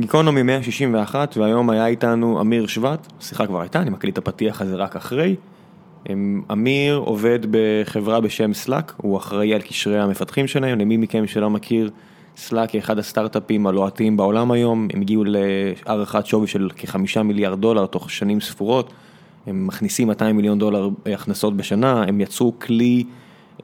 גיקונומי 161, והיום היה איתנו אמיר שבט, שיחה כבר הייתה, אני מקליט את הפתיח הזה רק אחרי. אמ, אמיר עובד בחברה בשם Slack, הוא אחראי על קשרי המפתחים שלהם, למי מכם שלא מכיר, Slack היא אחד הסטארט-אפים הלוהטים בעולם היום, הם הגיעו להערכת שווי של כחמישה מיליארד דולר תוך שנים ספורות, הם מכניסים 200 מיליון דולר הכנסות בשנה, הם יצרו כלי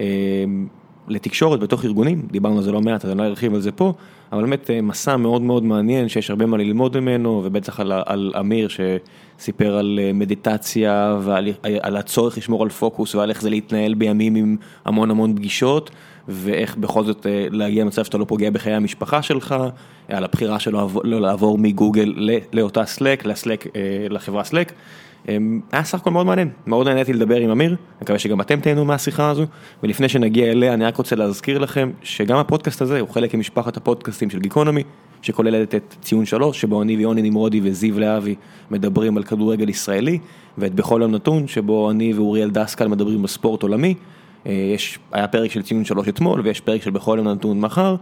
אמ, לתקשורת בתוך ארגונים, דיברנו על זה לא מעט, אז אני לא ארחיב על זה פה, אבל באמת אה, מסע מאוד מאוד מעניין שיש הרבה מה ללמוד ממנו, ובטח על, על אמיר שסיפר על אה, מדיטציה ועל על הצורך לשמור על פוקוס ועל איך זה להתנהל בימים עם המון המון פגישות, ואיך בכל זאת אה, להגיע למצב שאתה לא פוגע בחיי המשפחה שלך, על הבחירה שלו לא לעבור מגוגל לאותה סלק, לסלק, לחברה סלק. אמ, היה סך הכל מאוד מעניין, מאוד נהניתי לדבר עם אמיר, אני מקווה שגם אתם תהנו מהשיחה הזו, ולפני שנגיע אליה אני רק רוצה להזכיר לכם שגם הפודקאסט הזה הוא חלק ממשפחת הפודקאסטים של גיקונומי, שכוללת את ציון שלוש, שבו אני ויוני נמרודי וזיו להבי מדברים על כדורגל ישראלי, ואת בכל יום נתון, שבו אני ואוריאל דסקל מדברים בספורט עולמי, אה, יש, היה פרק של ציון שלוש אתמול ויש פרק של בכל יום נתון מחר,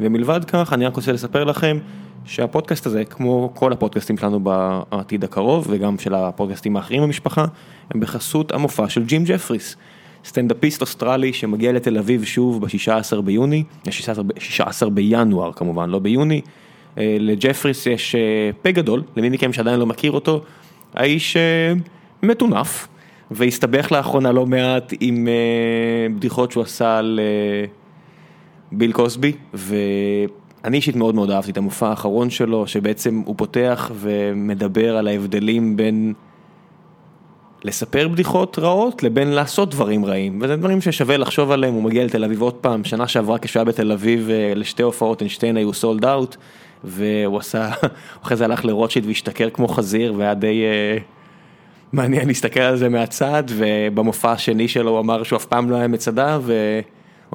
ומלבד כך אני רק רוצה לספר לכם שהפודקאסט הזה, כמו כל הפודקאסטים שלנו בעתיד הקרוב, וגם של הפודקאסטים האחרים במשפחה, הם בחסות המופע של ג'ים ג'פריס. סטנדאפיסט אוסטרלי שמגיע לתל אביב שוב ב-16 ביוני, 16, 16 בינואר כמובן, לא ביוני. אה, לג'פריס יש אה, פה גדול, למי מכם שעדיין לא מכיר אותו, האיש אה, מטונף, והסתבך לאחרונה לא מעט עם בדיחות שהוא עשה על ביל קוסבי, ו... אני אישית מאוד מאוד אהבתי את המופע האחרון שלו, שבעצם הוא פותח ומדבר על ההבדלים בין לספר בדיחות רעות לבין לעשות דברים רעים, וזה דברים ששווה לחשוב עליהם, הוא מגיע לתל אביב עוד פעם, שנה שעברה כשהוא היה בתל אביב אה, לשתי הופעות, שתיהן היו סולד אאוט, והוא עשה, אחרי זה הלך לרוטשילד והשתכר כמו חזיר, והיה די uh, מעניין להסתכל על זה מהצד, ובמופע השני שלו הוא אמר שהוא אף פעם לא היה מצדה, ו...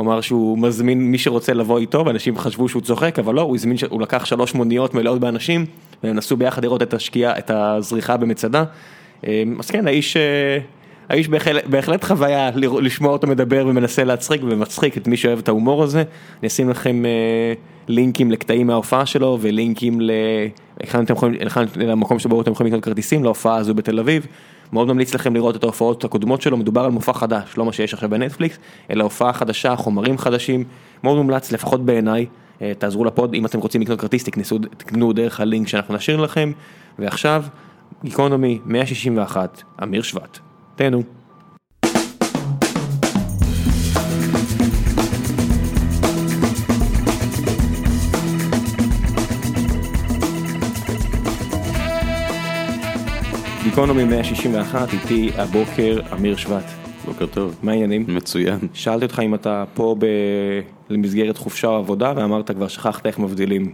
אמר שהוא מזמין מי שרוצה לבוא איתו, ואנשים חשבו שהוא צוחק, אבל לא, הוא הזמין, הוא לקח שלוש מוניות מלאות באנשים, והם נסעו ביחד לראות את השקיעה, את הזריחה במצדה. אמ, אז כן, האיש, אה, האיש בהחלט, בהחלט חוויה לשמוע אותו מדבר ומנסה להצחיק ומצחיק את מי שאוהב את ההומור הזה. אני אשים לכם אה, לינקים לקטעים מההופעה שלו ולינקים למקום שבו אתם יכולים לקנות כרטיסים להופעה הזו בתל אביב. מאוד ממליץ לכם לראות את ההופעות הקודמות שלו, מדובר על מופע חדש, לא מה שיש עכשיו בנטפליקס, אלא הופעה חדשה, חומרים חדשים, מאוד מומלץ, לפחות בעיניי, אה, תעזרו לפוד, אם אתם רוצים לקנות כרטיס, תקנסו, תקנו דרך הלינק שאנחנו נשאיר לכם, ועכשיו, גיקונומי 161, אמיר שבט, תהנו. גיקונומי 161, איתי הבוקר אמיר שבט. בוקר טוב. מה העניינים? מצוין. שאלתי אותך אם אתה פה ב... למסגרת חופשה או עבודה, ואמרת כבר שכחת איך מבדילים.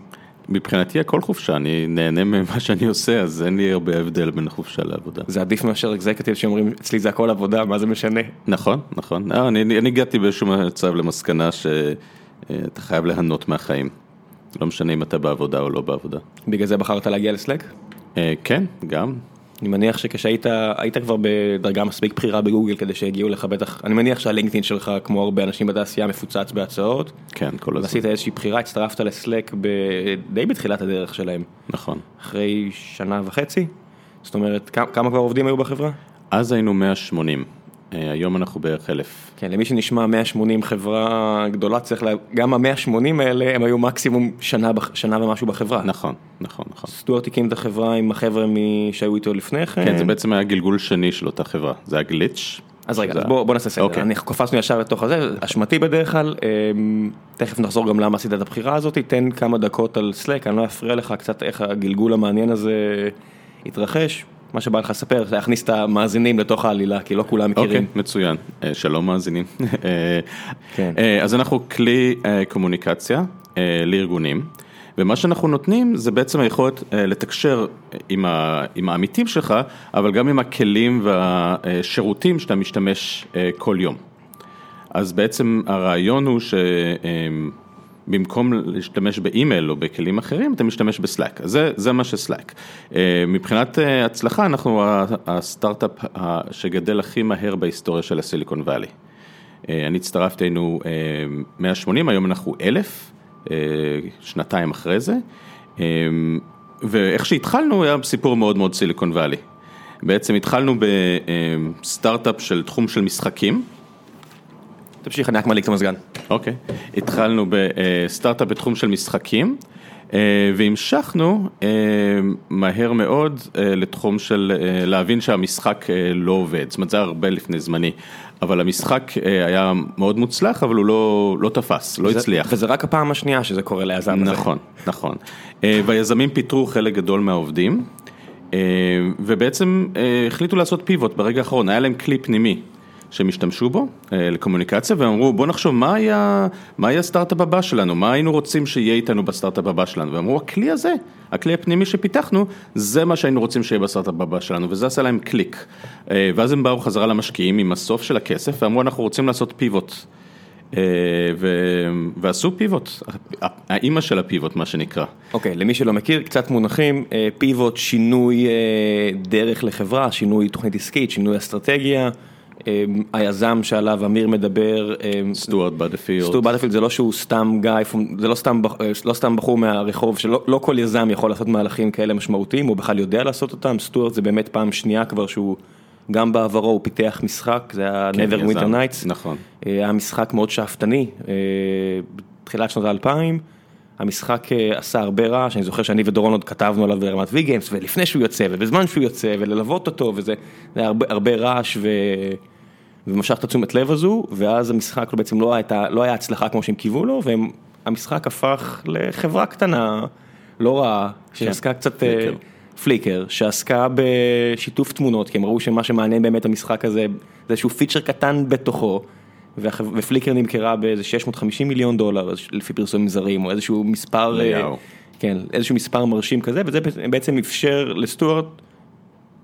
מבחינתי הכל חופשה, אני נהנה ממה שאני עושה, אז אין לי הרבה הבדל בין חופשה לעבודה. זה עדיף מאשר אקזקטיב שאומרים, אצלי זה הכל עבודה, מה זה משנה? נכון, נכון. לא, אני, אני הגעתי באיזשהו מצב למסקנה שאתה חייב ליהנות מהחיים. לא משנה אם אתה בעבודה או לא בעבודה. בגלל זה בחרת להגיע לסלק? אה, כן, גם. אני מניח שכשהיית היית כבר בדרגה מספיק בכירה בגוגל כדי שהגיעו לך בטח, אני מניח שהלינקדאין שלך כמו הרבה אנשים בתעשייה מפוצץ בהצעות. כן, כל הזמן. ועשית איזושהי בחירה, הצטרפת לסלק ב... די בתחילת הדרך שלהם. נכון. אחרי שנה וחצי? זאת אומרת, כמה כבר עובדים היו בחברה? אז היינו 180. אה, היום אנחנו בערך אלף. כן, למי שנשמע 180 חברה גדולה, צריך לה... גם ה-180 האלה הם היו מקסימום שנה, שנה ומשהו בחברה. נכון, נכון, נכון. סטוארט הקים את החברה עם החבר'ה שהיו איתו לפני כן. כן, זה בעצם היה גלגול שני של אותה חברה, זה היה גליץ'. אז רגע, זה... בוא, בוא נעשה סדר. אוקיי. אנחנו קפצנו ישר לתוך הזה, אשמתי בדרך כלל, אמ, תכף נחזור גם למה עשית את הבחירה הזאת, תן כמה דקות על סלק, אני לא אפריע לך קצת איך הגלגול המעניין הזה התרחש. מה שבא לך לספר, להכניס את המאזינים לתוך העלילה, כי לא כולם מכירים. אוקיי, okay, מצוין. אה, שלום מאזינים. אה, כן. אה, אז אנחנו כלי קומוניקציה לארגונים, ומה שאנחנו נותנים זה בעצם היכולת לתקשר עם, ה, עם העמיתים שלך, אבל גם עם הכלים והשירותים שאתה משתמש כל יום. אז בעצם הרעיון הוא ש... במקום להשתמש באימייל או בכלים אחרים, אתה משתמש בסלאק, זה, זה מה שסלאק. אה, מבחינת אה, הצלחה, אנחנו הסטארט-אפ שגדל הכי מהר בהיסטוריה של הסיליקון וואלי. אה, אני הצטרפתי, היינו 180, היום אנחנו 1,000, שנתיים אחרי זה. ואיך שהתחלנו היה סיפור מאוד מאוד סיליקון וואלי. בעצם התחלנו בסטארט-אפ של תחום של משחקים. תמשיך, אני רק מעליק את המזגן. אוקיי, התחלנו בסטארט-אפ בתחום של משחקים. והמשכנו מהר מאוד לתחום של להבין שהמשחק לא עובד, זאת אומרת זה הרבה לפני זמני, אבל המשחק היה מאוד מוצלח אבל הוא לא, לא תפס, לא הצליח. וזה רק הפעם השנייה שזה קורה ליזם הזה. נכון, נכון. והיזמים פיטרו חלק גדול מהעובדים, ובעצם החליטו לעשות pivot ברגע האחרון, היה להם כלי פנימי. שהם השתמשו בו לקומוניקציה והם אמרו בוא נחשוב מה היה, מה היה הסטארט-אפ הבא שלנו, מה היינו רוצים שיהיה איתנו בסטארט-אפ הבא שלנו, והם אמרו הכלי הזה, הכלי הפנימי שפיתחנו, זה מה שהיינו רוצים שיהיה בסטארט-אפ הבא שלנו וזה עשה להם קליק. ואז הם באו חזרה למשקיעים עם הסוף של הכסף ואמרו אנחנו רוצים לעשות פיבוט. ו... ועשו פיבוט, האימא של הפיבוט מה שנקרא. אוקיי, okay, למי שלא מכיר, קצת מונחים, פיבוט, שינוי דרך לחברה, שינוי תוכנית עסקית, שינוי אסטרטגיה. היזם שעליו אמיר מדבר, סטוארט בדפילד, סטוארט בדפילד זה לא שהוא סתם גיא, זה לא סתם, לא סתם בחור מהרחוב, שלא לא כל יזם יכול לעשות מהלכים כאלה משמעותיים, הוא בכלל יודע לעשות אותם, סטוארט זה באמת פעם שנייה כבר שהוא, גם בעברו הוא פיתח משחק, זה היה כן, Never Winter Nights, נכון, היה משחק מאוד שאפתני, תחילת שנות האלפיים. המשחק עשה הרבה רעש, אני זוכר שאני ודורון עוד כתבנו עליו ברמת ויגיימס, ולפני שהוא יוצא, ובזמן שהוא יוצא, וללוות אותו, וזה היה הרבה, הרבה רעש ו... ומשך את התשומת לב הזו, ואז המשחק בעצם לא הייתה, לא היה הצלחה כמו שהם קיוו לו, והמשחק הפך לחברה קטנה, לא רעה, שעסקה קצת, פליקר. פליקר, שעסקה בשיתוף תמונות, כי הם ראו שמה שמעניין באמת המשחק הזה, זה איזשהו פיצ'ר קטן בתוכו. ופליקר נמכרה באיזה 650 מיליון דולר לפי פרסומים זרים או איזשהו מספר, כן, איזשהו מספר מרשים כזה וזה בעצם אפשר לסטוארט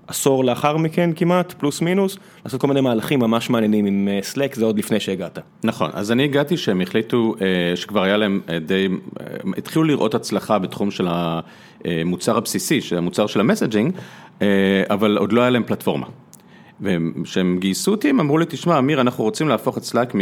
עשור לאחר מכן כמעט, פלוס מינוס, לעשות כל מיני מהלכים ממש מעניינים עם סלק, זה עוד לפני שהגעת. נכון, אז אני הגעתי שהם החליטו שכבר היה להם די, התחילו לראות הצלחה בתחום של המוצר הבסיסי, של המוצר של ה messaging, אבל עוד לא היה להם פלטפורמה. וכשהם גייסו אותי הם אמרו לי תשמע אמיר אנחנו רוצים להפוך את סלאק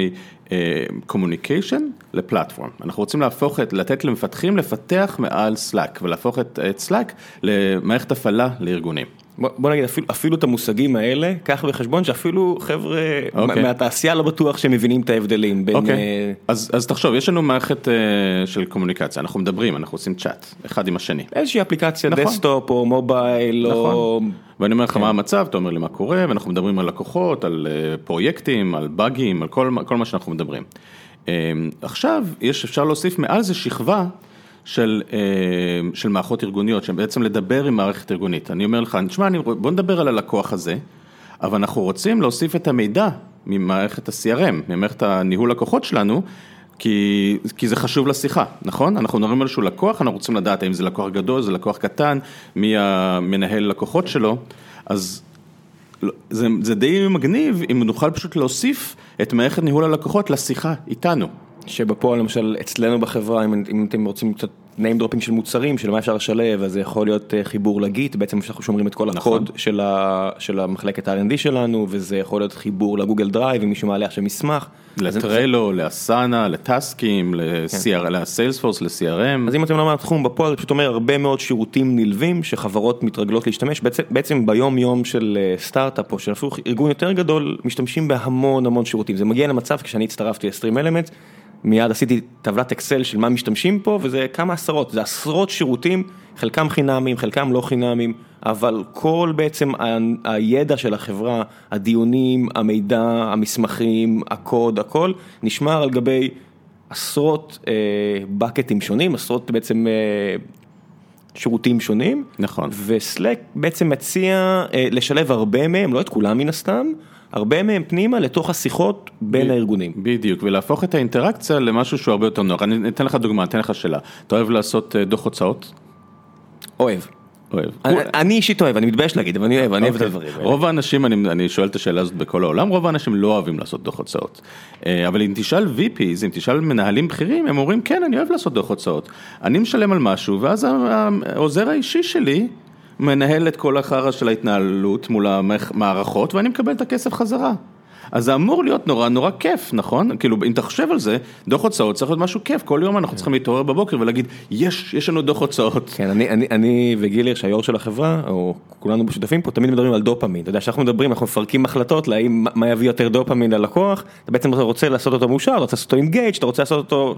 מ communication ל platform, אנחנו רוצים להפוך את, לתת למפתחים לפתח מעל סלאק ולהפוך את סלאק למערכת הפעלה לארגונים. בוא נגיד אפילו, אפילו את המושגים האלה, קח בחשבון שאפילו חבר'ה okay. אוקיי. מהתעשייה לא בטוח שהם מבינים את ההבדלים בין... אוקיי, okay. אז, אז תחשוב, יש לנו מערכת uh, של קומוניקציה, אנחנו מדברים, אנחנו עושים צ'אט, אחד עם השני. איזושהי אפליקציה, נכון. desktop או mobile נכון. או... ואני אומר לך כן. מה המצב, אתה אומר לי מה קורה, ואנחנו מדברים על לקוחות, על uh, פרויקטים, על באגים, על כל, כל מה שאנחנו מדברים. Uh, עכשיו, יש, אפשר להוסיף מעל זה שכבה. של אה, של מערכות ארגוניות, שבעצם לדבר עם מערכת ארגונית. אני אומר לך, תשמע, בוא נדבר על הלקוח הזה, אבל אנחנו רוצים להוסיף את המידע ממערכת ה-CRM, ממערכת הניהול לקוחות שלנו, כי, כי זה חשוב לשיחה, נכון? אנחנו מדברים על איזשהו לקוח, אנחנו רוצים לדעת האם זה לקוח גדול, זה לקוח קטן, מי המנהל לקוחות שלו, אז זה, זה די מגניב אם נוכל פשוט להוסיף את מערכת ניהול הלקוחות לשיחה איתנו. שבפועל למשל אצלנו בחברה, אם, אם אתם רוצים קצת name dropping של מוצרים, של מה אפשר לשלב, אז זה יכול להיות אה, חיבור לגיט, בעצם אנחנו שומרים את כל נכון. הקוד של, ה, של המחלקת ה-R&D שלנו, וזה יכול להיות חיבור לגוגל דרייב, אם מישהו מעלה עכשיו מסמך. לטרלו, לאסנה, לטאסקים, לסיילספורס, ל-CRM. אז אם אתם לא מהתחום בפועל, זה פשוט אומר הרבה מאוד שירותים נלווים שחברות מתרגלות להשתמש, בעצם, בעצם ביום יום של אה, סטארט-אפ או של אפילו ארגון יותר גדול, משתמשים בהמון המון שירותים. זה מגיע למצב, כשאני הצטרפתי ל-Stream Elements, מיד עשיתי טבלת אקסל של מה משתמשים פה וזה כמה עשרות, זה עשרות שירותים, חלקם חינמים, חלקם לא חינמים, אבל כל בעצם הידע של החברה, הדיונים, המידע, המסמכים, הקוד, הכל, נשמר על גבי עשרות אה, בקטים שונים, עשרות בעצם אה, שירותים שונים. נכון. וסלק בעצם מציע אה, לשלב הרבה מהם, לא את כולם מן הסתם. הרבה מהם פנימה לתוך השיחות בין ב- הארגונים. בדיוק, ולהפוך את האינטראקציה למשהו שהוא הרבה יותר נוח. אני אתן לך דוגמה, אתן לך שאלה. אתה אוהב לעשות אה, דוח הוצאות? אוהב. אוהב. אני אישית אוהב, אני מתבייש להגיד, אבל אני אוהב, אני אוהב את אוקיי. הדברים. רוב האנשים, אני שואל את השאלה הזאת בכל העולם, רוב האנשים לא אוהבים לעשות דוח הוצאות. אה, אבל אם תשאל VPs, אם תשאל מנהלים בכירים, הם אומרים, כן, אני אוהב לעשות דוח הוצאות. אני משלם על משהו, ואז העוזר האישי שלי, מנהל את כל החרא של ההתנהלות מול המערכות ואני מקבל את הכסף חזרה. אז זה אמור להיות נורא נורא כיף, נכון? כאילו, אם אתה חושב על זה, דוח הוצאות צריך להיות משהו כיף, כל יום אנחנו צריכים להתעורר בבוקר ולהגיד, יש, יש לנו דוח הוצאות. כן, אני, אני, אני וגילר, שהיו"ר של החברה, או כולנו משותפים פה, תמיד מדברים על דופמין. אתה יודע, כשאנחנו מדברים, אנחנו מפרקים החלטות להאם מה יביא יותר דופמין ללקוח, אתה בעצם רוצה לעשות אותו מאושר, אתה רוצה לעשות אותו engaged, אתה רוצה לעשות אותו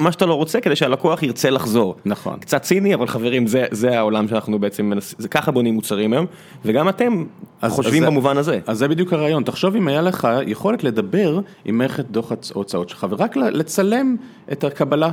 מה שאתה לא רוצה כדי שהלקוח ירצה לחזור. נכון. קצת ציני, אבל חברים, זה, זה העולם שאנחנו בעצם מנסים, זה ככה בונים מוצרים היום, וגם אתם אז, חושבים אז במובן הזה. אז זה בדיוק הרעיון, תחשוב אם היה לך יכולת לדבר עם מערכת דוח ההוצאות שלך, ורק לצלם את הקבלה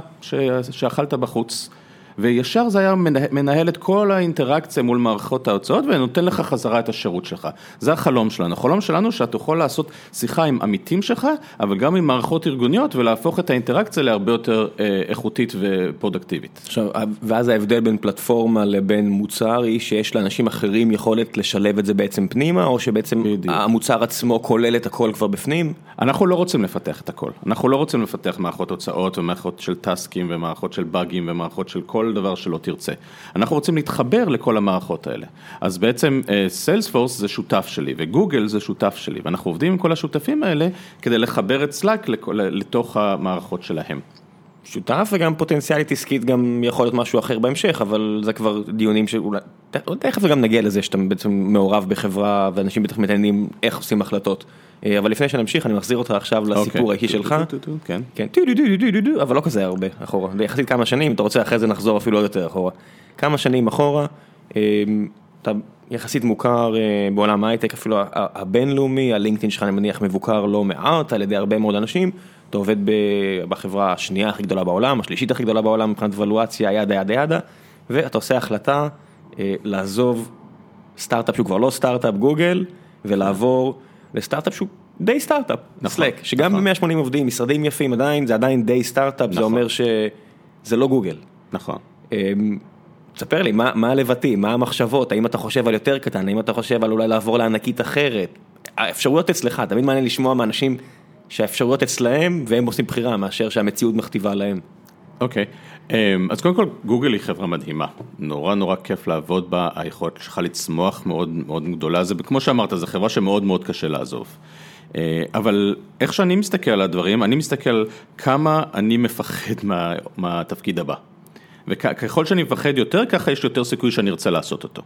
שאכלת בחוץ. וישר זה היה מנהל את כל האינטראקציה מול מערכות ההוצאות ונותן לך חזרה את השירות שלך. זה החלום שלנו. החלום שלנו שאתה יכול לעשות שיחה עם עמיתים שלך, אבל גם עם מערכות ארגוניות ולהפוך את האינטראקציה להרבה יותר אה, איכותית ופרודקטיבית. עכשיו, ואז ההבדל בין פלטפורמה לבין מוצר היא שיש לאנשים אחרים יכולת לשלב את זה בעצם פנימה, או שבעצם בדיוק. המוצר עצמו כולל את הכל כבר בפנים? אנחנו לא רוצים לפתח את הכל. אנחנו לא רוצים לפתח מערכות הוצאות ומערכות של טאסקים ומערכות של באגים ומערכות של כל דבר שלא תרצה. אנחנו רוצים להתחבר לכל המערכות האלה. אז בעצם סיילספורס זה שותף שלי וגוגל זה שותף שלי ואנחנו עובדים עם כל השותפים האלה כדי לחבר את סלאק לתוך המערכות שלהם. שותף וגם פוטנציאלית עסקית גם יכול להיות משהו אחר בהמשך, אבל זה כבר דיונים שאולי, תכף גם נגיע לזה שאתה בעצם מעורב בחברה ואנשים בטח מתעניינים איך עושים החלטות. אה, אבל לפני שנמשיך אני מחזיר אותך עכשיו לסיפור האישי שלך, כן, אבל לא כזה הרבה אחורה, יחסית כמה שנים, אתה רוצה אחרי זה נחזור אפילו עוד יותר אחורה. כמה שנים אחורה, אה, אתה יחסית מוכר אה, בעולם ההייטק, אפילו הבינלאומי, הלינקדאין שלך אני מניח מבוקר לא מעט על ידי הרבה מאוד אנשים. אתה עובד בחברה השנייה הכי גדולה בעולם, השלישית הכי גדולה בעולם מבחינת ולואציה, yada yada yada, ואתה עושה החלטה לעזוב סטארט-אפ שהוא כבר לא סטארט-אפ גוגל, ולעבור לסטארט-אפ שהוא די סטארט-אפ, נכון, Slack, שגם נכון. ב-180 עובדים, משרדים יפים עדיין, זה עדיין די סטארט-אפ, נכון. זה אומר שזה לא גוגל. נכון. אמ, תספר לי, מה, מה הלבטים, מה המחשבות, האם אתה חושב על יותר קטן, האם אתה חושב על אולי לעבור לענקית אחרת, האפשרויות אצלך, תמיד מעניין לשמוע מאנשים שהאפשרויות אצלהם והם עושים בחירה מאשר שהמציאות מכתיבה להם. אוקיי, okay. אמ, אז קודם כל גוגל היא חברה מדהימה, נורא נורא כיף לעבוד בה, היכולת שלך לצמוח מאוד מאוד גדולה, זה כמו שאמרת, זו חברה שמאוד מאוד קשה לעזוב. אה, אבל איך שאני מסתכל על הדברים, אני מסתכל כמה אני מפחד מה, מהתפקיד הבא. וככל שאני מפחד יותר, ככה יש יותר סיכוי שאני ארצה לעשות אותו.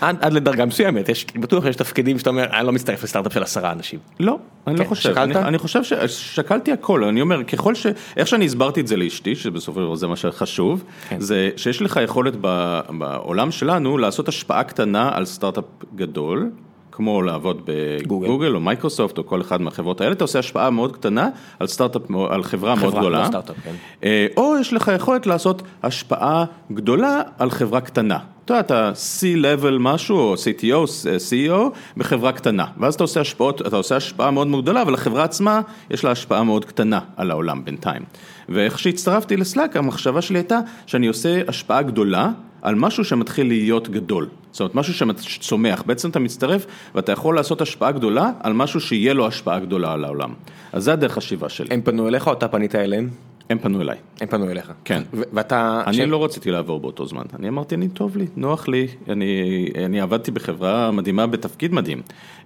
עד, עד לדרגה מסוימת, יש, בטוח יש תפקידים שאתה אומר, אני לא מצטרף לסטארט-אפ של עשרה אנשים. לא, אני לא כן, לא חושב, שקלת? אני, אני חושב ששקלתי הכל, אני אומר, ככל ש... איך שאני הסברתי את זה לאשתי, שבסופו של דבר זה מה שחשוב, כן. זה שיש לך יכולת ב, בעולם שלנו לעשות השפעה קטנה על סטארט-אפ גדול. כמו לעבוד בגוגל או מייקרוסופט או כל אחד מהחברות האלה, אתה עושה השפעה מאוד קטנה על סטארט-אפ, על חברה מאוד גדולה. לא כן. אה, או יש לך יכולת לעשות השפעה גדולה על חברה קטנה. אתה יודע, אתה C-Level משהו, או CTO, CEO, בחברה קטנה. ואז אתה עושה השפעות, אתה עושה השפעה מאוד מאוד גדולה, אבל החברה עצמה, יש לה השפעה מאוד קטנה על העולם בינתיים. ואיך שהצטרפתי לסלאק, המחשבה שלי הייתה שאני עושה השפעה גדולה על משהו שמתחיל להיות גדול. זאת אומרת, משהו שצומח, בעצם אתה מצטרף ואתה יכול לעשות השפעה גדולה על משהו שיהיה לו השפעה גדולה על העולם. אז זה הדרך השיבה שלי. הם פנו אליך או אתה פנית אליהם? הם פנו אליי. הם פנו אליך. כן. ואתה... אני לא רציתי לעבור באותו זמן. אני אמרתי, אני טוב לי, נוח לי. אני, אני עבדתי בחברה מדהימה בתפקיד מדהים.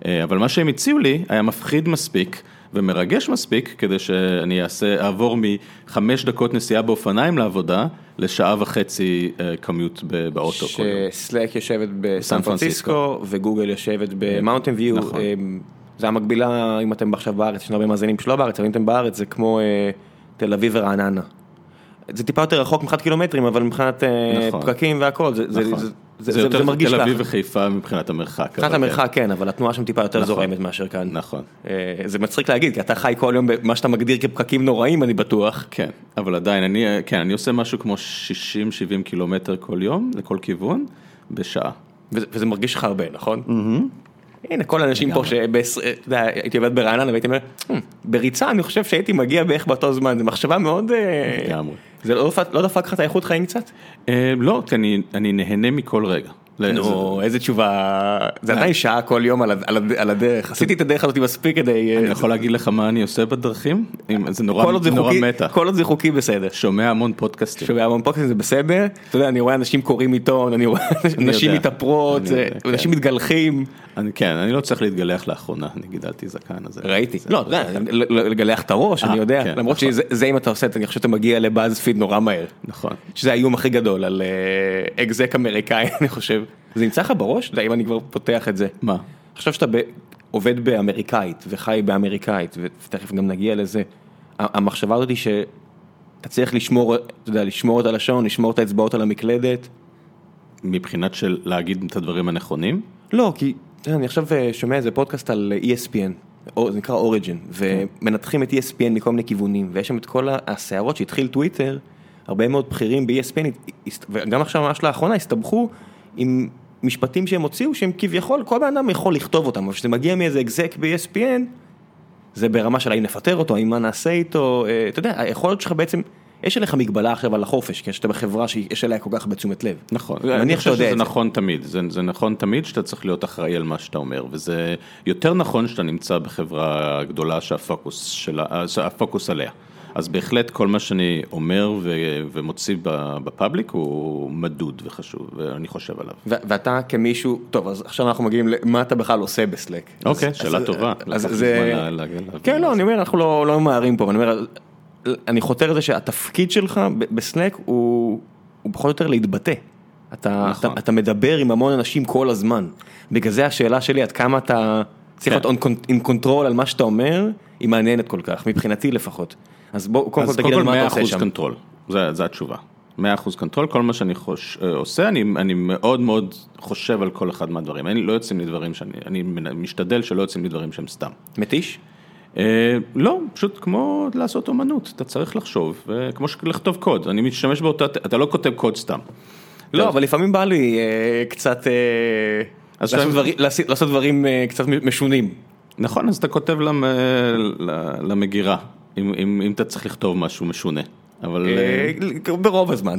אה, אבל מה שהם הציעו לי היה מפחיד מספיק. ומרגש מספיק כדי שאני אעשה, אעבור מחמש דקות נסיעה באופניים לעבודה לשעה וחצי commute אה, באוטו. ש Slack יושבת בסן פרנסיסקו וגוגל יושבת במאונטן ויו. נכון. אה, זה המקבילה, אם אתם עכשיו בארץ, יש הרבה מאזינים שלא בארץ, אבל אם אתם בארץ זה כמו אה, תל אביב ורעננה. זה טיפה יותר רחוק מבחינת קילומטרים, אבל מבחינת נכון. פקקים והכל, זה, נכון. זה, זה, זה יותר מרגיש ככה. תל אביב וחיפה מבחינת המרחק. מבחינת המרחק כן, אבל התנועה שם טיפה יותר נכון, זורמת מאשר כאן. נכון. זה מצחיק להגיד, כי אתה חי כל יום במה שאתה מגדיר כפקקים נוראים, אני בטוח. כן, אבל עדיין, אני, כן, אני עושה משהו כמו 60-70 קילומטר כל יום, לכל כיוון, בשעה. וזה, וזה מרגיש לך הרבה, נכון? Mm-hmm. הנה כל האנשים פה שהייתי עובד ברעננה והייתי אומר, בריצה אני חושב שהייתי מגיע בערך באותו זמן, זו מחשבה מאוד, זה לא דפק לך את האיכות חיים קצת? לא, כי אני נהנה מכל רגע. נו, איזה תשובה, זה עדיין שעה כל יום על הדרך, עשיתי את הדרך הזאת מספיק כדי... אני יכול להגיד לך מה אני עושה בדרכים? זה נורא מטה. כל עוד זה חוקי בסדר. שומע המון פודקאסטים. שומע המון פודקאסטים זה בסדר, אתה יודע, אני רואה אנשים קוראים עיתון, אני רואה אנשים מתאפרות, אנשים כן. מתגלחים. כן, אני לא צריך להתגלח לאחרונה, אני גידלתי זקן. ראיתי, לא, אתה יודע, לגלח את הראש, אני יודע, כן, למרות נכון. שזה אם אתה עושה, אני חושב שאתה מגיע לבאז פיד נורא מהר. נכון. שזה האיום הכי גדול על אקזק אמריקאי, אני חושב. זה נמצא לך בראש? אם אני כבר פותח את זה. מה? עכשיו שאתה עובד באמריקאית וחי באמריקאית, ותכף גם נגיע לזה, המחשבה הזאת היא שאתה צריך לשמור, אתה יודע, לשמור את הלשון, לשמור את האצבעות על המקלדת. מבחינת של להגיד את הדברים הנכונים? לא, כי אני עכשיו אה, שומע איזה פודקאסט על ESPN, זה נקרא אוריג'ן, ומנתחים את ESPN מכל מיני כיוונים, ויש שם את כל הסערות שהתחיל טוויטר, הרבה מאוד בכירים ב-ESPN, וגם עכשיו ממש לאחרונה הסתבכו עם משפטים שהם הוציאו שהם כביכול כל בן אדם יכול לכתוב אותם, אבל כשזה מגיע מאיזה אקזק ב-ESPN, זה ברמה של האם נפטר אותו, האם מה נעשה איתו, אה, אתה יודע, היכולת שלך בעצם, יש עליך מגבלה עכשיו על החופש, כי שאתה בחברה שיש עליה כל כך בתשומת לב. נכון, אני חושב שזה נכון תמיד, זה, זה נכון תמיד שאתה צריך להיות אחראי על מה שאתה אומר, וזה יותר נכון שאתה נמצא בחברה גדולה שהפוקוס, שלה, שהפוקוס עליה. אז בהחלט כל מה שאני אומר ו- ומוציא ב public הוא מדוד וחשוב, ואני חושב עליו. ו- ואתה כמישהו, טוב, אז עכשיו אנחנו מגיעים למה אתה בכלל עושה ב Slack. אוקיי, אז, שאלה אז, טובה. אז זה... כן, לא, אני אומר, אנחנו לא, לא ממהרים פה, אני אומר, אני חותר לזה שהתפקיד שלך ב Slack הוא, הוא פחות או יותר להתבטא. אתה, נכון. אתה, אתה מדבר עם המון אנשים כל הזמן. בגלל זה השאלה שלי, עד כמה אתה צריך כן. להיות עם control על מה שאתה אומר, היא מעניינת כל כך, מבחינתי לפחות. אז בוא, קודם כל תגיד לנו מה אתה עושה שם. אז קודם כל 100% control, זו התשובה. 100% control, כל מה שאני חוש, אה, עושה, אני, אני מאוד מאוד חושב על כל אחד מהדברים. אני לא יוצאים לי דברים שאני, אני משתדל שלא יוצאים לי דברים שהם סתם. מתיש? אה, לא, פשוט כמו לעשות אומנות, אתה צריך לחשוב, כמו לכתוב קוד, אני משתמש באותה, אתה לא כותב קוד סתם. לא, אבל לפעמים בא לי אה, קצת, אה, לעשות, שאתה... דברים, לעשות דברים אה, קצת משונים. נכון, אז אתה כותב למ, למגירה. אם אם, אם אתה צריך לכתוב משהו משונה, אבל... אה, אה, ברוב הזמן.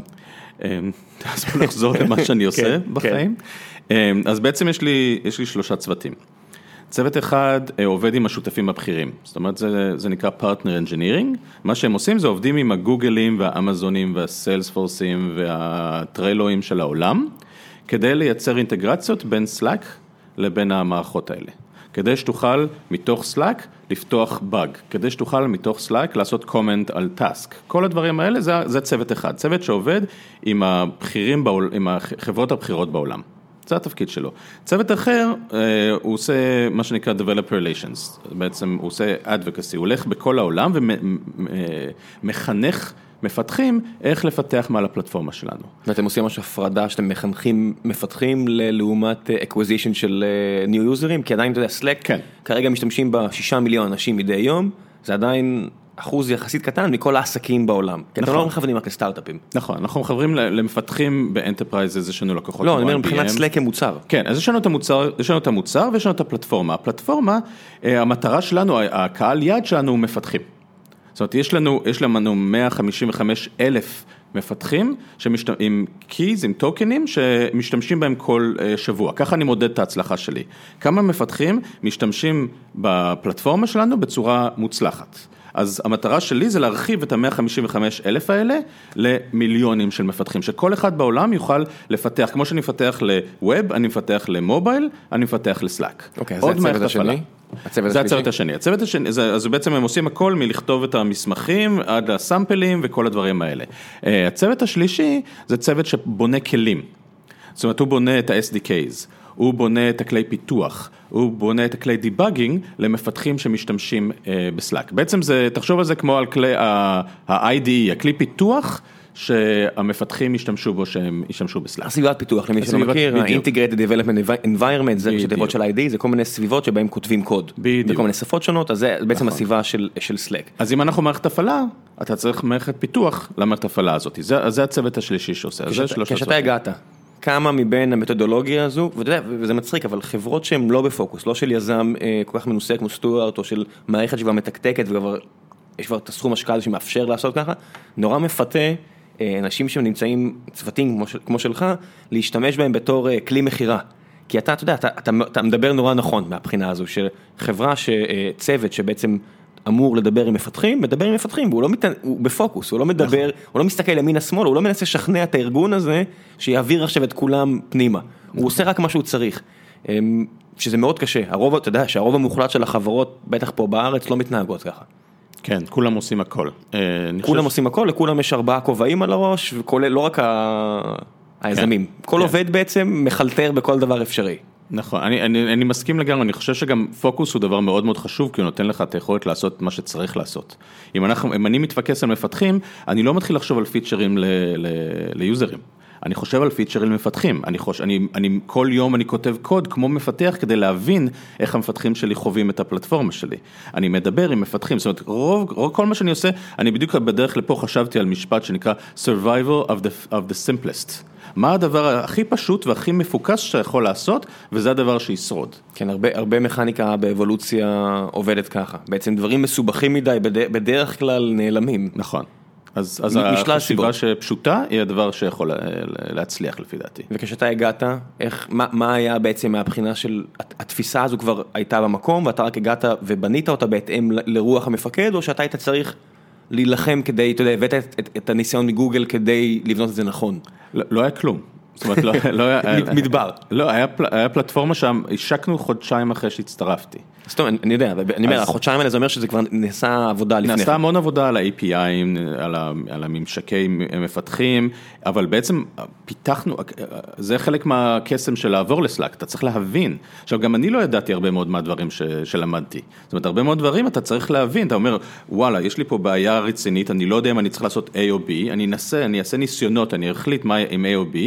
אה, אז בוא נחזור למה שאני עושה כן, בחיים. כן. אז בעצם יש לי יש לי שלושה צוותים. צוות אחד עובד עם השותפים הבכירים, זאת אומרת זה זה נקרא partner engineering, מה שהם עושים זה עובדים עם הגוגלים והאמזונים והסיילספורסים והטוויליואים של העולם, כדי לייצר אינטגרציות בין סלאק לבין המערכות האלה. כדי שתוכל מתוך Slack לפתוח באג, כדי שתוכל מתוך Slack לעשות comment על טאסק. כל הדברים האלה זה, זה צוות אחד, צוות שעובד עם הבכירים, בעול, עם החברות הבכירות בעולם. זה התפקיד שלו. צוות אחר, אה, הוא עושה מה שנקרא Developer Relations, בעצם הוא עושה Advocacy, הוא הולך בכל העולם ומחנך מפתחים איך לפתח מעל הפלטפורמה שלנו. ואתם עושים ממש הפרדה שאתם מחנכים מפתחים לעומת acquisition של uh, new users, כי עדיין אתה יודע, Slack, כן. כרגע משתמשים בשישה מיליון אנשים מדי יום, זה עדיין אחוז יחסית קטן מכל העסקים בעולם. כי נכון. אתם לא מכוונים רק לסטארט-אפים. נכון, אנחנו מכוונים למפתחים ב enterprise, יש לנו לקוחות. לא, אני אומר מבחינת Slack כמוצר. כן, אז יש לנו את המוצר, יש לנו את המוצר ויש לנו את הפלטפורמה. הפלטפורמה, אה, המטרה שלנו, הקהל יעד שלנו הוא מפתחים. זאת אומרת, יש לנו, יש לנו 155 אלף מפתחים שמשת... עם קיז, עם טוקנים, שמשתמשים בהם כל אה, שבוע. ככה אני מודד את ההצלחה שלי. כמה מפתחים משתמשים בפלטפורמה שלנו בצורה מוצלחת. אז המטרה שלי זה להרחיב את ה-155 אלף האלה למיליונים של מפתחים, שכל אחד בעולם יוכל לפתח, כמו שאני מפתח ל-Web, אני מפתח למובייל, אני מפתח לסלאק. אוקיי, זה הצוות השני? הצוות זה הצוות השני, הצוות השני, זה, אז בעצם הם עושים הכל מלכתוב את המסמכים עד לסאמפלים וכל הדברים האלה. אה, הצוות השלישי זה צוות שבונה כלים, זאת אומרת הוא בונה את ה-SDKs. הוא בונה את הכלי פיתוח, הוא בונה את הכלי דיבאגינג למפתחים שמשתמשים אה, בסלאק. בעצם זה, תחשוב על זה כמו על כלי ה-IDE, הכלי פיתוח. שהמפתחים ישתמשו בו שהם ישתמשו בסלאק. הסביבת פיתוח למי שלא מכיר, ה-Integrated Development Environment זה ראשי תיבות של ID, זה כל מיני סביבות שבהם כותבים קוד. בדיוק. בכל מיני שפות שונות, אז זה בעצם נכון. הסביבה של Slack. אז אם אנחנו מערכת הפעלה, אתה צריך מערכת פיתוח למערכת הפעלה הזאת, זה הצוות השלישי שעושה. כשאתה הגעת, כמה מבין המתודולוגיה הזו, ואתה יודע, וזה מצחיק, אבל חברות שהן לא בפוקוס, לא של יזם אה, כל כך מנוסה כמו סטוארט, או של מערכת שכבר מתקתקת וכבר, יש כבר את הסכום השקעה שמאפשר לעשות ככה, נורא מפתה אנשים שנמצאים, צוותים כמו, כמו שלך, להשתמש בהם בתור כלי מכירה. כי אתה, אתה יודע, אתה, אתה, אתה מדבר נורא נכון מהבחינה הזו, שחברה, צוות שבעצם אמור לדבר עם מפתחים, מדבר עם מפתחים, והוא לא מת... הוא בפוקוס, הוא לא מדבר, נכון. הוא לא מסתכל ימינה שמאלה, הוא לא מנסה לשכנע את הארגון הזה, שיעביר עכשיו את כולם פנימה. נכון. הוא עושה רק מה שהוא צריך. אמ, שזה מאוד קשה, הרוב, אתה יודע, שהרוב המוחלט של החברות, בטח פה בארץ, לא מתנהגות ככה. כן, כולם עושים הכל. אה, כולם ש... עושים הכל, לכולם יש ארבעה כובעים על הראש, וכולל לא רק היזמים, כן, כל כן. עובד בעצם מחלטר בכל דבר אפשרי. נכון, אני, אני, אני מסכים לגמרי, אני חושב שגם פוקוס הוא דבר מאוד מאוד חשוב, כי הוא נותן לך את היכולת לעשות מה שצריך לעשות. אם, אנחנו, אם אני מתפקס על מפתחים, אני לא מתחיל לחשוב על פיצ'רים ל, ל, ליוזרים. אני חושב על פיצ'רים למפתחים, אני, חוש, אני, אני כל יום אני כותב קוד כמו מפתח כדי להבין איך המפתחים שלי חווים את הפלטפורמה שלי. אני מדבר עם מפתחים, זאת אומרת רוב, רוב כל מה שאני עושה, אני בדיוק בדרך לפה חשבתי על משפט שנקרא survival of the, of the simplest. מה הדבר הכי פשוט והכי מפוקס שאתה יכול לעשות, וזה הדבר שישרוד. כן, הרבה, הרבה מכניקה באבולוציה עובדת ככה. בעצם דברים מסובכים מדי בדרך כלל נעלמים. נכון. אז, אז החשיבה שפשוטה היא הדבר שיכול להצליח לפי דעתי. וכשאתה הגעת, איך, מה, מה היה בעצם מהבחינה של, התפיסה הזו כבר הייתה במקום ואתה רק הגעת ובנית אותה בהתאם לרוח המפקד, או שאתה היית צריך להילחם כדי, אתה יודע, הבאת את, את, את הניסיון מגוגל כדי לבנות את זה נכון? לא, לא היה כלום. זאת אומרת, לא, לא היה... מדבר. לא, היה, היה פלטפורמה שם, השקנו חודשיים אחרי שהצטרפתי. זאת אומרת, אני יודע, אני אומר, החודשיים האלה זה אומר שזה כבר נעשה עבודה לפני. נעשה המון עבודה על ה-API, על הממשקי מפתחים, אבל בעצם פיתחנו, זה חלק מהקסם של לעבור לסלאק, אתה צריך להבין. עכשיו, גם אני לא ידעתי הרבה מאוד מהדברים שלמדתי. זאת אומרת, הרבה מאוד דברים אתה צריך להבין, אתה אומר, וואלה, יש לי פה בעיה רצינית, אני לא יודע אם אני צריך לעשות A או B, אני אנסה, אני אעשה ניסיונות, אני אחליט מה עם A או B,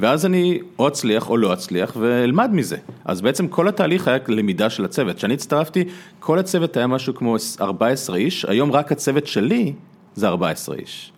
ואז אני או אצליח או לא אצליח ואלמד מזה. אז בעצם כל התהליך היה למידה של הצוות. הצטרפתי, כל הצוות היה משהו כמו 14 איש, היום רק הצוות שלי זה 14 איש.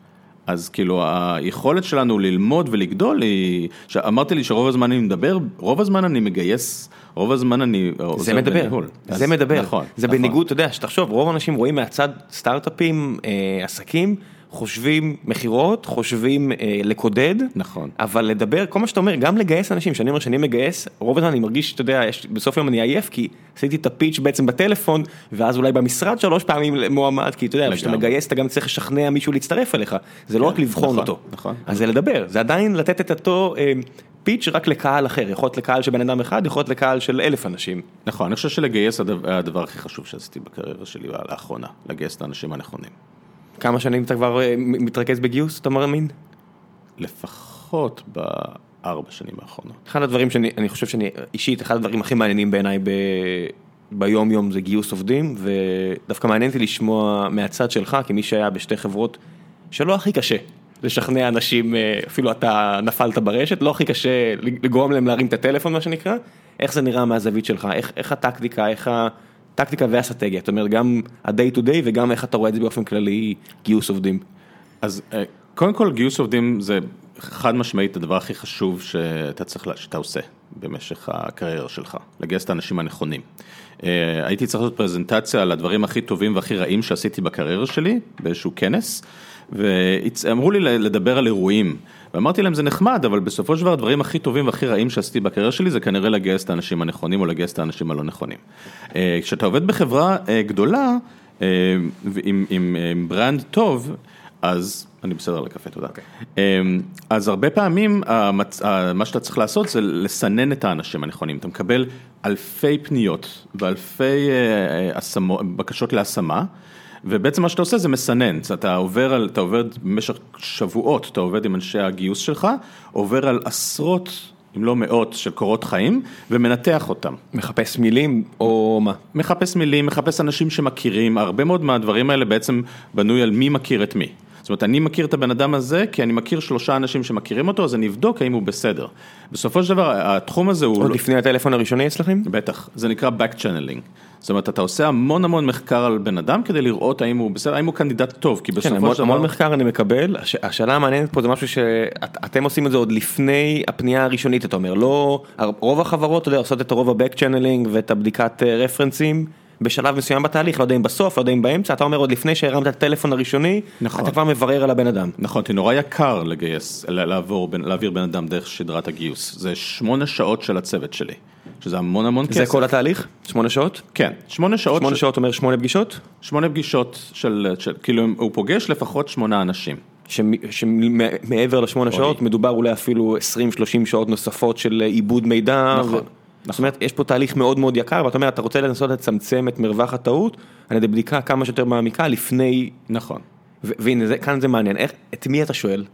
אז כאילו היכולת שלנו ללמוד ולגדול היא, אמרתי לי שרוב הזמן אני מדבר, רוב הזמן אני מגייס, רוב הזמן אני זה מדבר, בניהול. זה אז, מדבר, נכון, זה נכון. בניגוד, אתה יודע, שתחשוב, רוב האנשים רואים מהצד סטארט-אפים, אה, עסקים. חושבים מכירות, חושבים אה, לקודד, נכון, אבל לדבר, כל מה שאתה אומר, גם לגייס אנשים, שאני אומר שאני מגייס, רוב הזמן אני מרגיש, אתה יודע, יש, בסוף היום אני עייף, כי עשיתי את הפיץ' בעצם בטלפון, ואז אולי במשרד שלוש פעמים מועמד, כי אתה יודע, כשאתה מגייס אתה גם צריך לשכנע מישהו להצטרף אליך, זה לא כן, רק לבחון נכון, אותו, נכון, אז זה לדבר, זה עדיין לתת את אותו... אה, פיץ' רק לקהל אחר, יכול להיות לקהל של בן אדם אחד, יכול להיות לקהל של אלף אנשים. נכון, אני חושב שלגייס היה הדבר הכי חשוב שעשיתי בקריירה שלי לאחרונה, לגייס את האנשים הנכונים. כמה שנים אתה כבר אה, מתרכז בגיוס, אתה מאמין? לפחות בארבע שנים האחרונות. אחד הדברים שאני חושב שאני, אישית, אחד הדברים הכי מעניינים בעיניי ב... ביום יום זה גיוס עובדים, ודווקא מעניין אותי לשמוע מהצד שלך, כמי שהיה בשתי חברות, שלא הכי קשה לשכנע אנשים, אה, אפילו אתה נפלת ברשת, לא הכי קשה לגרום להם להרים את הטלפון, מה שנקרא, איך זה נראה מהזווית שלך, איך, איך הטקטיקה, איך ה... טקטיקה ואסטרטגיה, זאת אומרת גם ה-day to day וגם איך אתה רואה את זה באופן כללי, גיוס עובדים. אז אה, קודם כל גיוס עובדים זה חד משמעית הדבר הכי חשוב שאתה צריך, שאתה עושה במשך הקריירה שלך, לגייס את האנשים הנכונים. אה, הייתי צריך לעשות פרזנטציה על הדברים הכי טובים והכי רעים שעשיתי בקריירה שלי באיזשהו כנס, ואמרו לי לדבר על אירועים. ואמרתי להם זה נחמד, אבל בסופו של דבר הדברים הכי טובים והכי רעים שעשיתי בקריירה שלי זה כנראה לגייס את האנשים הנכונים או לגייס את האנשים הלא נכונים. אה, כשאתה עובד בחברה אה, גדולה, אה, עם, עם, עם ברנד טוב, אז אני בסדר לקפה, תודה. Okay. אוקיי. אז הרבה פעמים המצ... מה שאתה צריך לעשות זה לסנן את האנשים הנכונים. אתה מקבל אלפי פניות ואלפי בקשות להשמה. ובעצם מה שאתה עושה זה מסנן, אתה עובר, על, אתה עובד במשך שבועות, אתה עובד עם אנשי הגיוס שלך, עובר על עשרות, אם לא מאות, של קורות חיים, ומנתח אותם. מחפש מילים או מה? מחפש מילים, מחפש אנשים שמכירים, הרבה מאוד מהדברים האלה בעצם בנוי על מי מכיר את מי. זאת אומרת, אני מכיר את הבן אדם הזה, כי אני מכיר שלושה אנשים שמכירים אותו, אז אני אבדוק האם הוא בסדר. בסופו של דבר, התחום הזה הוא... עוד לא... לפני הטלפון הראשוני אצלכם? בטח, זה נקרא Back Channeling. זאת אומרת, אתה עושה המון המון מחקר על בן אדם כדי לראות האם הוא בסדר, האם הוא קנדידט טוב, כי בסופו כן, של דבר... המון מחקר אני מקבל, הש... השאלה המעניינת פה זה משהו שאתם עושים את זה עוד לפני הפנייה הראשונית, אתה אומר, לא... רוב החברות, אתה יודע, עושות את הרוב ה-Back Channeling ואת הבדיקת רפרנסים. בשלב מסוים בתהליך, לא יודע אם בסוף, לא יודע אם באמצע, אתה אומר עוד לפני שהרמת את הטלפון הראשוני, נכון. אתה כבר מברר על הבן אדם. נכון, כי נורא יקר לגייס, לעבור, להעביר בן אדם דרך שדרת הגיוס, זה שמונה שעות של הצוות שלי. שזה המון המון כסף. זה כל התהליך? שמונה שעות? כן, שמונה שעות. שמונה ש... שעות אומר שמונה פגישות? שמונה פגישות של, של כאילו הוא פוגש לפחות שמונה אנשים. שמעבר לשמונה שעות מדובר אולי אפילו 20-30 שעות נוספות של עיבוד מידע. נכון. ו... זאת אומרת, יש פה תהליך מאוד מאוד יקר, ואתה אומר, אתה רוצה לנסות לצמצם את מרווח הטעות על ידי בדיקה כמה שיותר מעמיקה לפני... נכון. והנה, זה, כאן זה מעניין, איך, את מי אתה שואל?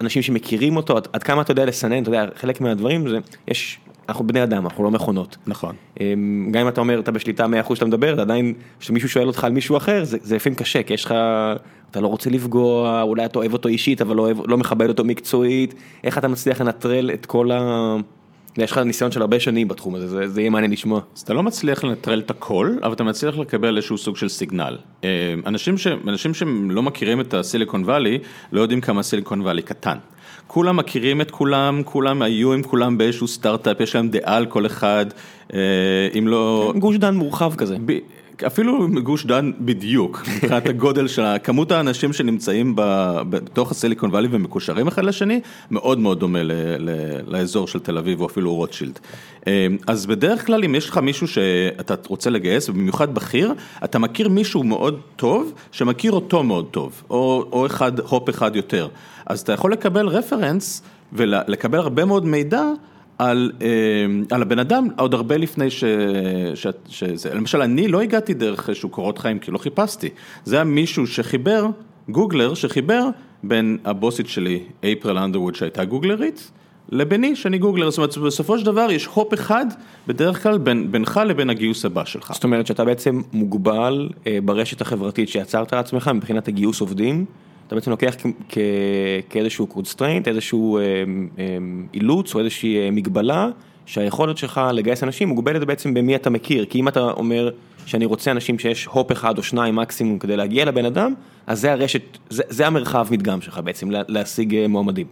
אנשים שמכירים אותו, עד, עד כמה אתה יודע לסנן, אתה יודע, חלק מהדברים זה, יש אנחנו בני אדם, אנחנו לא מכונות. נכון. אמ, גם אם אתה אומר, אתה בשליטה 100% שאתה מדבר, זה עדיין, כשמישהו שואל אותך על מישהו אחר, זה לפעמים קשה, כי יש לך, אתה לא רוצה לפגוע, אולי אתה אוהב אותו אישית, אבל לא, אוהב, לא מכבד אותו מקצועית, איך אתה מצליח לנטרל את כל ה... יש לך ניסיון של הרבה שנים בתחום הזה, זה, זה יהיה מעניין לשמוע. אז אתה לא מצליח לנטרל את הכל, אבל אתה מצליח לקבל איזשהו סוג של סיגנל. אמ, אנשים, ש, אנשים שלא מכירים את הסיליקון וואלי, לא יודעים כמה סיליקון וואלי קטן. כולם מכירים את כולם, כולם היו עם כולם באיזשהו סטארט-אפ, יש להם דעה על כל אחד, אה, אם לא... גוש דן מורחב כזה. ב... אפילו גוש דן בדיוק, מבחינת הגודל של כמות האנשים שנמצאים בתוך הסיליקון וואלי ומקושרים אחד לשני, מאוד מאוד דומה ל, ל, לאזור של תל אביב או אפילו רוטשילד. אה, אז בדרך כלל אם יש לך מישהו שאתה רוצה לגייס, ובמיוחד בכיר, אתה מכיר מישהו מאוד טוב, שמכיר אותו מאוד טוב, או, או אחד, הופ אחד יותר. אז אתה יכול לקבל רפרנס ולקבל הרבה מאוד מידע. על, אה, על הבן אדם עוד הרבה לפני ש, ש, שזה, למשל אני לא הגעתי דרך איזשהו קורות חיים כי לא חיפשתי, זה היה מישהו שחיבר, Googler שחיבר בין הבוסית שלי, אפריל אנדרווד שהייתה גוגלרית, לביני שאני Googler, זאת אומרת בסופו של דבר יש hop אחד בדרך כלל בין, בינך לבין הגיוס הבא שלך. זאת אומרת שאתה בעצם מוגבל אה, ברשת החברתית שיצרת לעצמך מבחינת הגיוס עובדים. אתה בעצם לוקח כאיזשהו constraint, איזשהו אה, אה, אילוץ או איזושהי אה, מגבלה, שהיכולת שלך לגייס אנשים מוגבלת בעצם במי אתה מכיר, כי אם אתה אומר שאני רוצה אנשים שיש הופ אחד או שניים מקסימום כדי להגיע לבן אדם, אז זה הרשת, זה, זה המרחב מדגם שלך בעצם, להשיג מועמדים.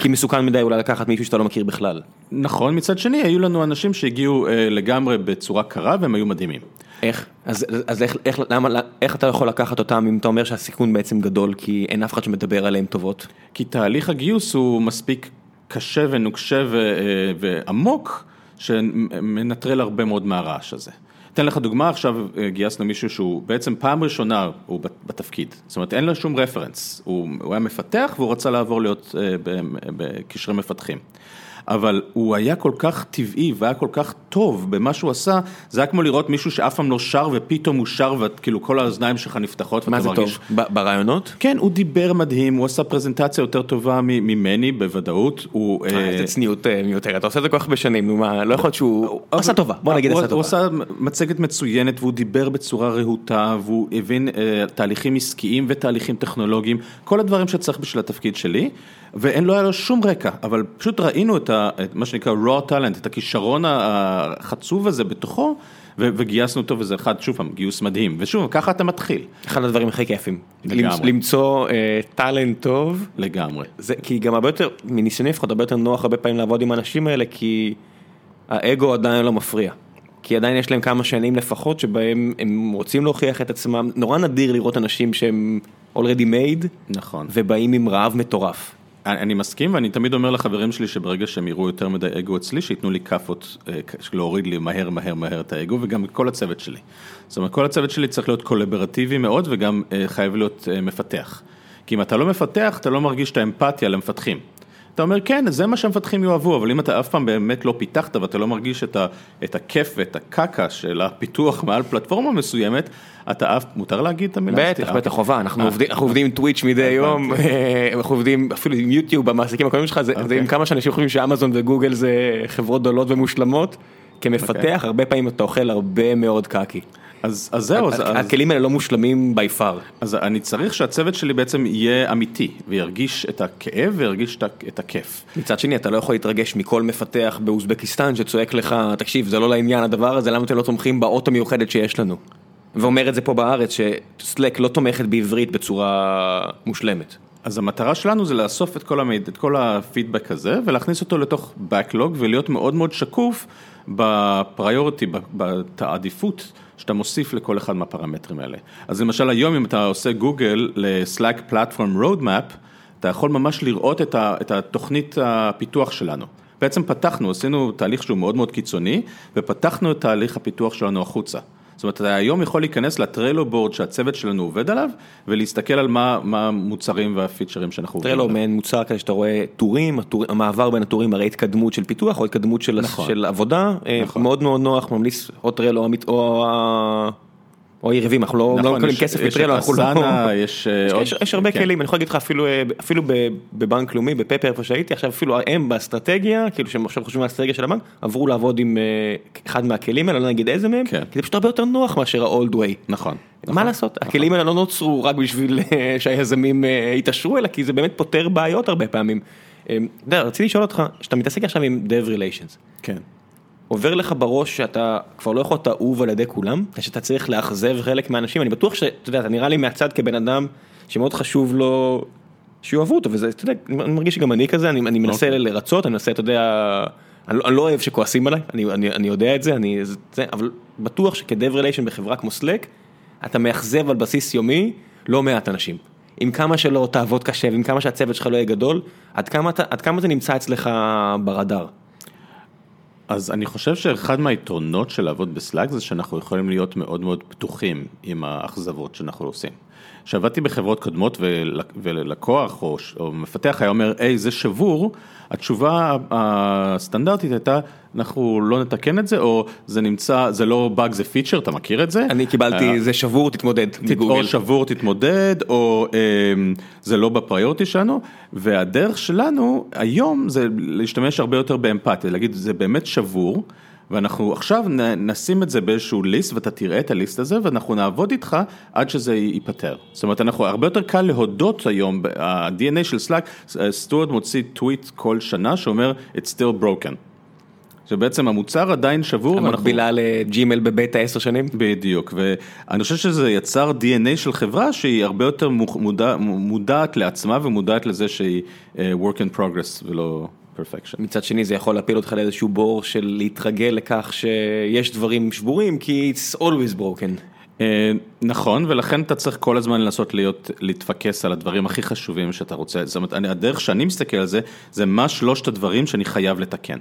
כי מסוכן מדי אולי לקחת מישהו שאתה לא מכיר בכלל. נכון, מצד שני היו לנו אנשים שהגיעו לגמרי בצורה קרה והם היו מדהימים. איך? אז, אז איך, איך, למה, איך אתה יכול לקחת אותם אם אתה אומר שהסיכון בעצם גדול כי אין אף אחד שמדבר עליהם טובות? כי תהליך הגיוס הוא מספיק קשה ונוקשה ו, אה, ועמוק שמנטרל הרבה מאוד מהרעש הזה. אתן לך דוגמה, עכשיו אה, גייסנו מישהו שהוא בעצם פעם ראשונה הוא בתפקיד, זאת אומרת אין לו שום רפרנס, הוא, הוא היה מפתח והוא רצה לעבור להיות אה, בקשרי מפתחים. אבל הוא היה כל כך טבעי והיה כל כך טוב במה שהוא עשה, זה היה כמו לראות מישהו שאף פעם לא שר ופתאום הוא שר וכאילו כל האוזניים שלך נפתחות מה זה מרגיש... טוב? ברעיונות? כן, הוא דיבר מדהים, הוא עשה פרזנטציה יותר טובה ממני בוודאות, הוא... אה, איזה צניעות אה, מיותרת, אתה עושה את זה כל כך הרבה שנים, נו מה, לא יכול להיות שהוא עשה טובה, בוא נגיד עשה טובה. הוא עשה מצגת מצוינת והוא דיבר בצורה רהוטה והוא הבין אה, תהליכים עסקיים ותהליכים טכנולוגיים, כל הדברים שצריך בשביל התפקיד שלי. ואין לו היה לו שום רקע, אבל פשוט ראינו את, ה, את מה שנקרא raw talent, את הכישרון החצוב הזה בתוכו, ו, וגייסנו אותו וזה אחד, שוב פעם, גיוס מדהים, ושוב, ככה אתה מתחיל. אחד הדברים הכי כיפים, לגמרי. למצוא טאלנט uh, טוב. לגמרי. זה, כי גם הרבה יותר, מניסיוני לפחות, הרבה יותר נוח הרבה פעמים לעבוד עם האנשים האלה, כי האגו עדיין לא מפריע. כי עדיין יש להם כמה שנים לפחות שבהם הם רוצים להוכיח את עצמם, נורא נדיר לראות אנשים שהם already made, נכון, ובאים עם רעב מטורף. אני מסכים ואני תמיד אומר לחברים שלי שברגע שהם יראו יותר מדי אגו אצלי, שייתנו לי כאפות, אה, להוריד לי מהר מהר מהר את האגו וגם כל הצוות שלי. זאת אומרת, כל הצוות שלי צריך להיות קולברטיבי מאוד וגם אה, חייב להיות אה, מפתח. כי אם אתה לא מפתח, אתה לא מרגיש את האמפתיה למפתחים. אתה אומר כן, זה מה שהמפתחים יאהבו, אבל אם אתה אף פעם באמת לא פיתחת ואתה לא מרגיש את, ה, את הכיף ואת הקקה של הפיתוח מעל פלטפורמה מסוימת, אתה אף, מותר להגיד את המילה? בטח, בטח חובה, אנחנו עובדים אנחנו עובדים עם טוויץ' מדי יום, אה, אנחנו עובדים אפילו עם יוטיוב במעסיקים הקודמים שלך, זה עם כמה שאנשים חושבים שאמזון וגוגל זה חברות גדולות ומושלמות, כמפתח הרבה פעמים אתה אוכל הרבה מאוד קקי. אז, אז זהו, אז, הכלים האלה לא מושלמים by far. אז אני צריך שהצוות שלי בעצם יהיה אמיתי, וירגיש את הכאב וירגיש את הכיף. מצד שני, אתה לא יכול להתרגש מכל מפתח באוזבקיסטן שצועק לך, תקשיב, זה לא לעניין הדבר הזה, למה אתם לא תומכים באות המיוחדת שיש לנו? ואומר את זה פה בארץ, שסלק לא תומכת בעברית בצורה מושלמת. אז המטרה שלנו זה לאסוף את כל, המיד, את כל הפידבק הזה ולהכניס אותו לתוך Backlog ולהיות מאוד מאוד שקוף בפריוריטי, בעדיפות שאתה מוסיף לכל אחד מהפרמטרים האלה. אז למשל היום אם אתה עושה גוגל ל-Slack Platform Roadmap, אתה יכול ממש לראות את התוכנית הפיתוח שלנו. בעצם פתחנו, עשינו תהליך שהוא מאוד מאוד קיצוני, ופתחנו את תהליך הפיתוח שלנו החוצה. זאת אומרת, אתה היום יכול להיכנס לטריילו בורד שהצוות שלנו עובד עליו, ולהסתכל על מה המוצרים והפיצ'רים שאנחנו עובדים עליהם. טריילו מעין מוצר כזה שאתה רואה טורים, המעבר בין הטורים מראה התקדמות של פיתוח או התקדמות של, נכון. של עבודה, אה, נכון. מאוד מאוד נוח, ממליץ או טריילו או או יריבים, אנחנו לא, מקבלים כסף מטרילו, אנחנו לא... יש יש, הרבה כן. כלים, אני יכול להגיד לך אפילו אה, בבנק לאומי, בפפר איפה שהייתי, עכשיו אפילו הם באסטרטגיה, כאילו שהם עכשיו חושבים על האסטרטגיה של הבנק, עברו לעבוד עם אה, אחד מהכלים האלה, לא נגיד איזה מהם, כן. כי זה פשוט הרבה יותר נוח מאשר ה-old way. נכון. מה נכון, לעשות, נכון. הכלים האלה לא נוצרו רק בשביל אה, שהיזמים יתעשרו, אלא כי זה באמת פותר בעיות הרבה פעמים. יודע, רציתי לשאול אותך, שאתה מתעסק עכשיו עם Dev Relations. כן. עובר לך בראש שאתה כבר לא יכול להיות אהוב על ידי כולם, שאתה צריך לאכזב חלק מהאנשים, אני בטוח שאתה יודע, אתה נראה לי מהצד כבן אדם שמאוד חשוב לו שיאהבו אותו, וזה, אתה יודע, אני מרגיש שגם אני כזה, אני, אני מנסה okay. אוקיי. לרצות, אני מנסה, אתה יודע, אני, לא, אני לא אוהב שכועסים עליי, אני, אני, אני יודע את זה, אני, זה, אבל בטוח שכדב ריליישן בחברה כמו סלק, אתה מאכזב על בסיס יומי לא מעט אנשים. עם כמה שלא תעבוד קשה ועם כמה שהצוות שלך לא יהיה גדול, עד כמה, עד כמה זה נמצא אצלך ברדאר. אז אני חושב שאחד מהיתרונות של לעבוד בסלאק זה שאנחנו יכולים להיות מאוד מאוד פתוחים עם האכזבות שאנחנו עושים. כשעבדתי בחברות קודמות ולקוח או, או מפתח היה אומר, היי זה שבור, התשובה הסטנדרטית הייתה, אנחנו לא נתקן את זה, או זה נמצא, זה לא באג זה פיצ'ר, אתה מכיר את זה? אני קיבלתי, אה, זה שבור תתמודד מגוגל. או שבור תתמודד, או אמ, זה לא בפריוריטי שלנו, והדרך שלנו היום זה להשתמש הרבה יותר באמפתיה, להגיד זה באמת שבור. ואנחנו עכשיו נשים את זה באיזשהו ליסט ואתה תראה את הליסט הזה ואנחנו נעבוד איתך עד שזה ייפתר. זאת אומרת, אנחנו, הרבה יותר קל להודות היום, ה-DNA של Slack, סטוארט מוציא טוויט כל שנה שאומר It's still broken. שבעצם המוצר עדיין שבור. המקבילה אנחנו... לג'ימל בבטא עשר שנים? בדיוק, ואני חושב שזה יצר DNA של חברה שהיא הרבה יותר מודע, מודעת לעצמה ומודעת לזה שהיא uh, work in progress ולא... perfection. מצד שני זה יכול להפיל אותך לאיזשהו בור של להתרגל לכך שיש דברים שבורים כי it's always broken. אה, נכון, ולכן אתה צריך כל הזמן לנסות להיות, להתפקס על הדברים הכי חשובים שאתה רוצה. זאת אומרת, הדרך שאני מסתכל על זה, זה מה שלושת הדברים שאני חייב לתקן.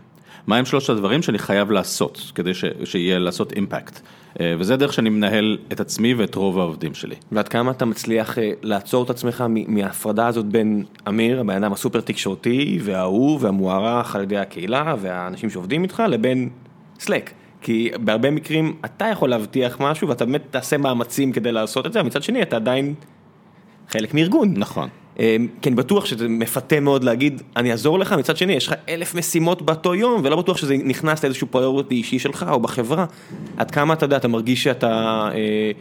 מה הם שלושת הדברים שאני חייב לעשות, כדי ש, שיהיה לעשות אימפקט. אה, וזה דרך שאני מנהל את עצמי ואת רוב העובדים שלי. ועד כמה אתה מצליח אה, לעצור את עצמך מההפרדה הזאת בין אמיר, הבן אדם הסופר תקשורתי והאהוב והמוערך על ידי הקהילה והאנשים שעובדים איתך, לבין סלק. כי בהרבה מקרים אתה יכול להבטיח משהו ואתה באמת תעשה מאמצים כדי לעשות את זה, ומצד שני אתה עדיין חלק מארגון. נכון. אמ, כי אני בטוח שזה מפתה מאוד להגיד, אני אעזור לך, מצד שני יש לך אלף משימות באותו יום, ולא בטוח שזה נכנס לאיזשהו פריוריטי אישי שלך או בחברה. עד כמה אתה יודע, אתה מרגיש שאתה אה,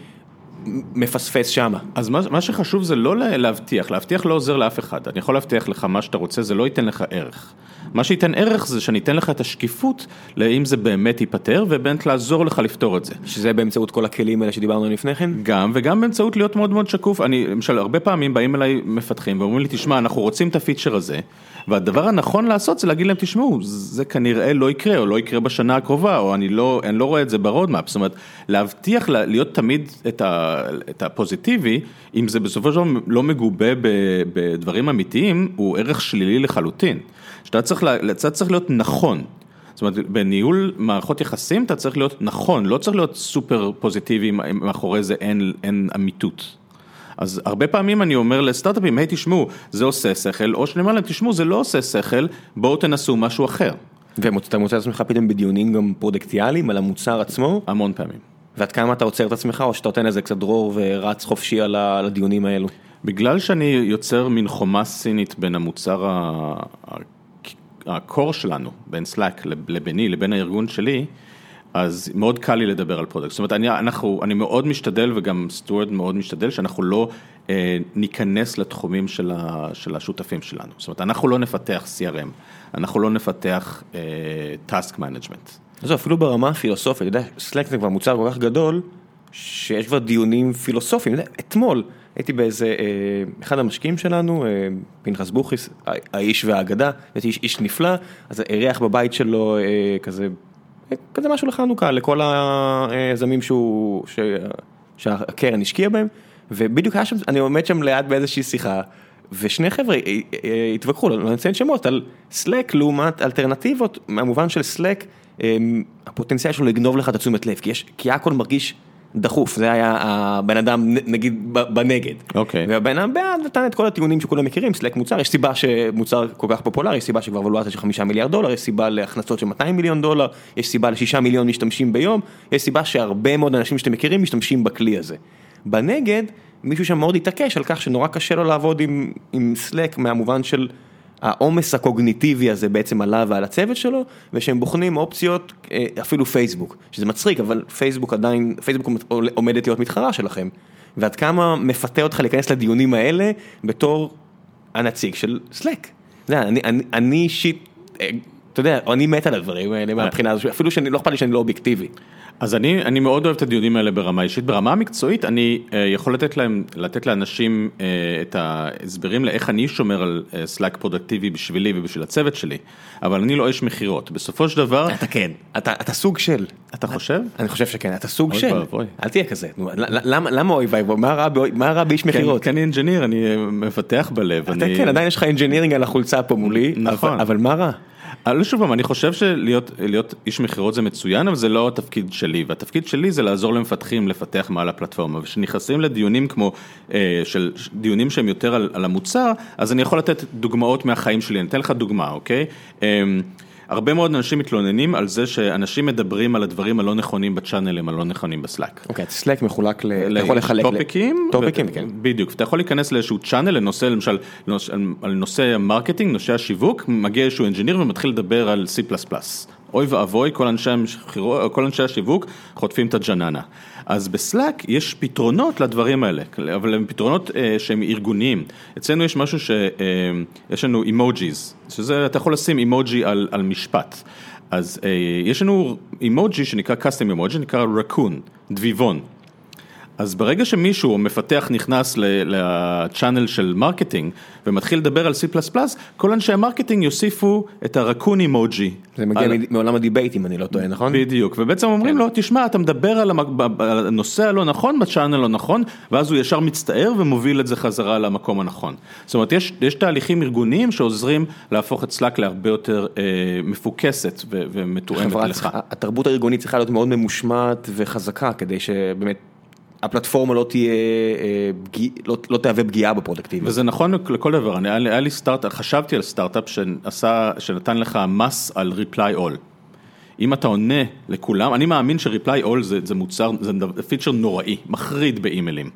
מפספס שמה. אז מה, מה שחשוב זה לא להבטיח, להבטיח לא עוזר לאף אחד. אני יכול להבטיח לך מה שאתה רוצה, זה לא ייתן לך ערך. מה שייתן ערך זה שאני אתן לך את השקיפות לאם זה באמת ייפתר ובאמת לעזור לך לפתור את זה. שזה באמצעות כל הכלים האלה שדיברנו לפני כן? גם וגם באמצעות להיות מאוד מאוד שקוף. אני למשל הרבה פעמים באים אליי מפתחים ואומרים לי תשמע אנחנו רוצים את הפיצ'ר הזה והדבר הנכון לעשות זה להגיד להם תשמעו זה כנראה לא יקרה או לא יקרה בשנה הקרובה או אני לא, אני לא רואה את זה ברודמאפ. זאת אומרת להבטיח להיות תמיד את, ה, את הפוזיטיבי אם זה בסופו של דבר לא מגובה בדברים אמיתיים הוא ערך שלילי לחלוטין. שאתה צריך, אתה צריך להיות נכון. זאת אומרת, בניהול מערכות יחסים אתה צריך להיות נכון, לא צריך להיות סופר פוזיטיבי מאחורי זה אין, אין אמיתות. אז הרבה פעמים אני אומר לסטארט-אפים, היי תשמעו, זה עושה שכל, או שאני אומר להם, תשמעו, זה לא עושה שכל, בואו תנסו משהו אחר. ואתה מוצא את עצמך פתאום בדיונים גם פרודקטיאליים על המוצר עצמו? המון פעמים. ועד כמה אתה עוצר את עצמך, או שאתה נותן איזה קצת דרור ורץ חופשי על הדיונים האלו? בגלל שאני יוצר מין חומה סינית בין המוצר ה core שלנו, בין Slack לביני לבין הארגון שלי, אז מאוד קל לי לדבר על product. זאת אומרת, אני, אנחנו, אני מאוד משתדל וגם סטוארט מאוד משתדל שאנחנו לא אה, ניכנס לתחומים של, ה, של השותפים שלנו. זאת אומרת, אנחנו לא נפתח CRM, אנחנו לא נפתח אה, task management. אז אפילו ברמה הפילוסופית, אתה יודע, Slack זה כבר מוצר כל כך גדול, שיש כבר דיונים פילוסופיים. אתמול הייתי באיזה, אה, אחד המשקיעים שלנו, אה, פנחס בוכריס, האיש והאגדה, איש, איש נפלא, אז אירח בבית שלו אה, כזה כזה משהו לחנוכה, לכל היזמים שהוא, שהקרן השקיעה בהם, ובדיוק היה שם, אני עומד שם ליד באיזושהי שיחה. ושני חבר'ה התווכחו, לא נציין שמות, על סלק לעומת אלטרנטיבות, מהמובן של סלק, הפוטנציאל שלו לגנוב לך את התשומת לב, כי, יש, כי הכל מרגיש דחוף, זה היה הבן אדם נגיד בנגד. אוקיי. Okay. והבן אדם בעד נתן את כל הטיעונים שכולם מכירים, סלק מוצר, יש סיבה שמוצר כל כך פופולרי, יש סיבה שכבר וולואציה של חמישה מיליארד דולר, יש סיבה להכנסות של 200 מיליון דולר, יש סיבה לשישה מיליון משתמשים ביום, יש סיבה שהרבה מאוד אנשים שאתם מכירים משתמשים בכלי הזה. בנגד, מישהו שם מאוד התעקש על כך שנורא קשה לו לעבוד עם, עם סלק מהמובן של העומס הקוגניטיבי הזה בעצם עליו ועל הצוות שלו, ושהם בוחנים אופציות, אה, אפילו פייסבוק, שזה מצחיק, אבל פייסבוק עדיין, פייסבוק עומדת להיות מתחרה שלכם, ועד כמה מפתה אותך להיכנס לדיונים האלה בתור הנציג של סלק. אני אישית, אה, אתה יודע, אני מת על הדברים האלה מהבחינה הזו, אפילו שלא אכפת לי שאני לא אובייקטיבי. אז אני, אני מאוד אוהב את הדיונים האלה ברמה אישית, ברמה המקצועית אני אה, יכול לתת להם, לתת לאנשים אה, את ההסברים לאיך אני שומר על אה, Slack פרודוקטיבי בשבילי ובשביל הצוות שלי, אבל אני לא איש מכירות, בסופו של דבר... אתה כן, אתה, אתה סוג של. אתה חושב? אני חושב שכן, אתה סוג של. בואי. אל תהיה כזה, למה, למה אוי ואבוי, מה רע באיש מכירות? כי אני engineer, אני מפתח בלב. אתה כן, עדיין יש לך engineering על החולצה פה מולי, נכון. אבל מה רע? לא שוב פעם, אני חושב שלהיות איש מכירות זה מצוין, אבל זה לא התפקיד שלי, והתפקיד שלי זה לעזור למפתחים לפתח מעל הפלטפורמה, וכשנכנסים לדיונים כמו, אה, של דיונים שהם יותר על, על המוצר, אז אני יכול לתת דוגמאות מהחיים שלי, אני אתן לך דוגמה, אוקיי? אה, הרבה מאוד אנשים מתלוננים על זה שאנשים מדברים על הדברים הלא נכונים בצ'אנלים הלא נכונים ב Slack. אוקיי, okay, Slack מחולק ל... אתה יכול לחלק... טופיקים. טופיקים, כן. בדיוק, אתה יכול להיכנס לאיזשהו channel, לנושא, למשל, על נושא ה marketing, נושא השיווק, מגיע איזשהו engineer ומתחיל לדבר על C++. אוי ואבוי, כל אנשי, כל אנשי השיווק חוטפים את הג'ננה. אז ב Slack יש פתרונות לדברים האלה, אבל הם פתרונות אה, שהם ארגוניים. אצלנו יש משהו שיש אה, לנו אימוג'יז, שזה, אתה יכול לשים אימוג'י על, על משפט. אז אה, יש לנו אימוג'י שנקרא custom אימוג'י, נקרא raccoon, דביבון. אז ברגע שמישהו, מפתח נכנס ל channel של marketing ומתחיל לדבר על C++, כל אנשי ה marketing יוסיפו את ה raccoon emoji. זה מגיע על... מעולם ה debate אם אני לא טועה, נכון? בדיוק, ובעצם אומרים כן. לו, תשמע, אתה מדבר על הנושא הלא נכון ב channel הלא נכון, ואז הוא ישר מצטער ומוביל את זה חזרה למקום הנכון. זאת אומרת, יש, יש תהליכים ארגוניים שעוזרים להפוך את סלאק להרבה יותר אה, מפוקסת ומתואמת לך. התרבות הארגונית צריכה להיות מאוד ממושמעת וחזקה, כדי שבאמת... הפלטפורמה לא תהיה, אה, לא, לא תהווה פגיעה בפרודוקטיביות. וזה נכון לכל דבר, אני, היה לי סטארט-אפ, חשבתי על סטארט-אפ שנתן לך מס על reply all. אם אתה עונה לכולם, אני מאמין ש-reply all זה, זה מוצר, זה feature נוראי, מחריד באימיילים.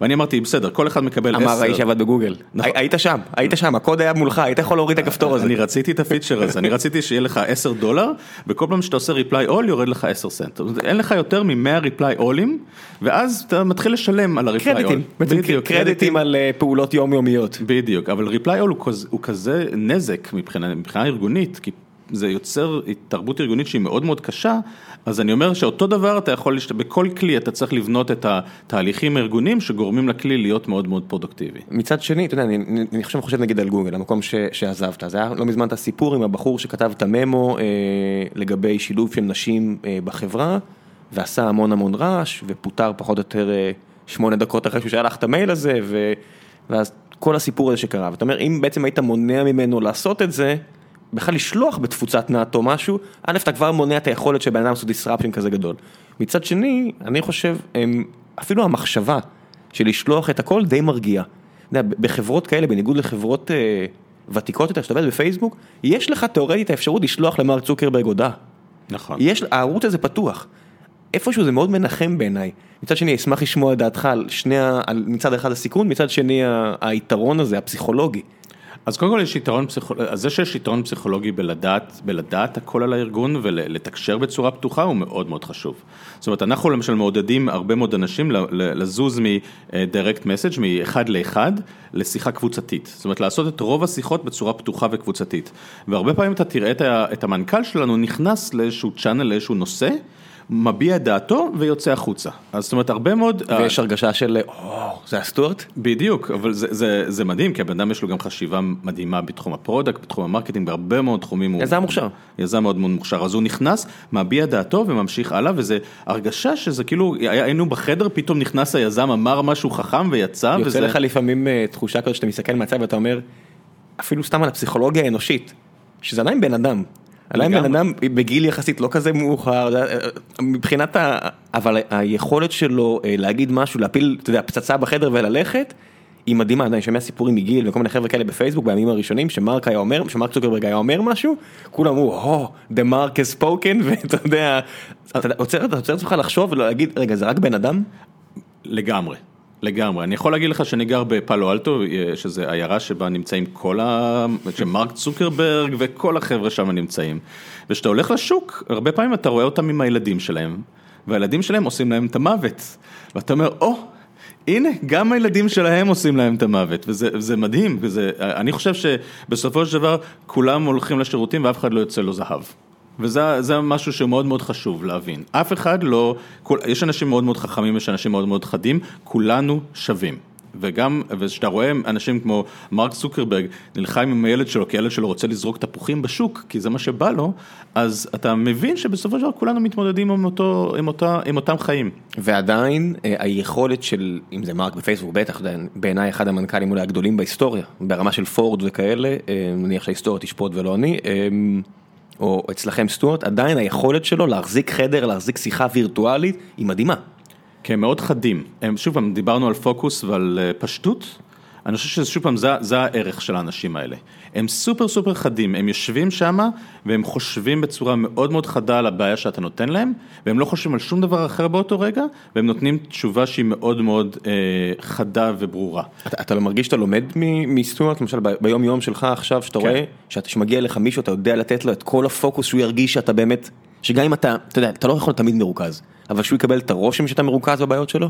ואני אמרתי, בסדר, כל אחד מקבל 10. אמר האיש שעבד בגוגל. נכון. היית שם, היית שם, הקוד היה מולך, היית יכול להוריד את הכפתור הזה. אני רציתי את ה feature הזה, אני רציתי שיהיה לך 10 דולר, וכל פעם שאתה עושה reply all יורד לך 10 סנט. אין לך יותר מ-100 reply all ים, ואז אתה מתחיל לשלם על ה-reply all. קרדיטים, בדיוק, קרדיטים על אה, פעולות יומיומיות. בדיוק, אבל reply all הוא כזה נזק מבחינה ארגונית, כי זה יוצר תרבות ארגונית שהיא מאוד מאוד קשה, אז אני אומר שאותו דבר אתה יכול, בכל כלי אתה צריך לבנות את התהליכים הארגוניים שגורמים לכלי להיות מאוד מאוד פרודוקטיבי. מצד שני, אתה יודע, אני, אני עכשיו חושב נגיד על גוגל, המקום ש, שעזבת, זה היה לא מזמן את הסיפור עם הבחור שכתב את הממו אה, לגבי שילוב של נשים אה, בחברה, ועשה המון המון רעש, ופוטר פחות או יותר אה, שמונה דקות אחרי שהוא שלח את המייל הזה, ו, ואז כל הסיפור הזה שקרה, ואתה אומר, אם בעצם היית מונע ממנו לעשות את זה, בכלל לשלוח בתפוצת נאט"ו משהו, א', אתה כבר מונע את היכולת של בן אדם לעשות disruption כזה גדול. מצד שני, אני חושב, אפילו המחשבה של לשלוח את הכל די מרגיעה. בחברות כאלה, בניגוד לחברות אה, ותיקות יותר, שאתה עובד בפייסבוק, יש לך תאורטית האפשרות לשלוח למרק צוקרברג הודעה. נכון. יש, הערוץ הזה פתוח. איפשהו זה מאוד מנחם בעיניי. מצד שני, אשמח לשמוע את דעתך על שני, על מצד אחד הסיכון, מצד שני היתרון הזה, הפסיכולוגי. אז קודם כל יש יתרון פסיכולוגי, אז זה שיש יתרון פסיכולוגי בלדעת, בלדעת הכל על הארגון ולתקשר בצורה פתוחה הוא מאוד מאוד חשוב. זאת אומרת, אנחנו למשל מעודדים הרבה מאוד אנשים לזוז מ-direct message, מאחד לאחד, לשיחה קבוצתית. זאת אומרת, לעשות את רוב השיחות בצורה פתוחה וקבוצתית. והרבה פעמים אתה תראה את המנכ"ל שלנו נכנס לאיזשהו channel, לאיזשהו נושא, מביע את דעתו ויוצא החוצה. אז זאת אומרת, הרבה מאוד... ויש הרגשה של, או, זה הסטוארט? בדיוק, אבל זה, זה, זה מדהים, כי הבן אדם יש לו גם חשיבה מדהימה בתחום ה product, בתחום ה marketing, בהרבה מאוד תחומים. יזם מוכשר. יזם מאוד מאוד מוכשר, אז הוא נכנס, מביע דעתו וממשיך הלאה, וזה הרגשה שזה כאילו, היינו בחדר, פתאום נכנס היזם, אמר משהו חכם ויצא, יוצא וזה... לך לפעמים אה, תחושה כזאת שאתה מסתכל מהצד ואתה אומר, אפילו סתם על הפסיכולוגיה האנושית, שזה עדיין בן אדם. עדיין בן אדם בגיל יחסית לא כזה מאוחר, מבחינת ה... אבל היכולת שלו אה, להגיד משהו, להפיל, אתה יודע, פצצה בחדר וללכת, היא מדהימה, אני שומע סיפורים מגיל וכל מיני חבר'ה כאלה בפייסבוק בימים הראשונים, שמרק היה אומר, שמרק צוקרברג היה אומר משהו, כולם אמרו, הו, the mark has spoken, ואתה יודע, אתה עוצר את עצמך לחשוב ולהגיד, רגע, זה רק בן אדם? לגמרי. לגמרי, אני יכול להגיד לך שאני גר בפאלו אלטו, שזה עיירה שבה נמצאים כל ה... שמרק צוקרברג וכל החבר'ה שם נמצאים. וכשאתה הולך לשוק, הרבה פעמים אתה רואה אותם עם הילדים שלהם, והילדים שלהם עושים להם את המוות. ואתה אומר, או, oh, הנה, גם הילדים שלהם עושים להם את המוות, וזה מדהים, וזה, אני חושב שבסופו של דבר כולם הולכים לשירותים ואף אחד לא יוצא לו זהב. וזה משהו שמאוד מאוד חשוב להבין. אף אחד לא, יש אנשים מאוד מאוד חכמים, יש אנשים מאוד מאוד חדים, כולנו שווים. וגם, וכשאתה רואה אנשים כמו מרק צוקרברג נלחם עם הילד שלו, כי הילד שלו רוצה לזרוק תפוחים בשוק, כי זה מה שבא לו, אז אתה מבין שבסופו של דבר כולנו מתמודדים עם, אותו, עם, אותה, עם אותם חיים. ועדיין אה, היכולת של, אם זה מרק בפייסבוק, בטח, בעיניי אחד המנכ"לים אולי הגדולים בהיסטוריה, ברמה של פורד וכאלה, אה, נניח שההיסטוריה תשפוט ולא אני. או אצלכם סטוארט, עדיין היכולת שלו להחזיק חדר, להחזיק שיחה וירטואלית, היא מדהימה. כי הם מאוד חדים. שוב דיברנו על פוקוס ועל אה, פשטות. אני חושב ששוב פעם, זה, זה הערך של האנשים האלה. הם סופר סופר חדים, הם יושבים שם והם חושבים בצורה מאוד מאוד חדה על הבעיה שאתה נותן להם, והם לא חושבים על שום דבר אחר באותו רגע, והם נותנים תשובה שהיא מאוד מאוד אה, חדה וברורה. אתה, אתה לא מרגיש שאתה לומד מסטוארט, למשל ביום יום שלך עכשיו, שאתה כן. רואה, שאתה שמגיע לך מישהו, אתה יודע לתת לו את כל הפוקוס שהוא ירגיש שאתה באמת, שגם אם אתה, אתה יודע, אתה לא יכול תמיד מרוכז, אבל שהוא יקבל את הרושם שאתה מרוכז בבעיות שלו?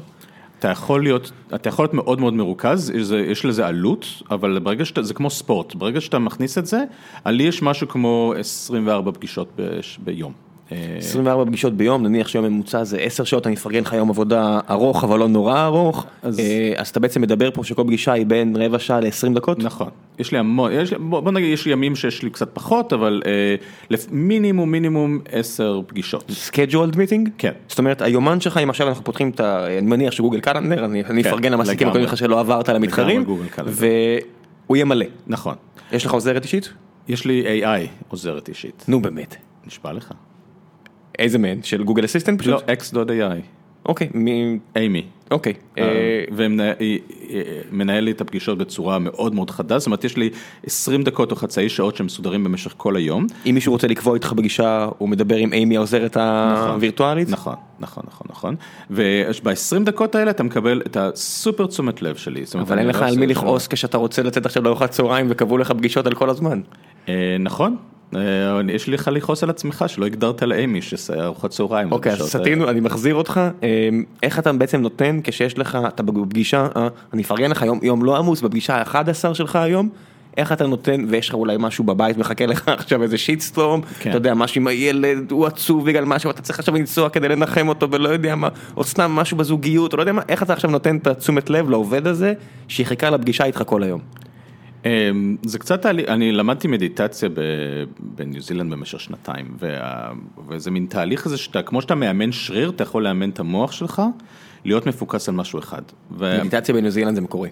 אתה יכול להיות, אתה יכול להיות מאוד מאוד מרוכז, יש, יש לזה עלות, אבל ברגע שאתה, זה כמו ספורט, ברגע שאתה מכניס את זה, לי יש משהו כמו 24 פגישות ב, ביום. 24 פגישות ביום, נניח שיום ממוצע זה 10 שעות, אני אפרגן לך יום עבודה ארוך, אבל לא נורא ארוך, אז, אה, אז אתה בעצם מדבר פה שכל פגישה היא בין רבע שעה ל-20 דקות? נכון, יש לי המון, יש, בוא, בוא נגיד, יש לי ימים שיש לי קצת פחות, אבל אה, מינימום, מינימום 10 פגישות. scheduled meeting? כן. זאת אומרת, היומן שלך, אם עכשיו אנחנו פותחים את ה... אני מניח שגוגל קלנדר, אני, אני כן, אפרגן למעסיקים הקודמים לך שלא עברת למתחרים, והוא יהיה מלא. נכון. יש לך עוזרת אישית? יש לי AI עוזרת אישית. נו באמת. נשבע לך. איזה מהן? של גוגל אסיסטנט? לא, x.ai. אוקיי, מי... אימי. אוקיי. אה, אה, ומנהל לי את הפגישות בצורה מאוד מאוד חדה, זאת אומרת יש לי 20 דקות או חצאי שעות שמסודרים במשך כל היום. אם מישהו רוצה לקבוע איתך פגישה, הוא מדבר עם אימי העוזרת נכון, הווירטואלית? נכון, נכון, נכון, נכון. וב-20 דקות האלה אתה מקבל את הסופר תשומת לב שלי. אבל אין לך על מי לכעוס כשאתה רוצה לצאת עכשיו לארוחת צהריים וקבעו לך פגישות על כל הזמן. אה, נכון, אה, יש לך לכעוס על עצמך שלא הגדרת לאימי ארוחת צהריים. אוקיי, אז סטינו, אני מחזיר אותך, אה, איך אתה בעצם נותן כשיש לך, אתה בפגישה, אה, אני אפרגן לך יום לא עמוס, בפגישה ה-11 שלך היום, איך אתה נותן, ויש לך אולי משהו בבית מחכה לך עכשיו איזה שיטסטורם, כן. אתה יודע, משהו עם הילד, הוא עצוב בגלל משהו, אתה צריך עכשיו לנסוע כדי לנחם אותו ולא יודע מה, או סתם משהו בזוגיות, או לא יודע מה, איך אתה עכשיו נותן את התשומת לב לעובד הזה, שיחכה לפגישה איתך כל היום. אמ, זה קצת, אני למדתי מדיטציה בניו זילנד במשך שנתיים, וזה מין תהליך כזה שאתה, כמו שאתה מאמן שריר, אתה יכול לאמן את המוח שלך, להיות מפוקס על משהו אחד. מדיטציה בניו זילנד זה מקורי.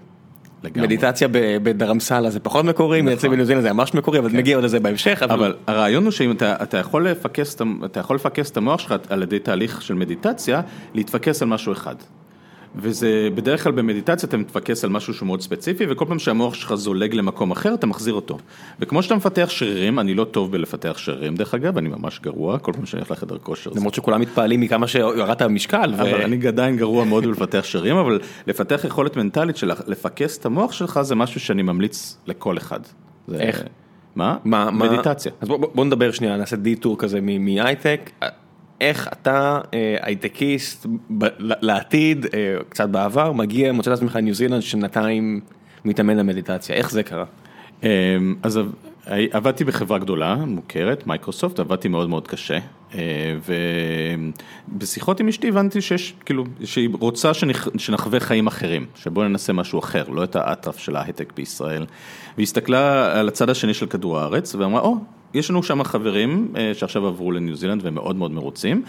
לגמרי. מדיטציה בדרמסלה זה פחות מקורי, נכון. מדיטציה בניו זילנד זה ממש מקורי, אבל כן. נגיע עוד לזה בהמשך. אבל... אבל הרעיון הוא שאם אתה, אתה, יכול לפקס, אתה יכול לפקס את המוח שלך על ידי תהליך של מדיטציה, להתפקס על משהו אחד. וזה בדרך כלל במדיטציה אתה מתפקס על משהו שהוא מאוד ספציפי וכל פעם שהמוח שלך זולג למקום אחר אתה מחזיר אותו. וכמו שאתה מפתח שרירים, אני לא טוב בלפתח שרירים דרך אגב, אני ממש גרוע, כל פעם שאני הולך לחדר כושר. למרות שכולם מתפעלים מכמה שירדת במשקל. אבל אני עדיין גרוע מאוד בלפתח שרירים, אבל לפתח יכולת מנטלית של לפקס את המוח שלך זה משהו שאני ממליץ לכל אחד. איך? מה? מדיטציה. אז בוא נדבר שנייה, נעשה דיטור כזה מהייטק. איך אתה אה, הייטקיסט לעתיד, אה, קצת בעבר, מגיע, מוצא את עצמך לניו זילנד שנתיים מתאמן למדיטציה, איך זה קרה? אמ, אז עבדתי בחברה גדולה, מוכרת, מייקרוסופט, עבדתי מאוד מאוד קשה. ובשיחות עם אשתי הבנתי שיש, כאילו, שהיא רוצה שנחווה חיים אחרים, שבואו ננסה משהו אחר, לא את האטרף של ההייטק בישראל. והיא הסתכלה על הצד השני של כדור הארץ ואמרה, או, יש לנו שם חברים שעכשיו עברו לניו זילנד והם מאוד מאוד מרוצים,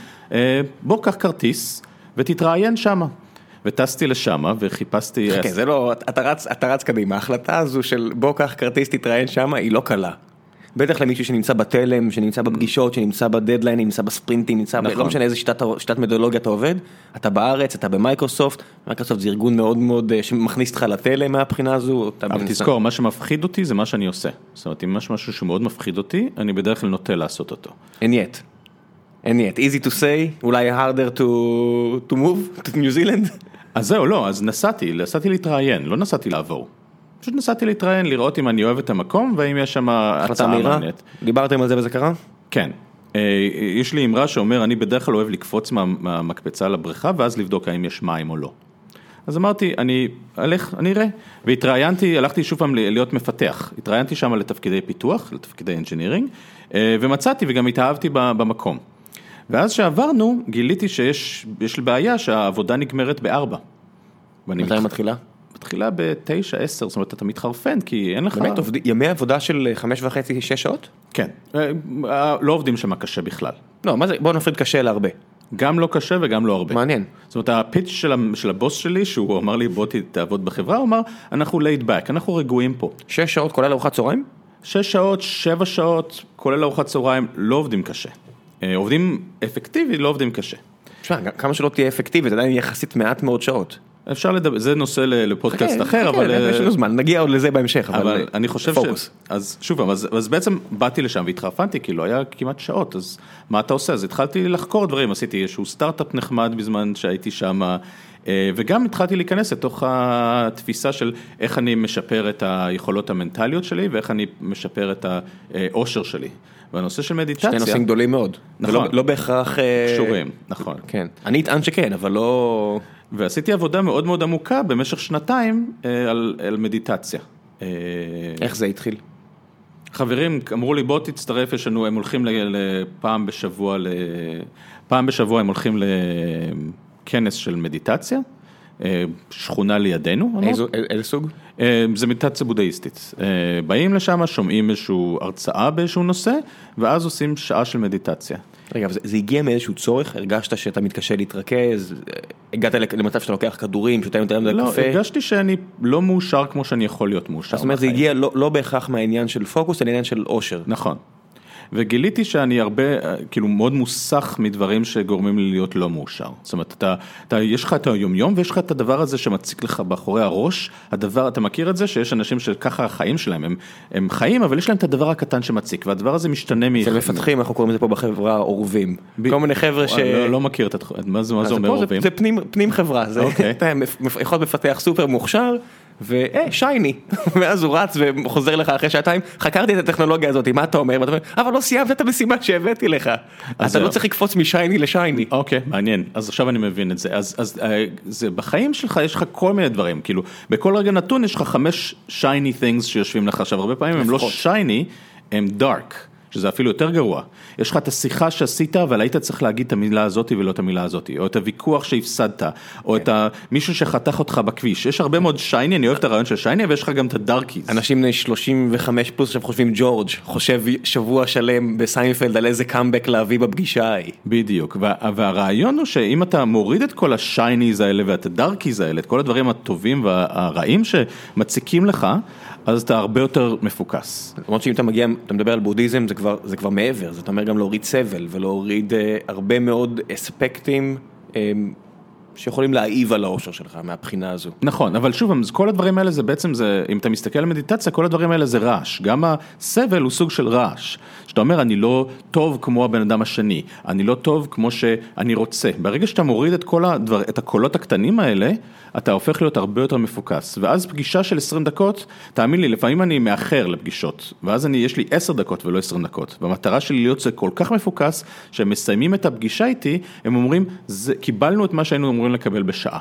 בוא קח כרטיס ותתראיין שמה. וטסתי לשמה וחיפשתי... חכה, זה לא, אתה רץ קדימה, ההחלטה הזו של בוא קח כרטיס תתראיין שמה היא לא קלה. בטח למישהו שנמצא בתלם, שנמצא בפגישות, שנמצא בדדליין, נמצא בספרינטים, נמצא, נכון. לא משנה איזה שיטת, שיטת מתודולוגיה אתה עובד, אתה בארץ, אתה במייקרוסופט, מייקרוסופט זה ארגון מאוד מאוד אה, שמכניס אותך לתלם מהבחינה הזו. אבל תזכור, מה שמפחיד אותי זה מה שאני עושה. זאת אומרת, אם יש משהו שמאוד מפחיד אותי, אני בדרך כלל נוטה לעשות אותו. אין yet. אין yet. easy to say, אולי harder to, to move to New Zealand? אז זהו, לא, אז נסעתי, נסעתי להתראיין, לא נסעתי לעבור. פשוט נסעתי להתראיין, לראות אם אני אוהב את המקום, והאם יש שם הצעה מעניינת. דיברתם על זה וזה קרה? כן. אה, יש לי אמרה שאומר, אני בדרך כלל אוהב לקפוץ מהמקפצה לבריכה, ואז לבדוק האם יש מים או לא. אז אמרתי, אני אלך, אני אראה. והתראיינתי, הלכתי שוב פעם להיות מפתח. התראיינתי שם לתפקידי פיתוח, לתפקידי engineering, אה, ומצאתי וגם התאהבתי במקום. ואז שעברנו, גיליתי שיש לי בעיה שהעבודה נגמרת בארבע. מתי מתחילה? מתחילה בתשע, עשר, זאת אומרת אתה מתחרפן כי אין לך... באמת, ימי עבודה של חמש וחצי, שש שעות? כן, אה, לא עובדים שם קשה בכלל. לא, מה זה, בוא נפריד קשה להרבה. גם לא קשה וגם לא הרבה. מעניין. זאת אומרת, הפיץ' של הבוס שלי, שהוא אמר לי בוא תעבוד בחברה, הוא אמר, אנחנו laid back, אנחנו רגועים פה. שש שעות כולל ארוחת צהריים? שש שעות, שבע שעות, כולל ארוחת צהריים, לא עובדים קשה. אה, עובדים אפקטיבי, לא עובדים קשה. תשמע, כמה שלא תהיה אפקטיבית, עדיין יחסית מעט מאוד שעות. אפשר לדבר, זה נושא לפודקאסט אחר, אבל... יש לנו זמן, נגיע עוד לזה בהמשך, אבל אני חושב ש... אז שוב פעם, אז בעצם באתי לשם והתחרפנתי, כי לא היה כמעט שעות, אז מה אתה עושה? אז התחלתי לחקור דברים, עשיתי איזשהו סטארט-אפ נחמד בזמן שהייתי שם, אה, וגם התחלתי להיכנס לתוך התפיסה של איך אני משפר את היכולות המנטליות שלי, ואיך אני משפר את האושר שלי. והנושא של מדיטציה... שני נושאים גדולים מאוד. נכון. לא בהכרח... אה, קשורים, נכון. כן. אני אטען שכן, אבל לא... ועשיתי עבודה מאוד מאוד עמוקה במשך שנתיים אה, על, על מדיטציה. אה, איך זה התחיל? חברים אמרו לי בוא תצטרף, יש לנו, הם הולכים לפעם בשבוע, פעם בשבוע הם הולכים לכנס של מדיטציה, שכונה לידינו. איזו, איזה סוג? זה מדיטציה בודהיסטית. באים לשם, שומעים איזושהי הרצאה באיזשהו נושא, ואז עושים שעה של מדיטציה. רגע, זה, זה הגיע מאיזשהו צורך? הרגשת שאתה מתקשה להתרכז? הגעת למצב שאתה לוקח כדורים, שותה יותר מדי קפה? לא, הרגשתי שאני לא מאושר כמו שאני יכול להיות מאושר. זאת אומרת, זה הגיע לא, לא בהכרח מהעניין של פוקוס, אלא עניין של אושר. נכון. וגיליתי שאני הרבה, כאילו מאוד מוסך מדברים שגורמים לי להיות לא מאושר. זאת אומרת, אתה, אתה, יש לך את היומיום ויש לך את הדבר הזה שמציק לך באחורי הראש, הדבר, אתה מכיר את זה שיש אנשים שככה החיים שלהם, הם, הם חיים אבל יש להם את הדבר הקטן שמציק והדבר הזה משתנה מ... זה מפתחים, אנחנו קוראים לזה פה בחברה אורבים. ב... כל מיני חבר'ה ש... לא, לא מכיר את התחום, מה זה, מה זה אומר אורבים? זה, זה פנים, פנים חברה, זה, okay. אתה יכול לפתח סופר מוכשר. והי, שייני, ואז הוא רץ וחוזר לך אחרי שעתיים, חקרתי את הטכנולוגיה הזאת, מה אתה אומר? ואתה אומר, אבל לא סיימת את המשימה שהבאתי לך, אתה לא צריך לקפוץ משייני לשייני. אוקיי, מעניין, אז עכשיו אני מבין את זה, אז אה, זה בחיים שלך יש לך כל מיני דברים, כאילו, בכל רגע נתון יש לך חמש שייני things שיושבים לך עכשיו, הרבה פעמים הם לא שייני, הם דארק. שזה אפילו יותר גרוע. יש לך את השיחה שעשית, אבל היית צריך להגיד את המילה הזאת ולא את המילה הזאת, או את הוויכוח שהפסדת, או את מישהו שחתך אותך בכביש. יש הרבה מאוד shiny, אני אוהב את הרעיון של shiny, ויש לך גם את ה darkies. אנשים בני 35 פלוס עכשיו חושבים ג'ורג', חושב שבוע שלם בסיינפלד על איזה קאמבק להביא בפגישה ההיא. בדיוק, והרעיון הוא שאם אתה מוריד את כל ה shinies האלה ואת ה darkies האלה, את כל הדברים הטובים והרעים שמציקים לך, אז אתה הרבה יותר מפוקס. למרות שאם אתה מגיע, אתה מדבר על בודהיזם, זה זה כבר מעבר, זאת אומרת גם להוריד סבל ולהוריד אה, הרבה מאוד אספקטים אה, שיכולים להעיב על האושר שלך מהבחינה הזו. נכון, אבל שוב, כל הדברים האלה זה בעצם, זה, אם אתה מסתכל על מדיטציה, כל הדברים האלה זה רעש. גם הסבל הוא סוג של רעש. שאתה אומר, אני לא טוב כמו הבן אדם השני, אני לא טוב כמו שאני רוצה. ברגע שאתה מוריד את כל הדבר, את הקולות הקטנים האלה, אתה הופך להיות הרבה יותר מפוקס. ואז פגישה של 20 דקות, תאמין לי, לפעמים אני מאחר לפגישות, ואז אני, יש לי 10 דקות ולא 20 דקות. והמטרה שלי להיות כל כך מפוקס, שהם מסיימים את הפגישה איתי, הם אומרים, קיבלנו את מה שהיינו אמורים לקבל בשעה.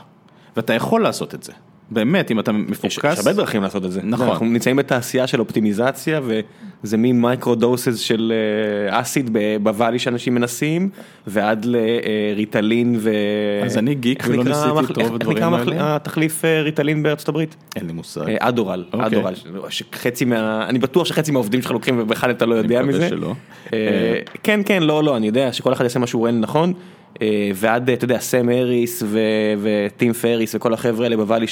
ואתה יכול לעשות את זה. באמת, אם אתה מפוקס. יש הרבה דרכים לעשות את זה. נכון. אנחנו נמצאים בתעשייה של אופטימיזציה וזה ממייקרו דוסס של אסיד בוואלי שאנשים מנסים, ועד לריטלין ו... אז אני גיק ולא ניסיתי את רוב הדברים איך נקרא האלה. התחליף אה, ריטלין בארצות הברית? אין לי מושג. אה, אדורל, אוקיי. אדורל, שחצי מה... אני בטוח שחצי מהעובדים שלך לוקחים ובכלל אתה לא יודע מקווה מזה. שלא. אה, כן, כן, לא, לא, אני יודע שכל אחד יעשה מה שהוא רואה נכון. אה, ועד, אתה יודע, סם אריס וטים פריס וכל החבר'ה האלה בוואלי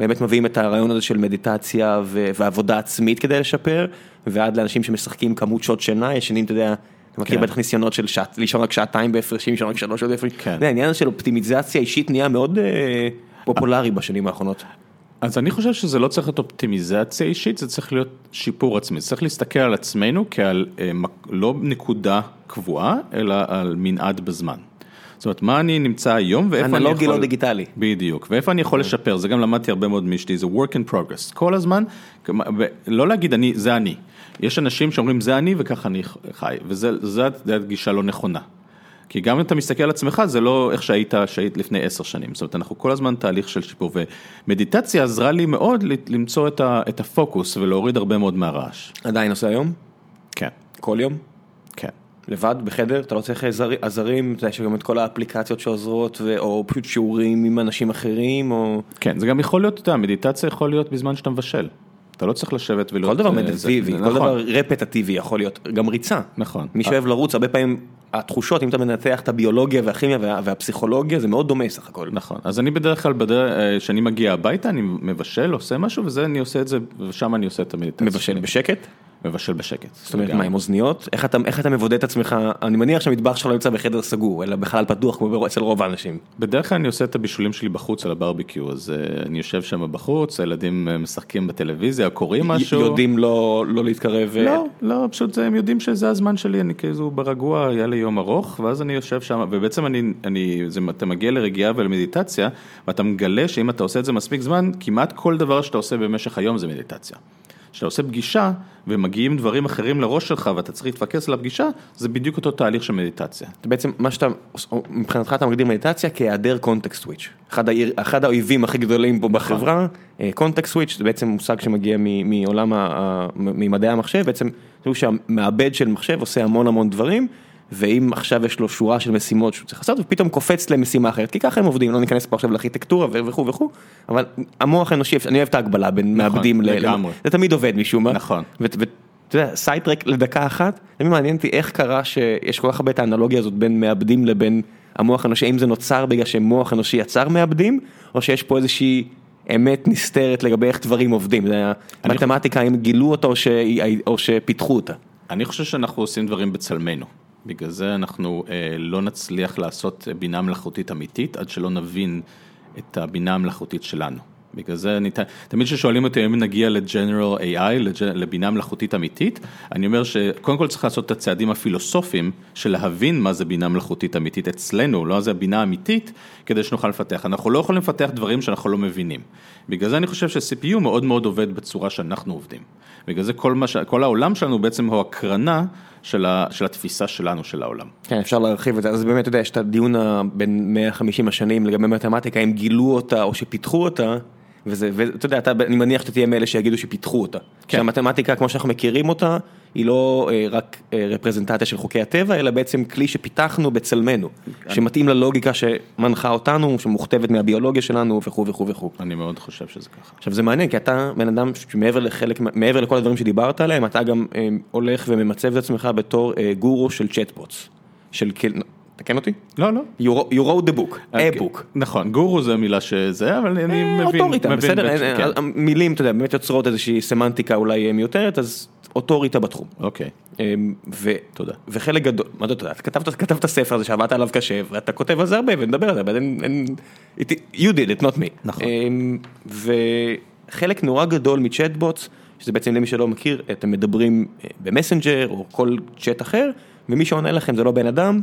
שבאמת מביאים את הרעיון הזה של מדיטציה ו- ועבודה עצמית כדי לשפר, ועד לאנשים שמשחקים כמות שעות שינה, ישנים, אתה יודע, אתה מכיר כן. בטח ניסיונות של שעת, לישון רק שעתיים בהפרשים, לישון רק שלוש שעות בהפרשים. כן. העניין הזה של אופטימיזציה אישית נהיה מאוד אה, פופולרי בשנים האחרונות. אז אני חושב שזה לא צריך להיות אופטימיזציה אישית, זה צריך להיות שיפור עצמי. צריך להסתכל על עצמנו כעל אה, לא נקודה קבועה, אלא על מנעד בזמן. זאת אומרת, מה אני נמצא היום ואיפה אני יכול... אנלוגי לא דיגיטלי. בדיוק, ואיפה אני יכול לשפר, זה גם למדתי הרבה מאוד מאשתי, זה work in progress, כל הזמן, לא להגיד אני, זה אני. יש אנשים שאומרים זה אני וככה אני חי, וזו הגישה לא נכונה. כי גם אם אתה מסתכל על עצמך, זה לא איך שהיית, שהיית לפני עשר שנים. זאת אומרת, אנחנו כל הזמן תהליך של שיפור, ומדיטציה עזרה לי מאוד למצוא את, ה, את הפוקוס ולהוריד הרבה מאוד מהרעש. עדיין עושה היום? כן, כל יום? לבד, בחדר, אתה לא צריך עזר- עזרים, אתה יודע, יש גם את כל האפליקציות שעוזרות, ו- או פשוט שיעורים עם אנשים אחרים, או... כן, זה גם יכול להיות, אתה יודע, מדיטציה יכול להיות בזמן שאתה מבשל. אתה לא צריך לשבת ולהיות... כל דבר אה, מדטיבי, זה- כל נכון, דבר רפטטיבי יכול להיות, גם ריצה. נכון. מי שאוהב לרוץ, הרבה פעמים התחושות, אם אתה מנתח את הביולוגיה והכימיה וה- והפסיכולוגיה, זה מאוד דומה סך הכל. נכון, אז אני בדרך כלל, כשאני מגיע הביתה, אני מבשל, עושה משהו, וזה, אני עושה את זה, ושם אני עושה את המדיטציה. מבשל. בשקט? מבשל בשקט. זאת אומרת. מה, עם אוזניות? איך אתה, איך אתה מבודד את עצמך? אני מניח שהמטבח שלך לא נמצא בחדר סגור, אלא בחלל פתוח, כמו אצל רוב האנשים. בדרך כלל אני עושה את הבישולים שלי בחוץ על הברביקיו, אז אה, אני יושב שם בחוץ, הילדים אה, משחקים בטלוויזיה, קוראים משהו. יודעים לא, לא להתקרב. אה, לא, לא, פשוט זה- הם יודעים שזה הזמן שלי, אני כאילו ברגוע, היה לי יום ארוך, ואז אני יושב שם, ובעצם אני, אני, זה, אתה מגיע לרגיעה ולמדיטציה, ואתה מגלה שאם אתה עושה את זה מספיק זמן, כמעט כל דבר שאתה עושה במשך היום זה מדיטציה. כשאתה עושה פגישה, ומגיעים דברים אחרים לראש שלך, ואתה צריך להתפקס על הפגישה, זה בדיוק אותו תהליך של מדיטציה. בעצם מה שאתה, מבחינתך אתה מגדיר מדיטציה כהיעדר context switch. אחד, העיר- אחד האויבים הכי גדולים פה בחברה, context switch זה בעצם מושג שמגיע מ- מעולם, ממדעי המחשב, בעצם זה שהמעבד של מחשב עושה המון המון דברים, ואם עכשיו יש לו שורה של משימות שהוא צריך לעשות, ופתאום קופץ למשימה אחרת, כי ככה הם עובדים, לא ניכנס פה עכשיו לארכיטקטורה וכו' וכו', אבל המוח האנושי, אני אוהב את ההקבלה בין נכון, מעבדים ל... לגמרי. זה תמיד עובד משום מה. נכון. ואתה יודע, sidetrack לדקה אחת, תמיד מעניין אותי איך קרה שיש כל כך הרבה את האנלוגיה הזאת בין מעבדים לבין המוח האנושי, האם זה נוצר בגלל שמוח אנושי יצר מעבדים, או שיש פה איזושהי אמת נסתרת לגבי איך דברים עובדים, זה אני- מתמטיקה, אם גילו אותה או, ש... או שפיתחו אותה. אני חושב שאנחנו עושים דברים בצלמנו. בגלל זה אנחנו אה, לא נצליח לעשות בינה מלאכותית אמיתית עד שלא נבין את הבינה המלאכותית שלנו. בגלל זה אני, תמיד כששואלים אותי אם נגיע ל-General AI, לבינה מלאכותית אמיתית, אני אומר שקודם כל צריך לעשות את הצעדים הפילוסופיים של להבין מה זה בינה מלאכותית אמיתית אצלנו, לא זה הבינה האמיתית, כדי שנוכל לפתח. אנחנו לא יכולים לפתח דברים שאנחנו לא מבינים. בגלל זה אני חושב ש-CPU מאוד מאוד עובד בצורה שאנחנו עובדים. בגלל זה כל, מה ש... כל העולם שלנו בעצם הוא הקרנה של, ה... של התפיסה שלנו של העולם. כן, אפשר להרחיב את זה, אז באמת, אתה יודע, יש את הדיון בין 150 השנים לגבי מתמטיקה, אם גילו אותה או שפיתחו אותה, וזה, ואתה יודע, אתה, אני מניח שאתה תהיה מאלה שיגידו שפיתחו אותה. כן. שהמתמטיקה, כמו שאנחנו מכירים אותה, היא לא אה, רק אה, רפרזנטציה של חוקי הטבע, אלא בעצם כלי שפיתחנו בצלמנו, שמתאים ללוגיקה שמנחה אותנו, שמוכתבת מהביולוגיה שלנו וכו' וכו' וכו'. אני מאוד חושב שזה ככה. עכשיו זה מעניין כי אתה בן אדם שמעבר לחלק, מעבר לכל הדברים שדיברת עליהם, אתה גם אה, הולך וממצב את עצמך בתור אה, גורו של צ'טבוטס. של כל... תקן אותי? לא, לא. You wrote- the book, a book. נכון, גורו זה מילה שזה, אבל אני אה, מבין. אוטוריטה, בסדר, אה, כן. אה, המילים, אתה יודע, באמת יוצרות איזושהי סמנטיקה אולי אה, מיותרת, אז אוטוריטה בתחום. אוקיי, אה, ו... תודה. וחלק גדול, מה אתה יודע, כתבת, ספר הזה שעבדת עליו קשה, ואתה כותב על זה הרבה ונדבר על זה, אבל אין, you did it, not me. נכון. אמ, וחלק נורא גדול מצ'טבוטס, שזה בעצם למי שלא מכיר, אתם מדברים אה, במסנג'ר או כל צ'אט אחר, ומי שעונה לכם זה לא בן אדם,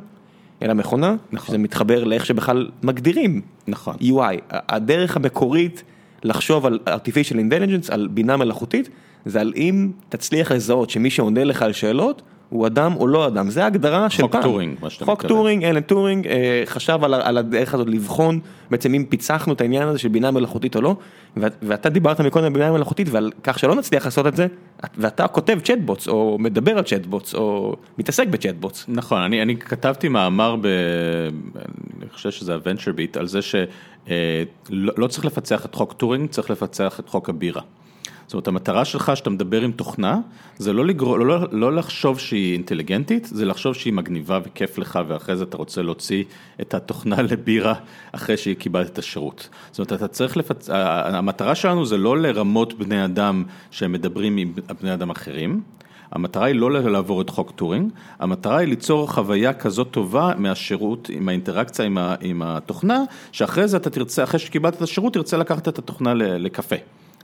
אלא מכונה, נכון. שזה מתחבר לאיך שבכלל מגדירים נכון. UI. הדרך המקורית לחשוב על artificial intelligence, על בינה מלאכותית, זה על אם תצליח לזהות שמי שעונה לך על שאלות, הוא אדם או לא אדם, זה ההגדרה של חוק פעם. טורינג, מה שאתה חוק מתכוון. טורינג, אלן טורינג אה, חשב על, על הדרך הזאת לבחון בעצם אם פיצחנו את העניין הזה של בינה מלאכותית או לא, ו- ואתה דיברת מקודם על בינה מלאכותית ועל כך שלא נצליח לעשות את זה, ואתה כותב chatbots או מדבר על chatbots או מתעסק ב chatbots. נכון, אני, אני כתבתי מאמר, ב, אני חושב שזה ה VentureBeat, על זה שלא לא צריך לפצח את חוק טורינג, צריך לפצח את חוק הבירה. זאת אומרת, המטרה שלך שאתה מדבר עם תוכנה, זה לא, לגר... לא, לא לחשוב שהיא אינטליגנטית, זה לחשוב שהיא מגניבה וכיף לך, ואחרי זה אתה רוצה להוציא את התוכנה לבירה אחרי שהיא קיבלת את השירות. זאת אומרת, אתה צריך לפצ... המטרה שלנו זה לא לרמות בני אדם שהם מדברים עם בני אדם אחרים. המטרה היא לא לעבור את חוק טורינג, המטרה היא ליצור חוויה כזאת טובה מהשירות, עם האינטראקציה עם, ה, עם התוכנה, שאחרי זה אתה תרצה, אחרי שקיבלת את השירות, תרצה לקחת את התוכנה לקפה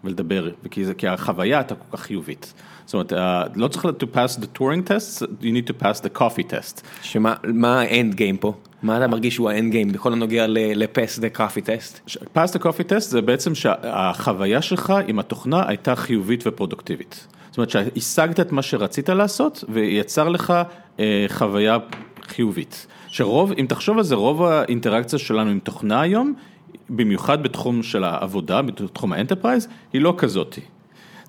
ולדבר, כי, זה, כי החוויה הייתה כל כך חיובית. זאת אומרת, אה, לא צריך to pass the Turing test, you need to pass the coffee test. שמה מה האנד גיים פה? מה אתה מרגיש שהוא האנד גיים בכל הנוגע לפס דה קאפי טסט? pass the coffee test זה בעצם שהחוויה שלך עם התוכנה הייתה חיובית ופרודוקטיבית. זאת אומרת שהשגת את מה שרצית לעשות ויצר לך אה, חוויה חיובית. שרוב, אם תחשוב על זה, רוב האינטראקציה שלנו עם תוכנה היום, במיוחד בתחום של העבודה, בתחום ה enterprise, היא לא כזאתי.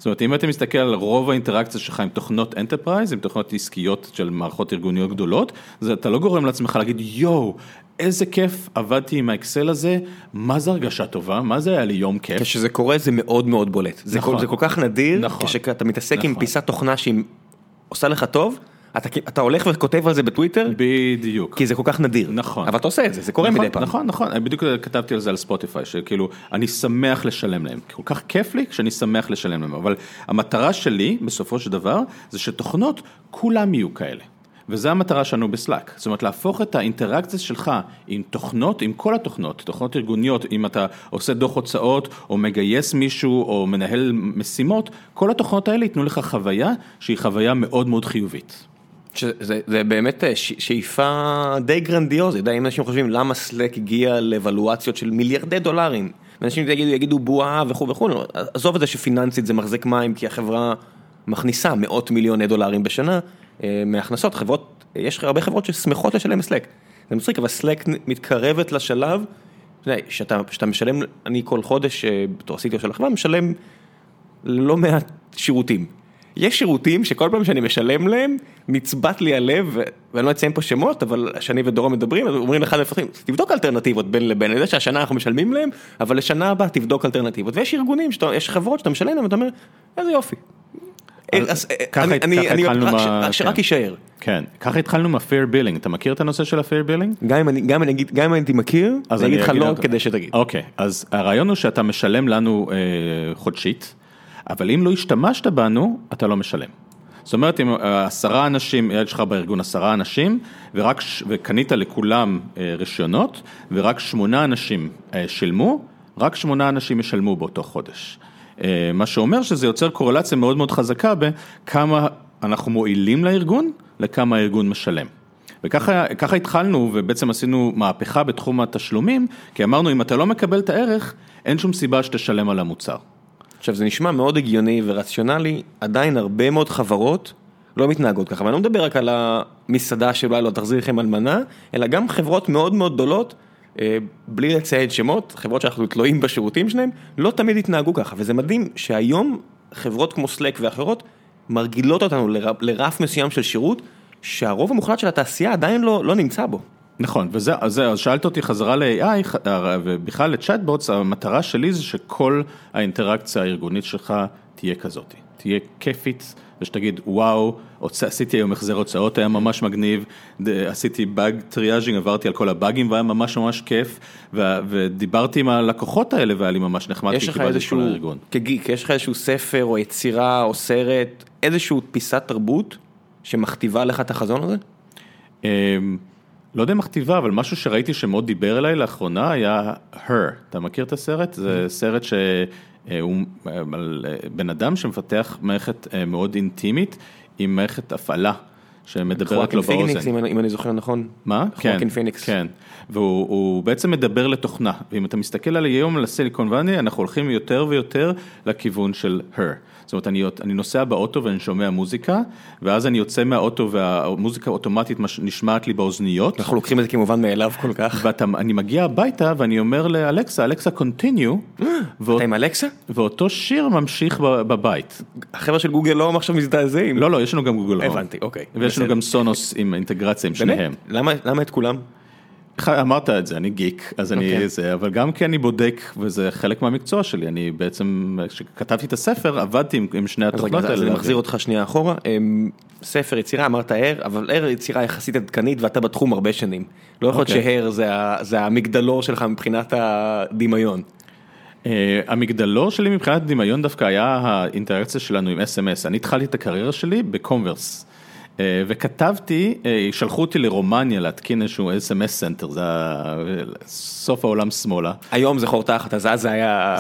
זאת אומרת, אם אתה מסתכל על רוב האינטראקציה שלך עם תוכנות enterprise, עם תוכנות עסקיות של מערכות ארגוניות גדולות, זה אתה לא גורם לעצמך להגיד, יואו, איזה כיף עבדתי עם האקסל הזה, מה זה הרגשה טובה, מה זה היה לי יום כיף. כשזה קורה זה מאוד מאוד בולט. זה, נכון. כל, זה כל כך נדיר, נכון. כשאתה מתעסק עם נכון. פיסת תוכנה שהיא עושה לך טוב, אתה, אתה הולך וכותב על זה בטוויטר, בדיוק. כי זה כל כך נדיר. נכון. אבל אתה עושה את זה, זה קורה נכון, מדי פעם. נכון, נכון, אני בדיוק כתבתי על זה על ספוטיפיי, שכאילו, אני שמח לשלם להם, כל כך כיף לי שאני שמח לשלם להם, אבל המטרה שלי, בסופו של דבר, זה שתוכנות, כולם יהיו כאלה. וזה המטרה שלנו בסלאק, זאת אומרת להפוך את האינטראקציה שלך עם תוכנות, עם כל התוכנות, תוכנות ארגוניות, אם אתה עושה דוח הוצאות, או מגייס מישהו, או מנהל משימות, כל התוכנות האלה ייתנו לך חוויה שהיא חוויה מאוד מאוד חיובית. זה באמת אה, ש, שאיפה די גרנדיוזית, אם אנשים חושבים למה סלק הגיע לאבלואציות של מיליארדי דולרים, ואנשים יגידו, יגידו בועה וכו' וכו', עזוב את זה שפיננסית זה מחזיק מים כי החברה מכניסה מאות מיליוני דולרים בשנה אה, מהכנסות, חברות, יש הרבה חברות ששמחות לשלם סלק, זה מצחיק, אבל סלק מתקרבת לשלב, שאתה, שאתה משלם, אני כל חודש, אה, בתור עשיתי של החברה, משלם לא מעט שירותים. יש שירותים שכל פעם שאני משלם להם, נצבט לי הלב, ואני לא אציין פה שמות, אבל שאני ודורון מדברים, אומרים לאחד המפתחים, תבדוק אלטרנטיבות בין לבין, אני יודע שהשנה אנחנו משלמים להם, אבל לשנה הבאה תבדוק אלטרנטיבות, ויש ארגונים, שאתה, יש חברות שאתה משלם להם, ואתה אומר, איזה יופי. אז, אה, שרק כן. יישאר. כן, ככה התחלנו מה-fair billing, אתה מכיר את הנושא של ה-fair billing? גם אם אני, הייתי מכיר, אני אגיד לך לא כדי שתגיד. אוקיי, אז הרעיון הוא שאתה משלם לנו אה, חודשית, אבל אם לא השתמשת בנו, אתה לא משלם. זאת אומרת, אם אה, עשרה אנשים, יש לך בארגון עשרה אנשים, ורק, וקנית לכולם אה, רישיונות, ורק שמונה אנשים אה, שילמו, רק שמונה אנשים ישלמו באותו חודש. מה שאומר שזה יוצר קורלציה מאוד מאוד חזקה בכמה אנחנו מועילים לארגון, לכמה הארגון משלם. וככה ככה התחלנו ובעצם עשינו מהפכה בתחום התשלומים, כי אמרנו אם אתה לא מקבל את הערך, אין שום סיבה שתשלם על המוצר. עכשיו זה נשמע מאוד הגיוני ורציונלי, עדיין הרבה מאוד חברות לא מתנהגות ככה, ואני לא מדבר רק על המסעדה שאולי לא תחזיר לכם על מנה, אלא גם חברות מאוד מאוד גדולות, אה, בלי לציין שמות, חברות שאנחנו תלויים בשירותים שלהם, לא תמיד התנהגו ככה, וזה מדהים שהיום חברות כמו סלק ואחרות מרגילות אותנו לרף מסוים של שירות, שהרוב המוחלט של התעשייה עדיין לא, לא נמצא בו. נכון, וזה, אז שאלת אותי חזרה ל-AI ח- ובכלל לצ'אטבוטס, המטרה שלי זה שכל האינטראקציה הארגונית שלך תהיה כזאת, תהיה כיפית, ושתגיד וואו, עשיתי היום החזר הוצאות, היה ממש מגניב, עשיתי באג טריאז'ינג, עברתי על כל הבאגים והיה ממש ממש כיף, ו- ודיברתי עם הלקוחות האלה והיה לי ממש נחמד, כי קיבלתי את כל הארגון. כגיק, יש לך איזשהו ספר או יצירה או סרט, איזשהו פיסת תרבות שמכתיבה לך את החזון הזה? לא יודע אם מכתיבה, אבל משהו שראיתי שמאוד דיבר אליי לאחרונה היה Her. אתה מכיר את הסרט? זה סרט שהוא על בן אדם שמפתח מערכת אה, מאוד אינטימית עם מערכת הפעלה שמדברת לו באוזן. אם אני- אם אני זוכר נכון. מה? כן, פיניקס. כן, והוא הוא בעצם מדבר לתוכנה, ואם אתה מסתכל על היום על הסיליקון ואני, אנחנו הולכים יותר ויותר לכיוון של her. זאת אומרת, אני, אני נוסע באוטו ואני שומע מוזיקה, ואז אני יוצא מהאוטו והמוזיקה אוטומטית נשמעת לי באוזניות. אנחנו לוקחים את זה כמובן מאליו כל כך. ואני מגיע הביתה ואני אומר לאלכסה, אלכסה קונטיניו. אתה עם אלכסה? ואותו שיר ממשיך בבית. החבר'ה של גוגל לא עכשיו מזדעזעים. לא, לא, יש לנו גם גוגל הום. הבנתי, אוקיי. ויש לנו גם סונוס עם אינטגרציה עם שניהם. למה את כולם? אמרת את זה, אני גיק, אז אני אוקיי. זה, אבל גם כי אני בודק, וזה חלק מהמקצוע שלי, אני בעצם, כשכתבתי את הספר, עבדתי עם שני התוכנות האלה. אז אני מחזיר אותך שנייה אחורה, אמ, ספר יצירה, אמרת Her, אבל Her יצירה יחסית עדכנית ואתה בתחום הרבה שנים. לא יכול להיות אוקיי. ש Her זה המגדלור שלך מבחינת הדמיון. אה, המגדלור שלי מבחינת דמיון דווקא היה האינטראקציה שלנו עם SMS, אני התחלתי את הקריירה שלי בקומברס. אה, וכתבתי, אה, שלחו אותי לרומניה להתקין איזשהו SMS center, זה סוף העולם שמאלה. היום זה חור תחת, אז אז זה היה,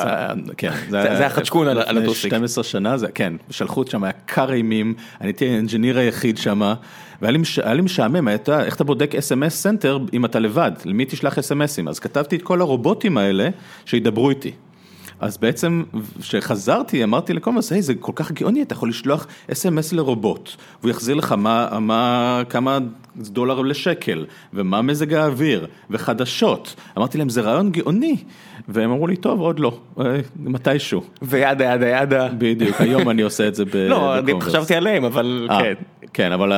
כן, זה היה חדשקון על הטוסיק. 12 שנה, כן, שלחו אותי שם, היה קר אימים, אני הייתי ה engineer היחיד שם, והיה לי משעמם, איך אתה בודק SMS center אם אתה לבד, למי תשלח אס.אם.אסים, אז כתבתי את כל הרובוטים האלה שידברו איתי. אז בעצם, כשחזרתי, אמרתי ל Comverse, היי, זה כל כך גאוני, אתה יכול לשלוח אס.אם.אס לרובוט, והוא יחזיר לך מה, מה, כמה דולר לשקל, ומה מזג האוויר, וחדשות. אמרתי להם, זה רעיון גאוני, והם אמרו לי, טוב, עוד לא, אה, מתישהו. וידה ידה ידה. בדיוק, היום אני עושה את זה בקומוס. לא, אני חשבתי עליהם, אבל אה, כן. כן, אבל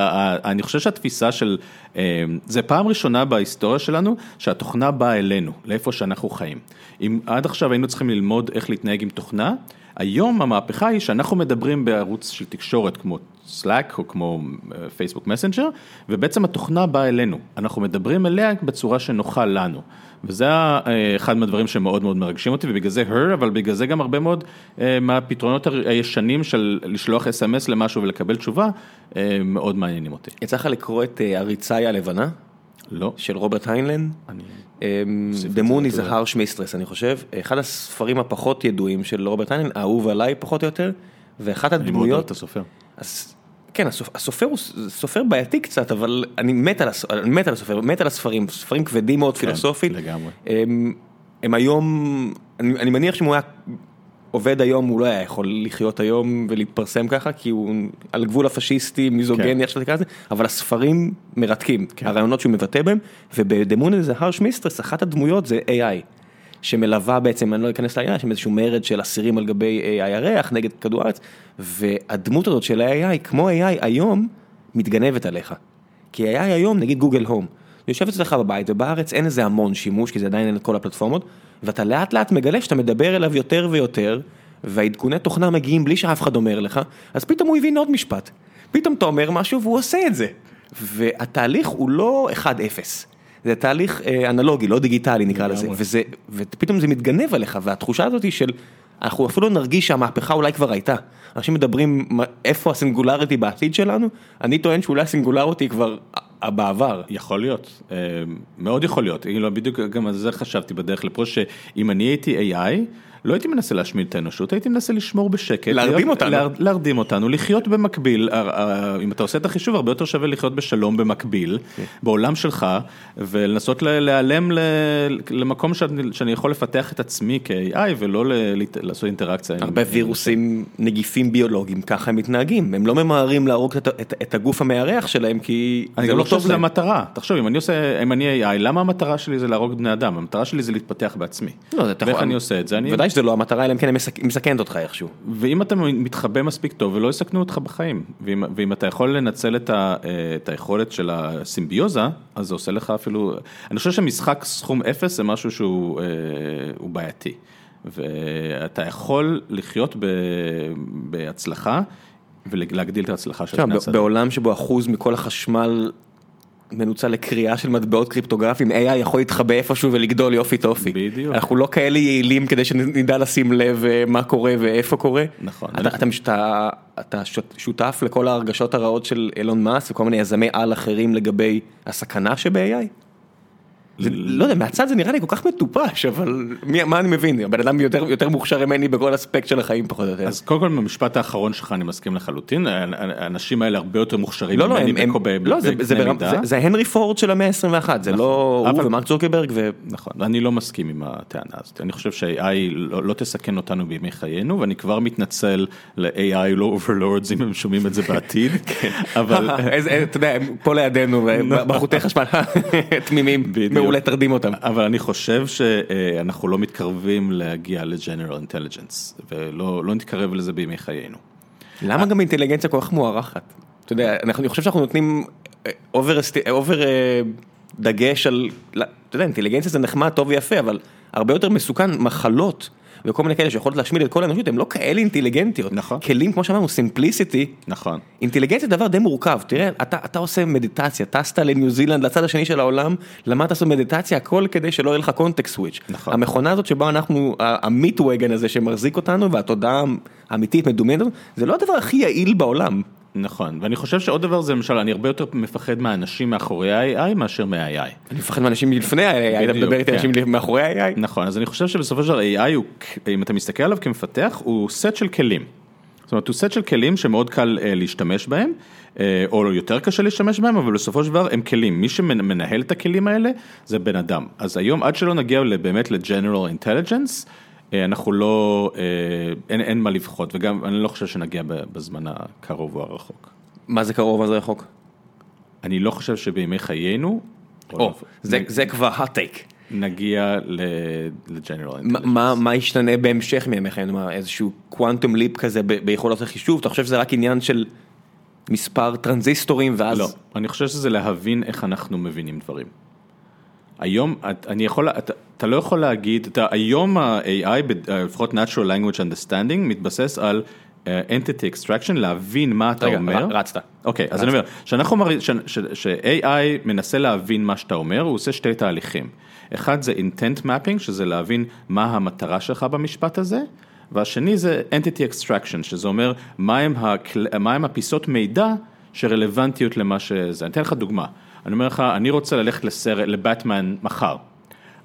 אני חושב שהתפיסה של, אה, זה פעם ראשונה בהיסטוריה שלנו שהתוכנה באה אלינו, לאיפה שאנחנו חיים. אם עד עכשיו היינו צריכים ללמוד איך להתנהג עם תוכנה, היום המהפכה היא שאנחנו מדברים בערוץ של תקשורת כמו Slack או כמו פייסבוק אה, מסנג'ר, ובעצם התוכנה באה אלינו, אנחנו מדברים אליה בצורה שנוחה לנו. וזה אה, אחד מהדברים שמאוד מאוד מרגשים אותי, ובגלל זה her, אבל בגלל זה גם הרבה מאוד אה, מהפתרונות הישנים של לשלוח אס.אם.אס למשהו ולקבל תשובה, מאוד מעניינים אותי. יצא לך לקרוא את הריצאי הלבנה? לא. של רוברט היינלן? אני... The Moon is a harsh mistress, אני חושב, אחד הספרים הפחות ידועים של רוברט היינלן, אהוב עליי פחות או יותר, ואחת הדמויות... אני מאוד אוהב את הסופר. כן, הסופר הוא סופר בעייתי קצת, אבל אני מת על, אני מת על הסופר, מת על הספרים, ספרים כבדים מאוד כן, פילוסופית. לגמרי. הם, הם היום, אני, אני מניח שאם הוא היה עובד היום, הוא לא היה יכול לחיות היום ולהתפרסם ככה, כי הוא על גבול הפשיסטי, מיזוגני, כן. איך שאתה תקרא לזה, אבל הספרים מרתקים, כן. הרעיונות שהוא מבטא בהם, ובדמון זה הרש מיסטרס, אחת הדמויות זה AI. שמלווה בעצם, אני לא אכנס לעניין, שם איזשהו מרד של אסירים על גבי הירח נגד כדור הארץ, והדמות הזאת של ה-AI, כמו AI היום, מתגנבת עליך. כי AI היום, נגיד גוגל הום, יושב אצלך בבית ובארץ אין איזה המון שימוש, כי זה עדיין אין את כל הפלטפורמות, ואתה לאט לאט מגלה שאתה מדבר אליו יותר ויותר, והעדכוני תוכנה מגיעים בלי שאף אחד אומר לך, אז פתאום הוא הבין עוד משפט. פתאום אתה אומר משהו והוא עושה את זה. והתהליך הוא לא 1-0. זה תהליך אה, אנלוגי, לא דיגיטלי נקרא לזה, וזה, ופתאום זה מתגנב עליך, והתחושה הזאת היא של, אנחנו אפילו נרגיש שהמהפכה אולי כבר הייתה. אנשים מדברים, איפה הסינגולריטי בעתיד שלנו? אני טוען שאולי הסינגולריטי כבר בעבר. יכול להיות, אה, מאוד יכול להיות, בדיוק גם על זה חשבתי בדרך לפה, שאם אני הייתי AI, לא הייתי מנסה להשמיד את האנושות, הייתי מנסה לשמור בשקט. להרדים אותנו. לה, להרדים אותנו, לחיות במקביל, אם אתה עושה את החישוב, הרבה יותר שווה לחיות בשלום במקביל, okay. כן. בעולם שלך, ולנסות להיעלם למקום שאני, שאני יכול לפתח את עצמי כ-AI, ולא ל, לעשות אינטראקציה. הרבה עם, וירוסים, עם... נגיפים ביולוגיים, ככה הם מתנהגים, הם לא ממהרים להרוג את, את, את הגוף המארח שלהם, כי זה לא, לא טוב להם. המטרה, תחשוב, אם אני עושה, אם אני AI, למה המטרה שלי זה להרוג בני אדם? המטרה שלי זה להתפתח בעצמי. לא, ואיך אני עושה את זה? אני... שזה לא המטרה, אלא אם כן היא מסכנת אותך איכשהו. ואם אתה מתחבא מספיק טוב ולא יסכנו אותך בחיים, ואם, ואם אתה יכול לנצל את, ה, את היכולת של הסימביוזה, אז זה עושה לך אפילו, אני חושב שמשחק סכום אפס זה משהו שהוא אה, בעייתי. ואתה יכול לחיות ב, בהצלחה ולהגדיל את ההצלחה של שני בעולם שבו אחוז מכל החשמל מנוצל לקריאה של מטבעות קריפטוגרפיים, AI יכול להתחבא איפשהו ולגדול יופי טופי. בדיוק. אנחנו לא כאלה יעילים כדי שנדע לשים לב אה, מה קורה ואיפה קורה. נכון. אתה, אתה, אתה, אתה שותף לכל ההרגשות הרעות של אילון מאס וכל מיני יזמי על אחרים לגבי הסכנה שב-AI? לא יודע, מהצד זה נראה לי כל כך מטופש, אבל מה אני מבין, הבן אדם יותר מוכשר ממני בכל אספקט של החיים פחות או יותר. אז קודם כל במשפט האחרון שלך אני מסכים לחלוטין, האנשים האלה הרבה יותר מוכשרים ממני בקנה מידה. זה הנרי פורד של המאה ה-21, זה לא הוא ומרק זוקרברג. נכון, אני לא מסכים עם הטענה הזאת, אני חושב ש-AI לא תסכן אותנו בימי חיינו, ואני כבר מתנצל ל-AI לא overlords אם הם שומעים את זה בעתיד. אבל אתה יודע, פה לידינו, בחוטי חשמל תמימים. מעולה, תרדים אותם. אבל אני חושב שאנחנו לא מתקרבים להגיע ל-General Intelligence, ולא לא נתקרב לזה בימי חיינו. למה גם אינטליגנציה כל כך מוערכת? אתה יודע, אני חושב שאנחנו נותנים אובר אה, דגש על, אתה יודע, אינטליגנציה זה נחמד, טוב ויפה, אבל הרבה יותר מסוכן מחלות. וכל מיני כאלה שיכולות להשמיד את כל האנושות, הן לא כאלה אינטליגנטיות. נכון. כלים, כמו שאמרנו, סימפליסיטי. נכון. אינטליגנציה זה דבר די מורכב, תראה, אתה, אתה עושה מדיטציה, טסת לניו זילנד, לצד השני של העולם, למדת לעשות מדיטציה, הכל כדי שלא יהיה לך קונטקסט סוויץ'. נכון. המכונה הזאת שבה אנחנו, המיט הזה שמחזיק אותנו, והתודעה האמיתית מדומיינת, זה לא הדבר הכי יעיל בעולם. נכון, ואני חושב שעוד דבר זה למשל, אני הרבה יותר מפחד מהאנשים מאחורי ה-AI מאשר מה-AI. אני מפחד מאנשים מלפני ה-AI, אתה מדבר איתי אנשים כן. מאחורי ה-AI? נכון, אז אני חושב שבסופו של דבר AI, אם אתה מסתכל עליו כמפתח, הוא סט של כלים. זאת אומרת, הוא סט של כלים שמאוד קל uh, להשתמש בהם, uh, או יותר קשה להשתמש בהם, אבל בסופו של דבר הם כלים. מי שמנהל את הכלים האלה זה בן אדם. אז היום, עד שלא נגיע באמת ל-General Intelligence, אה, אנחנו לא, אה, אין, אין מה לפחות, וגם אני לא חושב שנגיע בזמן הקרוב או הרחוק. מה זה קרוב, מה זה רחוק? אני לא חושב שבימי חיינו, או, זה, נ... זה כבר הטייק. נגיע ל-General Intelligence. מה, מה ישתנה בהמשך מימי חיינו, מה, איזשהו קוואנטום ליפ כזה ביכולות החישוב, אתה חושב שזה רק עניין של מספר טרנזיסטורים ואז... לא, אני חושב שזה להבין איך אנחנו מבינים דברים. היום, אני יכול, אתה, אתה לא יכול להגיד, אתה, היום ה-AI, לפחות Natural Language Understanding, מתבסס על uh, Entity Extraction, להבין מה אתה רגע, אומר. רגע, רצת. אוקיי, okay, אז אני אומר, שאנחנו מראים, ש-AI מנסה להבין מה שאתה אומר, הוא עושה שתי תהליכים. אחד זה Intent Mapping, שזה להבין מה המטרה שלך במשפט הזה, והשני זה Entity Extraction, שזה אומר מהם, הקל... מהם הפיסות מידע שרלוונטיות למה שזה. אני אתן לך דוגמה. אני אומר לך, אני רוצה ללכת לסרט, לבטמן מחר.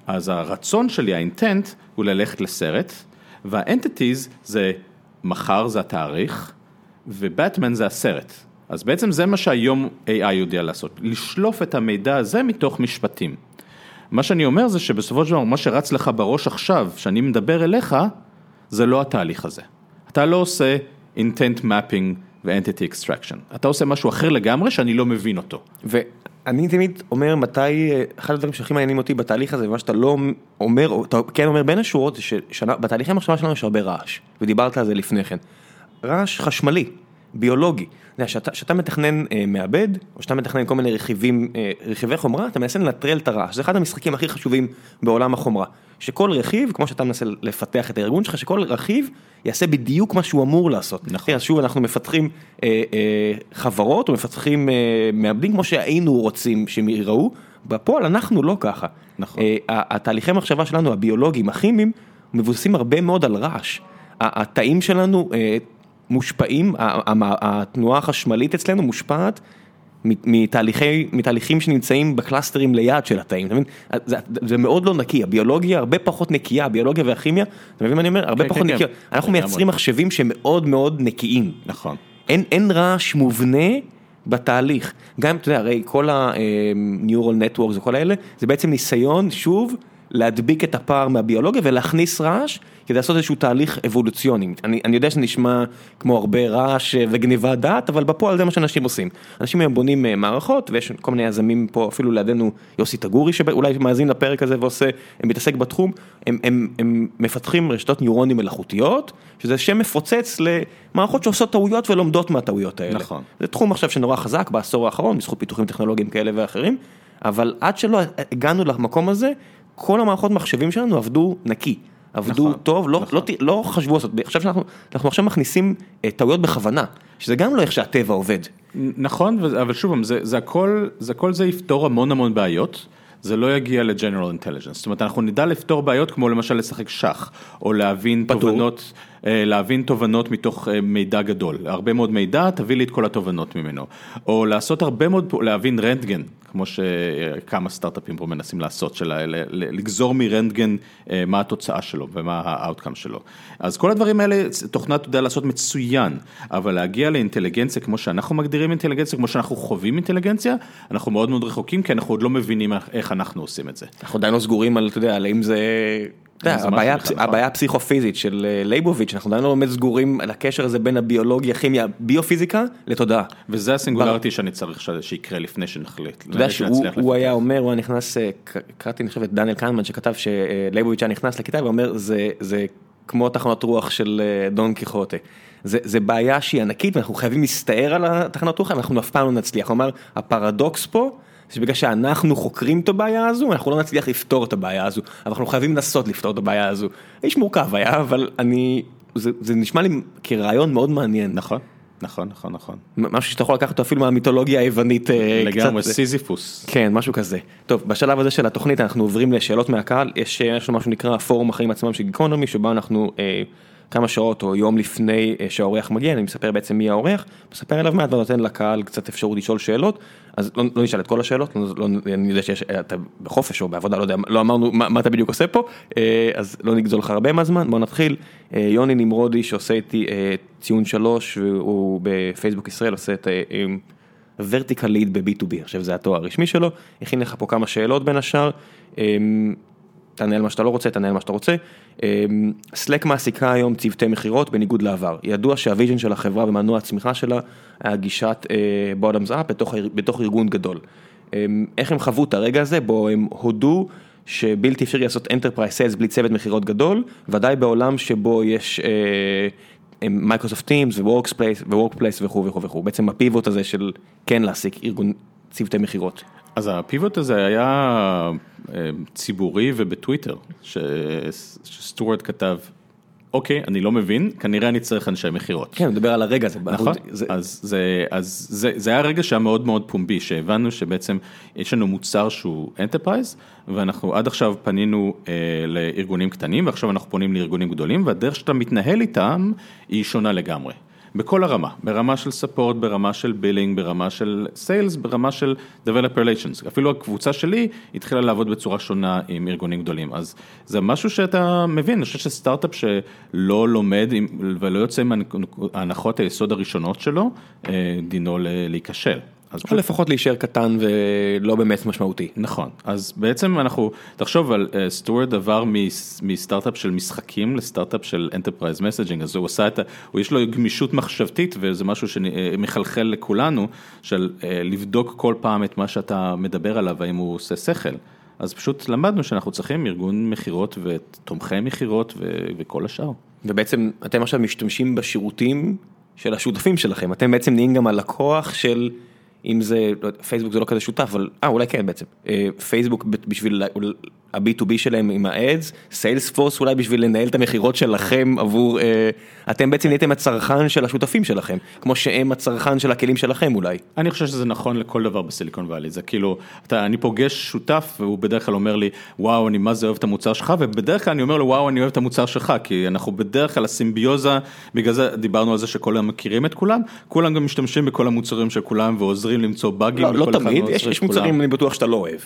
אז הרצון שלי, האינטנט, הוא ללכת לסרט, והאנטיטיז זה מחר זה התאריך, ובטמן זה הסרט. אז בעצם זה מה שהיום AI יודע לעשות, לשלוף את המידע הזה מתוך משפטים. מה שאני אומר זה שבסופו של דבר, מה שרץ לך בראש עכשיו, שאני מדבר אליך, זה לא התהליך הזה. אתה לא עושה intent mapping ו-entity extraction. אתה עושה משהו אחר לגמרי שאני לא מבין אותו. אני תמיד אומר מתי, אחד הדברים שהכי מעניינים אותי בתהליך הזה, ומה שאתה לא אומר, או אתה כן אומר בין השורות, זה שבתהליכי המחשבה שלנו יש הרבה רעש, ודיברת על זה לפני כן. רעש חשמלי, ביולוגי. כשאתה מתכנן אה, מעבד, או שאתה מתכנן כל מיני רכיבים, אה, רכיבי חומרה, אתה מנסה לנטרל את הרעש. זה אחד המשחקים הכי חשובים בעולם החומרה. שכל רכיב, כמו שאתה מנסה לפתח את הארגון שלך, שכל רכיב יעשה בדיוק מה שהוא אמור לעשות. נכון. אז שוב, אנחנו מפתחים אה, אה, חברות, או מפתחים אה, מעבדים כמו שהיינו רוצים שהם ייראו, בפועל אנחנו לא ככה. נכון. אה, התהליכי מחשבה שלנו, הביולוגיים, הכימיים, מבוססים הרבה מאוד על רעש. התאים שלנו אה, מושפעים, התנועה החשמלית אצלנו מושפעת מתהליכי, מתהליכים שנמצאים בקלאסטרים ליד של התאים, אתה מבין? זה, זה מאוד לא נקי, הביולוגיה הרבה פחות נקייה, הביולוגיה והכימיה, אתה מבין מה אני אומר? הרבה כן, פחות כן, נקיות. כן. אנחנו מייצרים מחשבים שמאוד מאוד נקיים. נכון. אין, אין רעש מובנה בתהליך. גם, אתה יודע, הרי כל ה-neural networks וכל האלה, זה בעצם ניסיון, שוב, להדביק את הפער מהביולוגיה ולהכניס רעש כדי לעשות איזשהו תהליך אבולוציוני. אני, אני יודע שזה נשמע כמו הרבה רעש וגניבת דעת, אבל בפועל זה מה שאנשים עושים. אנשים היום בונים אה, מערכות, ויש כל מיני יזמים פה, אפילו לידינו יוסי תגורי, שאולי מאזין לפרק הזה ועושה, מתעסק בתחום, הם, הם, הם מפתחים רשתות ניורונים מלאכותיות, שזה שם מפוצץ למערכות שעושות טעויות ולומדות מהטעויות האלה. נכון. זה תחום עכשיו שנורא חזק בעשור האחרון, בזכות פיתוחים טכנולוגיים כאלה ואחרים, אבל עד שלא הגענו למקום הזה, כל המערכות מחשבים שלנו עבדו נקי. עבדו נכון, טוב, לא, נכון. לא, לא חשבו לעשות, עכשיו שאנחנו אנחנו עכשיו מכניסים uh, טעויות בכוונה, שזה גם לא איך שהטבע עובד. נכון, אבל שוב, זה, זה הכל, זה הכל זה יפתור המון המון בעיות. זה לא יגיע ל-General Intelligence, זאת אומרת אנחנו נדע לפתור בעיות כמו למשל לשחק שח, או להבין פתור. תובנות, להבין תובנות מתוך מידע גדול, הרבה מאוד מידע, תביא לי את כל התובנות ממנו. או לעשות הרבה מאוד, להבין רנטגן, כמו שכמה סטארט-אפים פה מנסים לעשות, של לגזור מרנטגן מה התוצאה שלו ומה ה-outcome שלו. אז כל הדברים האלה, תוכנה אתה יודע לעשות מצוין, אבל להגיע לאינטליגנציה כמו שאנחנו מגדירים אינטליגנציה, כמו שאנחנו חווים אינטליגנציה, אנחנו מאוד מאוד רחוקים, כי אנחנו עוד לא מבינים איך אנחנו עושים את זה. אנחנו עדיין לא סגורים על, אתה יודע, על אם זה... הבעיה הפסיכופיזית של אה, לייבוביץ', אנחנו עדיין לא באמת סגורים על הקשר הזה בין הביולוגיה, כימיה, ביופיזיקה לתודעה. וזה הסינגולריטי שאני צריך שיקרה לפני שנחליט. אתה יודע שהוא היה אומר, הוא היה נכנס, אה, קראתי אני חושב את דניאל קנמן שכתב שלייבוביץ' היה נכנס לכיתה ואומר זה כמו תחנות רוח של אה, דון קיחוטה. זה בעיה שהיא ענקית ואנחנו חייבים להסתער על התחנות רוח, אנחנו אף פעם לא נצליח, כלומר הפרדוקס פה. שבגלל שאנחנו חוקרים את הבעיה הזו, אנחנו לא נצליח לפתור את הבעיה הזו, אבל אנחנו חייבים לנסות לפתור את הבעיה הזו. איש מורכב היה, אבל אני, זה, זה נשמע לי כרעיון מאוד מעניין. נכון. נכון, נכון, נכון. משהו שאתה יכול לקחת אותו אפילו מהמיתולוגיה היוונית. אה, לגמרי, סיזיפוס. כן, משהו כזה. טוב, בשלב הזה של התוכנית אנחנו עוברים לשאלות מהקהל, יש, יש לנו משהו שנקרא פורום החיים עצמם של גיקונומי, שבו אנחנו אה, כמה שעות או יום לפני אה, שהאורח מגיע, אני מספר בעצם מי האורח, מספר אליו מעט ונותן לקהל קצת אפשרות לשאול שאלות, אז לא, לא נשאל את כל השאלות, לא, לא, אני יודע שאתה בחופש או בעבודה, לא יודע, לא אמרנו מה, מה אתה בדיוק עושה פה, אה, אז לא נגזול לך הרבה מהזמן, בוא נתחיל. אה, יוני נמרודי שעושה איתי ציון שלוש, והוא בפייסבוק ישראל עושה את vertical lead ב-B2B, עכשיו זה התואר הרשמי שלו, הכין לך פה כמה שאלות בין השאר. תענה על מה שאתה לא רוצה, תענה על מה שאתה רוצה. Slack מעסיקה היום צוותי מכירות בניגוד לעבר. ידוע שה vision של החברה ומנוע הצמיחה שלה היה גישת bottoms up בתוך ארגון גדול. איך הם חוו את הרגע הזה בו הם הודו שבלתי אפשרי לעשות enterprise sales בלי צוות מכירות גדול, ודאי בעולם שבו יש Microsoft Teams ו Workplace וכו' וכו' וכו', בעצם הפיבוט הזה של כן להעסיק ארגון צוותי מכירות. אז הפיבוט הזה היה אה, ציבורי ובטוויטר, שסטוארט כתב, אוקיי, אני לא מבין, כנראה אני צריך אנשי מכירות. כן, הוא מדבר על הרגע הזה. נכון, זה... אז, זה, אז זה, זה היה רגע שהיה מאוד מאוד פומבי, שהבנו שבעצם יש לנו מוצר שהוא enterprise, ואנחנו עד עכשיו פנינו אה, לארגונים קטנים, ועכשיו אנחנו פונים לארגונים גדולים, והדרך שאתה מתנהל איתם היא שונה לגמרי. בכל הרמה, ברמה של support, ברמה של billing, ברמה של sales, ברמה של Developer Relations. אפילו הקבוצה שלי התחילה לעבוד בצורה שונה עם ארגונים גדולים, אז זה משהו שאתה מבין, אני חושב שסטארט-אפ שלא לומד ולא יוצא מהנחות היסוד הראשונות שלו, אה, דינו להיכשל. או לפחות להישאר קטן ולא באמת משמעותי. נכון, אז בעצם אנחנו, תחשוב על סטוארט עבר מסטארט-אפ של משחקים לסטארט-אפ של enterprise messaging, אז הוא עשה את ה... יש לו גמישות מחשבתית וזה משהו שמחלחל לכולנו, של לבדוק כל פעם את מה שאתה מדבר עליו, האם הוא עושה שכל. אז פשוט למדנו שאנחנו צריכים ארגון מכירות ותומכי מכירות וכל השאר. ובעצם אתם עכשיו משתמשים בשירותים של השותפים שלכם, אתם בעצם נהיים גם הלקוח של... אם זה, לא פייסבוק זה לא כזה שותף, אבל, אה אולי כן בעצם, אה, פייסבוק בשביל ה-B2B שלהם עם ה-Ads, סיילספורס אולי בשביל לנהל את המכירות שלכם עבור, אה, אתם בעצם נהייתם הצרכן של השותפים שלכם, כמו שהם הצרכן של הכלים שלכם אולי. אני חושב שזה נכון לכל דבר בסיליקון וואלי, זה כאילו, אתה, אני פוגש שותף והוא בדרך כלל אומר לי, וואו, אני מה זה אוהב את המוצר שלך, ובדרך כלל אני אומר לו, וואו, אני אוהב את המוצר שלך, כי אנחנו בדרך כלל הסימביוזה, בגלל זה דיברנו על זה שכולם מכירים את כולם, כולם גם משתמשים בכל המוצרים של כולם ועוזרים למצוא באגים. לא, לא תמיד, יש, יש מוצרים אני בטוח שאתה לא אוהב.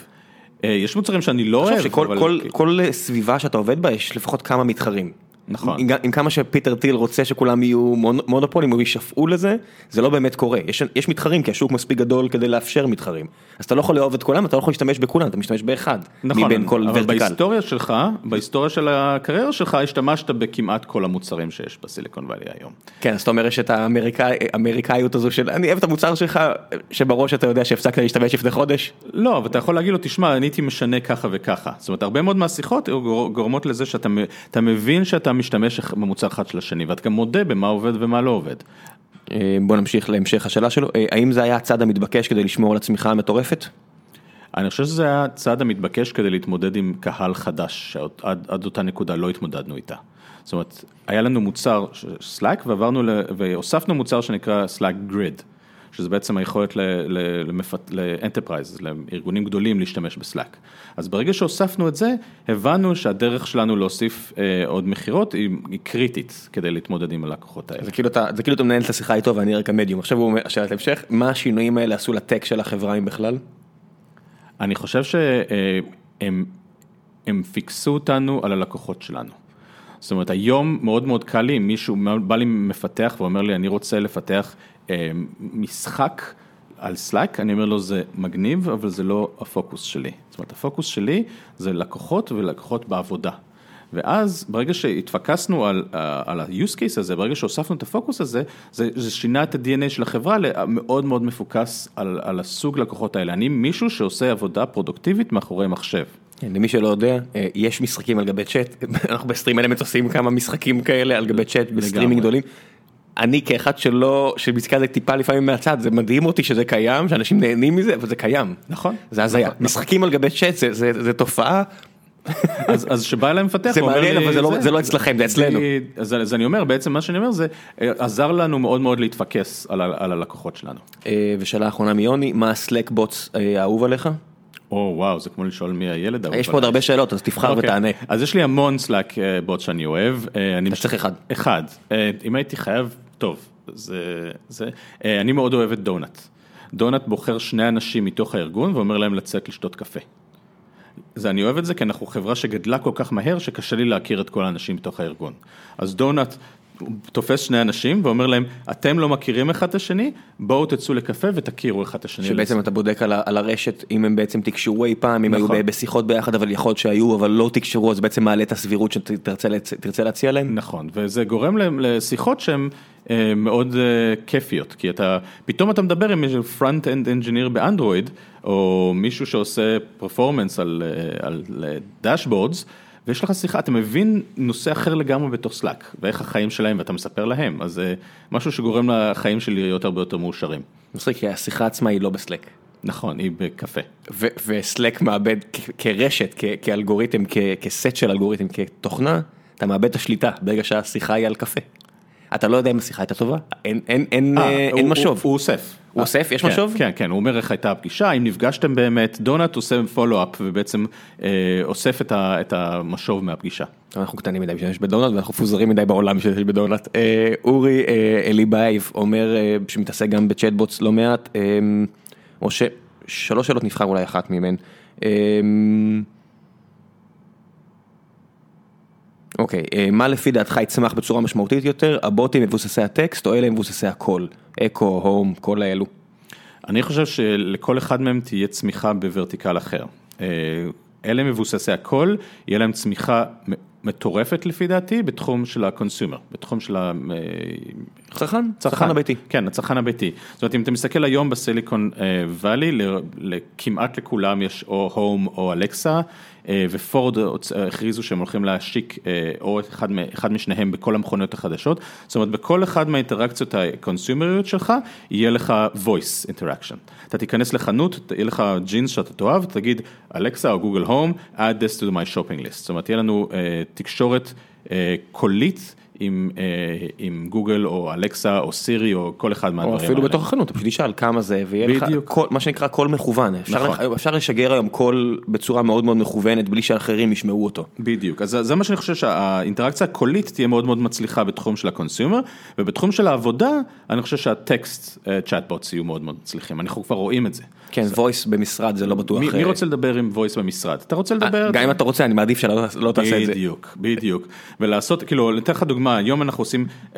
אה, יש מוצרים שאני לא אוהב. שכל אבל... כל, כל סביבה שאתה עובד בה יש לפחות כמה מתחרים. נכון. עם, עם כמה שפיטר טיל רוצה שכולם יהיו מונופולים או יישפעו לזה, זה לא באמת קורה. יש, יש מתחרים כי השוק מספיק גדול כדי לאפשר מתחרים. אז אתה לא יכול לאהוב את כולם, אתה לא יכול להשתמש בכולם, אתה משתמש באחד. נכון, מבין כל אבל ורטיקל. בהיסטוריה שלך, בהיסטוריה של הקריירה שלך, השתמשת בכמעט כל המוצרים שיש בסיליקון וואלי היום. כן, אז אתה אומר יש את האמריקאיות הזו של אני אוהב את המוצר שלך, שבראש אתה יודע שהפסקת להשתמש לפני חודש. לא, אבל אתה יכול להגיד לו, תשמע, אני הייתי משנה ככה וככה. זאת אומרת, הרבה מאוד מהשיחות גורמות לזה שאתה מבין שאתה משתמש במוצר אחד של השני, ואתה גם מודה במה עובד ומה לא עובד. אה, בוא נמשיך להמשך השאלה שלו, אה, האם זה היה הצעד המתבקש כדי לשמור על הצמיחה המטורפת? אני חושב שזה היה הצעד המתבקש כדי להתמודד עם קהל חדש, שעד עד אותה נקודה לא התמודדנו איתה. זאת אומרת, היה לנו מוצר Slack ועברנו, ל, והוספנו מוצר שנקרא Slack Grid, שזה בעצם היכולת ל enterprise, לארגונים גדולים להשתמש ב Slack. אז ברגע שהוספנו את זה, הבנו שהדרך שלנו להוסיף עוד מכירות היא קריטית כדי להתמודד עם הלקוחות האלה. זה כאילו אתה זה כאילו אתה מנהל את השיחה איתו ואני רק המדיום, עכשיו הוא אומר, שאלת המשך, מה השינויים האלה עשו לטק של החברה אם בכלל? אני חושב שהם פיקסו אותנו על הלקוחות שלנו. זאת אומרת, היום מאוד מאוד קל לי אם מישהו בא לי מפתח ואומר לי, אני רוצה לפתח אה, משחק על Slack, אני אומר לו, זה מגניב, אבל זה לא הפוקוס שלי. זאת אומרת, הפוקוס שלי זה לקוחות ולקוחות בעבודה. ואז ברגע שהתפקסנו על, על ה-use case הזה, ברגע שהוספנו את הפוקוס הזה, זה, זה שינה את ה-DNA של החברה למאוד מאוד מפוקס על, על הסוג לקוחות האלה. אני מישהו שעושה עבודה פרודוקטיבית מאחורי מחשב. כן, למי שלא יודע, אה, יש משחקים על גבי צ'אט, אנחנו בסטרים אלמנט עושים כמה משחקים כאלה על גבי צ'אט בסטרימים גדולים. אני כאחד שלא, שמסתכל על זה טיפה לפעמים מהצד, זה מדהים אותי שזה קיים, שאנשים נהנים מזה, אבל זה קיים. נכון. זה הזיה. נכון. משחקים על גבי צ'אט זה תופעה. אז שבא אליי מפתח, זה מעניין אבל לא- זה לא אצלכם, זה אצלנו. אז אני אומר, בעצם מה שאני אומר זה, אה, עזר לנו מאוד מאוד להתפקס על הלקוחות שלנו. אה, ושאלה אחרונה מיוני, מה ה Slack bots האהוב עליך? או וואו, זה כמו לשאול מי הילד. יש פה עוד הרבה שאלות, אז תבחר אוקיי. ותענה. אז יש לי המון Slack bot שאני אוהב. אתה צריך אחד. אחד. אם הייתי חייב, טוב, זה, זה, אני מאוד אוהב את Donut. Donut בוחר שני אנשים מתוך הארגון ואומר להם לצאת לשתות קפה. זה, אני אוהב את זה כי אנחנו חברה שגדלה כל כך מהר שקשה לי להכיר את כל האנשים בתוך הארגון. אז דונאט הוא תופס שני אנשים ואומר להם, אתם לא מכירים אחד את השני, בואו תצאו לקפה ותכירו אחד את השני. שבעצם אתה בודק על, על הרשת, אם הם בעצם תקשרו אי פעם, אם נכון. היו בשיחות ביחד, אבל יכול להיות שהיו, אבל לא תקשרו, אז בעצם מעלה את הסבירות שתרצה להציע להם. נכון, וזה גורם להם לשיחות שהן אה, מאוד אה, כיפיות, כי אתה, פתאום אתה מדבר עם איזה end engineer באנדרואיד, או מישהו שעושה performance על, אה, על dashboards, ויש לך שיחה, אתה מבין נושא אחר לגמרי בתוך Slack, ואיך החיים שלהם, ואתה מספר להם, אז זה משהו שגורם לחיים שלי להיות הרבה יותר מאושרים. מצחיק, כי השיחה עצמה היא לא ב Slack. נכון, היא בקפה. ו Slack מאבד כרשת, כאלגוריתם, כסט של אלגוריתם, כתוכנה, אתה מאבד את השליטה ברגע שהשיחה היא על קפה. אתה לא יודע אם השיחה הייתה טובה, אין, אין, אין, אה, אין משוב. הוא אוסף. הוא אוסף? יש כן, משוב? כן, כן, הוא אומר איך הייתה הפגישה, אם נפגשתם באמת, Donut עושה follow-up ובעצם אה, אוסף את, ה, את המשוב מהפגישה. אנחנו קטנים מדי בשביל ב Donut ואנחנו מפוזרים מדי בעולם שיש ב Donut. אה, אורי אה, אליאבייב אומר אה, שמתעסק גם ב chatbots לא מעט, אה, או ששלוש שאלות נבחר אולי אחת מהן. אה, אוקיי, אה, מה לפי דעתך יצמח בצורה משמעותית יותר, הבוטים מבוססי הטקסט או אלה מבוססי הקול, אקו, הום, כל האלו? אני חושב שלכל אחד מהם תהיה צמיחה ב vertical אחר. אה, אלה מבוססי הקול, יהיה להם צמיחה מטורפת לפי דעתי בתחום של ה consumer, בתחום של הצרכן, צרכן הביתי. כן, הצרכן הביתי. זאת אומרת, אם אתה מסתכל היום ב Silicon Valley, כמעט לכולם יש או Home או Alexa, אה, ופורד הכריזו שהם הולכים להשיק אה, או אחד, אחד משניהם בכל המכוניות החדשות, זאת אומרת בכל אחד מהאינטראקציות הקונסיומריות שלך יהיה לך voice interaction. אתה תיכנס לחנות, יהיה לך ג'ינס שאתה תאהב, תגיד Alexa או Google Home, add this to my shopping list, זאת אומרת יהיה לנו אה, תקשורת קולית. עם אה, עם גוגל או Alexa או Siri או כל אחד מהדברים האלה. או אפילו בתוך החנות, פשוט תשאל כמה זה ויהיה לך קול, מה שנקרא קול מכוון, אפשר נכון. אפשר לשגר היום קול בצורה מאוד מאוד מכוונת בלי שאחרים ישמעו אותו. בדיוק, אז זה מה שאני חושב שהאינטראקציה הקולית תהיה מאוד מאוד מצליחה בתחום של ה consumer, ובתחום של העבודה אני חושב שה text chatbots יהיו מאוד מאוד מצליחים, אנחנו כבר רואים את זה. כן, voice במשרד זה לא בטוח. מי רוצה לדבר עם voice במשרד? אתה רוצה לדבר? גם אם אתה רוצה, אני מעדיף שלא לא תעשה את זה. בדיוק, בדיוק. ולעשות, כאילו, אני אתן לך דוגמה, היום אנחנו עושים uh,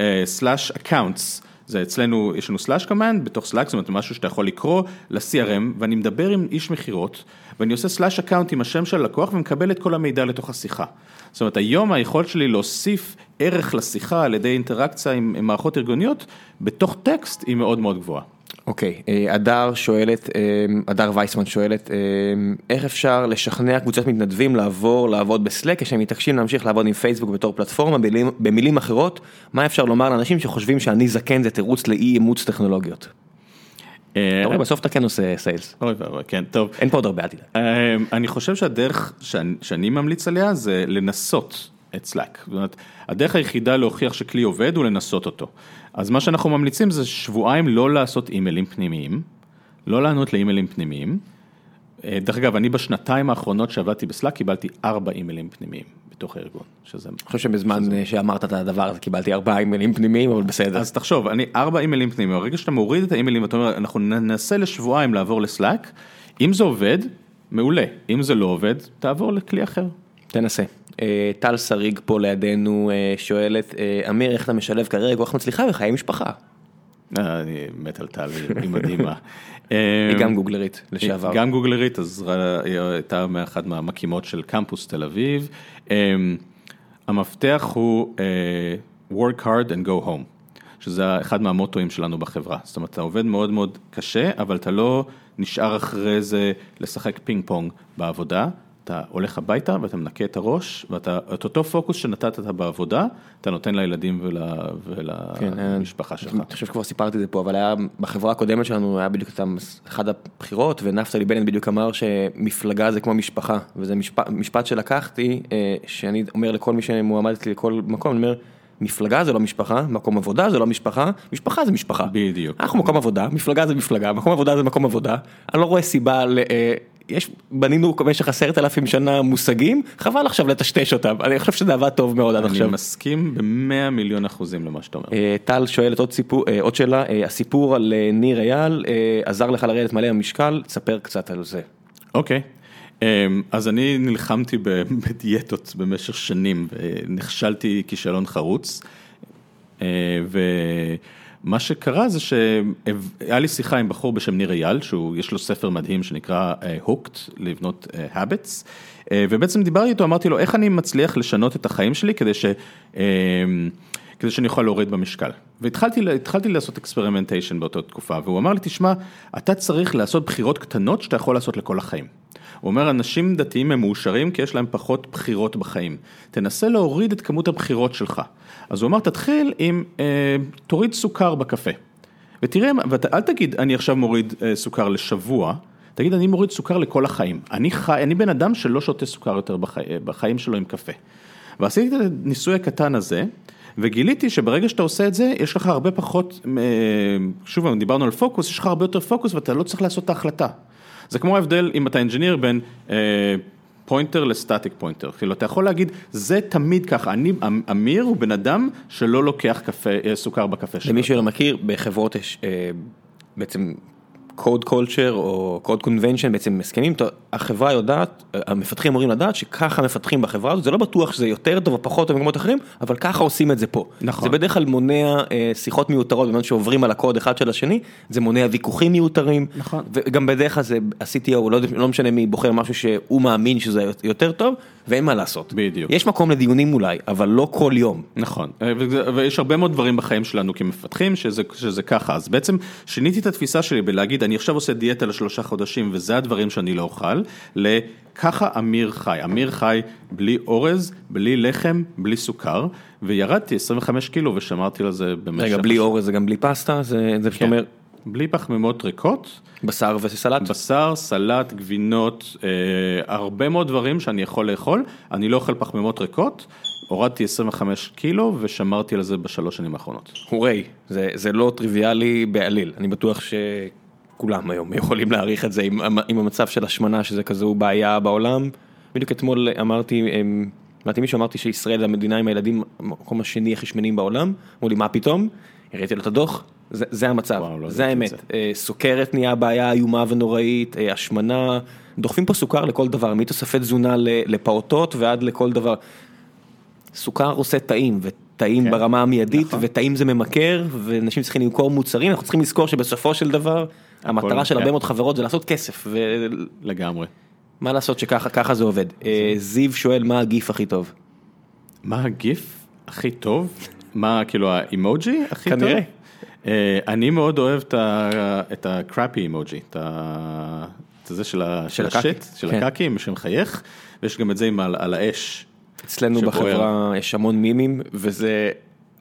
accounts. זה אצלנו, יש לנו slash command בתוך סלאק, זאת אומרת משהו שאתה יכול לקרוא ל-CRM, ואני מדבר עם איש מכירות, ואני עושה slash account עם השם של הלקוח ומקבל את כל המידע לתוך השיחה. זאת אומרת, היום היכולת שלי להוסיף ערך לשיחה על ידי אינטראקציה עם, עם מערכות ארגוניות, בתוך טקסט היא מאוד מאוד גבוהה. אוקיי, אה, הדר שואלת, אה, הדר וייסמן שואלת, אה, איך אפשר לשכנע קבוצת מתנדבים לעבור לעבוד בסלק כשהם מתעקשים להמשיך לעבוד עם פייסבוק בתור פלטפורמה, במילים, במילים אחרות, מה אפשר לומר לאנשים שחושבים שאני זקן זה תירוץ לאי אימוץ טכנולוגיות? אתה רואה, בסוף אתה כן עושה סיילס. אוי ואבוי, כן, טוב. אין פה עוד הרבה, אל תדאג. אני חושב שהדרך שאני ממליץ עליה זה לנסות את Slack. זאת אומרת, הדרך היחידה להוכיח שכלי עובד הוא לנסות אותו. אז מה שאנחנו ממליצים זה שבועיים לא לעשות אימיילים פנימיים, לא לענות לאימיילים פנימיים. אה, דרך אגב, אני בשנתיים האחרונות שעבדתי בסלאק קיבלתי ארבע אימיילים פנימיים בתוך הארגון, שזה... אני חושב שבזמן שזה... שאמרת את הדבר הזה קיבלתי ארבעה אימיילים פנימיים, אבל בסדר. אז תחשוב, אני ארבע אימיילים פנימיים, ברגע שאתה מוריד את האימיילים ואתה אומר, אנחנו ננסה לשבועיים לעבור לסלאק, אם זה עובד, מעולה, אם זה לא עובד, תעבור לכלי אחר. תנסה. אה, טל שריג פה לידינו אה, שואלת, אמיר, איך אתה משלב קריירה כל כך מצליחה בחיי משפחה? אני מת על טל, היא מדהימה. היא גם גוגלרית לשעבר. גם גוגלרית, אז היא הייתה מאחת מהמקימות של קמפוס תל אביב. המפתח הוא work hard and go home, שזה אחד מהמוטואים שלנו בחברה. זאת אומרת, אתה עובד מאוד מאוד קשה, אבל אתה לא נשאר אחרי זה לשחק פינג פונג בעבודה. אתה הולך הביתה ואתה מנקה את הראש, ואתה, את אותו פוקוס שנתת בעבודה, אתה נותן לילדים ול, ולמשפחה כן, שלך. אני חושב שכבר סיפרתי את זה פה, אבל היה, בחברה הקודמת שלנו היה בדיוק אחת הבחירות, ונפתלי בנט בדיוק אמר שמפלגה זה כמו משפחה, וזה משפט, משפט שלקחתי, אה, שאני אומר לכל מי שמועמד אצלי לכל מקום, אני אומר, מפלגה זה לא משפחה, מקום עבודה זה לא משפחה, משפחה זה משפחה. בדיוק. אנחנו מקום עבודה, מפלגה זה מפלגה, מקום עבודה זה מקום עבודה, אני לא רואה סיבה ל... אה, יש, בנינו במשך עשרת אלפים שנה מושגים, חבל עכשיו לטשטש אותם, אני חושב שזה עבד טוב מאוד עד עכשיו. אני מסכים במאה מיליון אחוזים למה שאתה אומר. אה, טל שואלת עוד סיפור, אה, עוד שאלה, אה, הסיפור על ניר אייל עזר לך לרדת מלא במשקל, תספר קצת על זה. אוקיי, אז אני נלחמתי בדיאטות במשך שנים ונכשלתי כישלון חרוץ. ו... מה שקרה זה שהיה לי שיחה עם בחור בשם ניר אייל, שיש לו ספר מדהים שנקרא uh, Hooked, לבנות uh, Habits, uh, ובעצם דיברתי איתו, אמרתי לו, איך אני מצליח לשנות את החיים שלי כדי ש... כדי שאני אוכל להוריד במשקל. והתחלתי לעשות experimentation באותה תקופה, והוא אמר לי, תשמע, אתה צריך לעשות בחירות קטנות שאתה יכול לעשות לכל החיים. הוא אומר, אנשים דתיים הם מאושרים כי יש להם פחות בחירות בחיים. תנסה להוריד את כמות הבחירות שלך. אז הוא אמר, תתחיל עם, אה, תוריד סוכר בקפה. ותראה, ואל תגיד, אני עכשיו מוריד אה, סוכר לשבוע, תגיד, אני מוריד סוכר לכל החיים. אני, חי, אני בן אדם שלא שותה סוכר יותר בחי, בחיים שלו עם קפה. ועשיתי את הניסוי הקטן הזה, וגיליתי שברגע שאתה עושה את זה, יש לך הרבה פחות, אה, שוב, דיברנו על פוקוס, יש לך הרבה יותר פוקוס ואתה לא צריך לעשות את ההחלטה. זה כמו ההבדל אם אתה engineer בין pointer ל static pointer, כאילו אתה יכול להגיד, זה תמיד ככה, אני, אמ, אמיר הוא בן אדם שלא לוקח קפה, אה, סוכר בקפה שלו. למי שלא מכיר, בחברות יש אה, בעצם code culture או code convention בעצם הסכמים, החברה יודעת, המפתחים אמורים לדעת שככה מפתחים בחברה הזאת, זה לא בטוח שזה יותר טוב או פחות טוב במקומות אחרים, אבל ככה עושים את זה פה. נכון. זה בדרך כלל מונע אה, שיחות מיותרות, בזמן שעוברים על הקוד אחד של השני, זה מונע ויכוחים מיותרים. נכון. וגם בדרך כלל זה, ה-CTO, לא, לא משנה מי בוחר משהו שהוא מאמין שזה יותר טוב, ואין מה לעשות. בדיוק. יש מקום לדיונים אולי, אבל לא כל יום. נכון, אה, ויש הרבה מאוד דברים בחיים שלנו כמפתחים שזה, שזה ככה, אז בעצם שיניתי את התפיסה שלי בלהגיד, אני עכשיו עושה דיאטה לשלושה חודשים וזה הדברים שאני לא אוכל, לככה אמיר חי, אמיר חי בלי אורז, בלי לחם, בלי סוכר, וירדתי 25 קילו ושמרתי לזה במשך... רגע, בלי אורז זה גם בלי פסטה? זה, זה פשוט כן. אומר... בלי פחמימות ריקות. בשר וסלט? בשר, סלט, גבינות, אה, הרבה מאוד דברים שאני יכול לאכול, אני לא אוכל פחמימות ריקות, הורדתי 25 קילו ושמרתי על זה בשלוש שנים האחרונות. הורי, זה, זה לא טריוויאלי בעליל, אני בטוח שכולם היום יכולים להעריך את זה עם, עם המצב של השמנה שזה כזו בעיה בעולם. בדיוק אתמול אמרתי, אמרתי מישהו אמרתי שישראל המדינה עם הילדים, המקום השני הכי שמנים בעולם, אמרו לי מה פתאום, הראיתי לו את הדוח. זה, זה המצב, וואו, לא זה האמת. זה. אה, סוכרת נהיה בעיה איומה ונוראית, אה, השמנה, דוחפים פה סוכר לכל דבר, מתוספי תזונה לפעוטות ועד לכל דבר. סוכר עושה טעים, וטעים כן. ברמה המיידית, נכון. וטעים זה ממכר, ואנשים צריכים למכור מוצרים, אנחנו צריכים לזכור שבסופו של דבר, המטרה של כן. הרבה מאוד חברות זה לעשות כסף. לגמרי. מה לעשות שככה זה עובד. אה, זיו שואל מה הגיף הכי טוב. מה הגיף הכי טוב? מה כאילו האימוג'י הכי טוב? כנראה. אה, אני מאוד אוהב את הקראפי אימוג'י, את זה של השיט, של כן. הקקי, שמחייך, ויש גם את זה על האש. אצלנו בחברה יש המון מימים, וזה,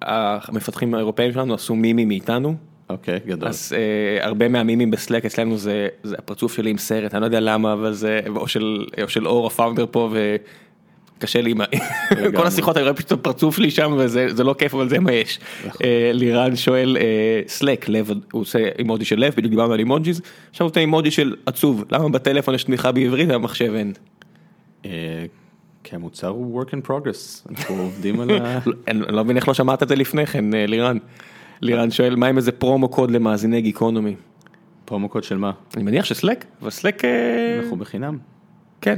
המפתחים האירופאים שלנו עשו מימים מאיתנו. אוקיי, גדול. אז uh, הרבה מהמימים בסלק אצלנו זה, זה הפרצוף שלי עם סרט, אני לא יודע למה, אבל זה, או של, או של אור הפאונדר פה, קשה לי, כל השיחות אני רואה פשוט פרצוף שלי שם וזה לא כיף אבל זה מה יש. נכון. לירן שואל סלק לב הוא עושה אימוג'י של לב בדיוק דיברנו על אימוג'יז עכשיו הוא עושה אימוג'י של עצוב למה בטלפון יש תמיכה בעברית ובמחשב אין. כי המוצר הוא work in progress אנחנו עובדים על ה... אני לא מבין איך לא שמעת את זה לפני כן לירן. לירן שואל מה עם איזה promo code למאזיני גיקונומי. promo code של מה? אני מניח שסלק, אבל סלק... אנחנו בחינם. כן,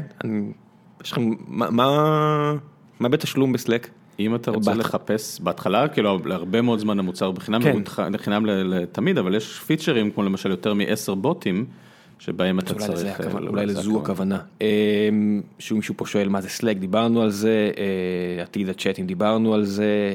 יש לכם, מה מה בתשלום בסלק? אם אתה רוצה לחפש בהתחלה כאילו הרבה מאוד זמן המוצר בחינם, כן. בחינם לתמיד אבל יש פיצ'רים כמו למשל יותר מ-10 בוטים. שבהם אתה צריך, אולי לזו הכוונה. שוב מישהו פה שואל מה זה סלק, דיברנו על זה, עתיד הצ'אטים דיברנו על זה,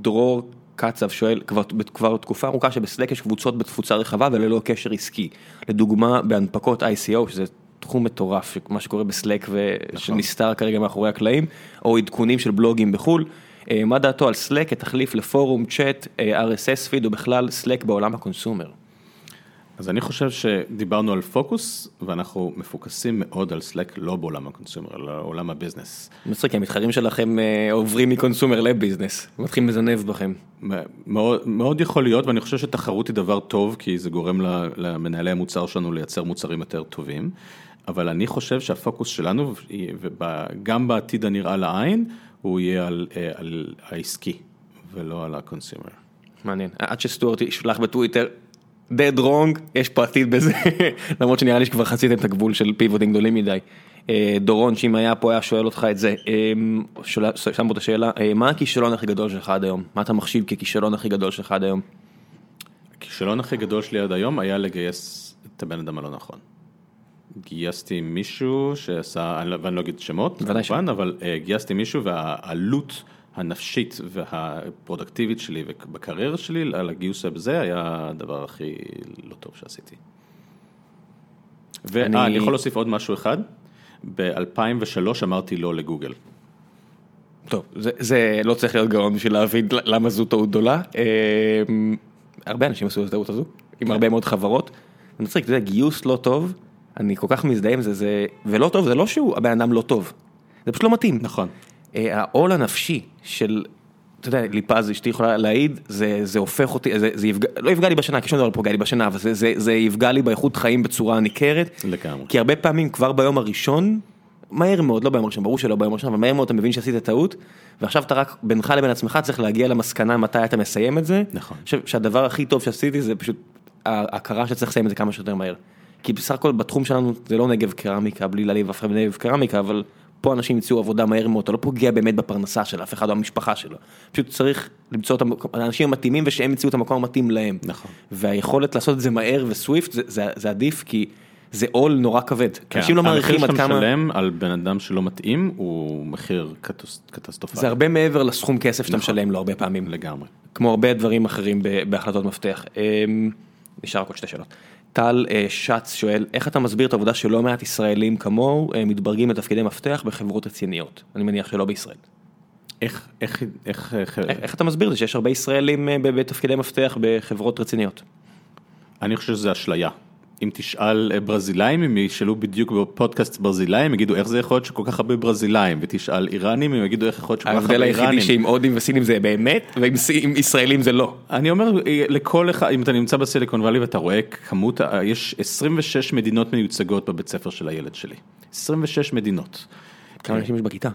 דרור קצב שואל כבר, כבר תקופה ארוכה שבסלק יש קבוצות בתפוצה רחבה וללא קשר עסקי. לדוגמה בהנפקות ICO שזה תחום מטורף מה שקורה בסלק ושנסתר נכון. כרגע מאחורי הקלעים או עדכונים של בלוגים בחול. אה, מה דעתו על סלק כתחליף לפורום צ'אט אה, RSS feed או בכלל סלק בעולם ה consumer. אז אני חושב שדיברנו על פוקוס ואנחנו מפוקסים מאוד על סלק לא בעולם ה consumer, אלא עולם ה business. מצחיק, כי המתחרים שלכם אה, עוברים מ consumer ל business, מתחילים לזנב בכם. מאוד, מאוד יכול להיות ואני חושב שתחרות היא דבר טוב כי זה גורם למנהלי המוצר שלנו לייצר מוצרים יותר טובים, אבל אני חושב שהפוקוס שלנו, גם בעתיד הנראה לעין, הוא יהיה על, אה, על העסקי ולא על הקונסומר. מעניין, עד שסטוארט ישלח בטוויטר. Dead wrong, יש פה עתיד בזה, למרות שנראה לי שכבר חציתם את הגבול של פיבוטים גדולים מדי. אה, דורון, שאם היה פה היה שואל אותך את זה, אה, שם פה את השאלה, אה, מה הכישלון הכי גדול שלך עד היום? מה אתה מחשיב ככישלון הכי גדול שלך עד היום? הכישלון הכי גדול שלי עד היום היה לגייס את הבן אדם הלא נכון. גייסתי מישהו שעשה, ואני לא אגיד שמות, כמובן, אבל גייסתי מישהו והעלות הנפשית והפרודקטיבית שלי ובקריירה שלי על הגיוס הזה היה הדבר הכי לא טוב שעשיתי. ואני אני יכול להוסיף עוד משהו אחד, ב-2003 אמרתי לא לגוגל. טוב, זה, זה לא צריך להיות גאון בשביל להבין למה זו טעות גדולה. אה, הרבה אנשים עשו את הטעות הזו, עם הרבה מאוד חברות. אני מצחיק, אתה יודע, גיוס לא טוב, אני כל כך מזדהה עם זה, זה, ולא טוב, זה לא שהוא הבן אדם לא טוב, זה פשוט לא מתאים. נכון. אה, העול הנפשי של, אתה יודע, ליפז אשתי יכולה להעיד, זה זה הופך אותי, זה זה יפגע, לא יפגע לי בשינה, כי שום דבר לא פוגע לי בשינה, אבל זה זה, זה יפגע לי באיכות חיים בצורה ניכרת. לגמרי. כי הרבה פעמים כבר ביום הראשון, מהר מאוד, לא ביום הראשון, ברור שלא ביום הראשון, אבל מהר מאוד אתה מבין שעשית טעות, ועכשיו אתה רק בינך לבין עצמך צריך להגיע למסקנה מתי אתה מסיים את זה. נכון. אני חושב שהדבר הכי טוב שעשיתי זה פשוט ההכרה שצריך לסיים את זה כמה שיותר מהר. כי בסך הכל בתחום שלנו זה לא נגב קרמיקה, בלי להעליב אף אחד בנגב קרמיקה, אבל פה אנשים ימצאו עבודה מהר מאוד, אתה לא פוגע באמת בפרנסה של אף אחד או המשפחה שלו. פשוט צריך למצוא את האנשים המתאימים ושהם ימצאו את המקום המתאים להם. נכון. והיכולת לעשות את זה מהר וסוויפט זה, זה, זה עדיף כי זה עול נורא כבד. כן. אנשים לא מעריכים עד כמה... המחיר שאתה משלם על בן אדם שלא מתאים הוא מחיר קטסטרופלי. זה הרבה מעבר לסכום כסף שאתה נכון. משלם לו הרבה פעמים. לגמרי. כמו הרבה דברים אחרים בהחלטות מפתח. אמ, נשאר רק עוד שתי שאלות. טל אה, שץ שואל, איך אתה מסביר את העובדה שלא מעט ישראלים כמוהו אה, מתברגים לתפקידי מפתח בחברות רציניות? אני מניח שלא בישראל. איך, איך, איך, איך, איך אתה מסביר את זה שיש הרבה ישראלים אה, בתפקידי מפתח בחברות רציניות? אני חושב שזה אשליה. אם תשאל אה, ברזילאים, אם ישאלו בדיוק בפודקאסט ברזילאים, יגידו איך זה יכול להיות שכל כך הרבה ברזילאים, ותשאל איראנים, הם יגידו איך יכול להיות שכל כך הרבה איראנים. ההבדל היחידי שעם הודים וסינים זה באמת, ועם ישראלים זה לא. אני אומר, אה, לכל אחד, אם אתה נמצא בסיליקון וואלי ואתה רואה כמות, יש 26 מדינות מיוצגות בבית ספר של הילד שלי. 26 מדינות. כמה אנשים יש בכיתה?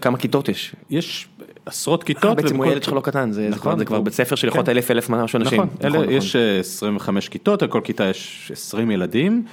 כמה כיתות יש? יש עשרות כיתות. בעצם הוא ילד שלך לא קטן, זה נכון, כבר בית ספר של יכול להיות כן. אלף אלף משהו אנשים. נכון, נכון, יש 25 אה, כיתות, על כל כיתה יש 20 ילדים,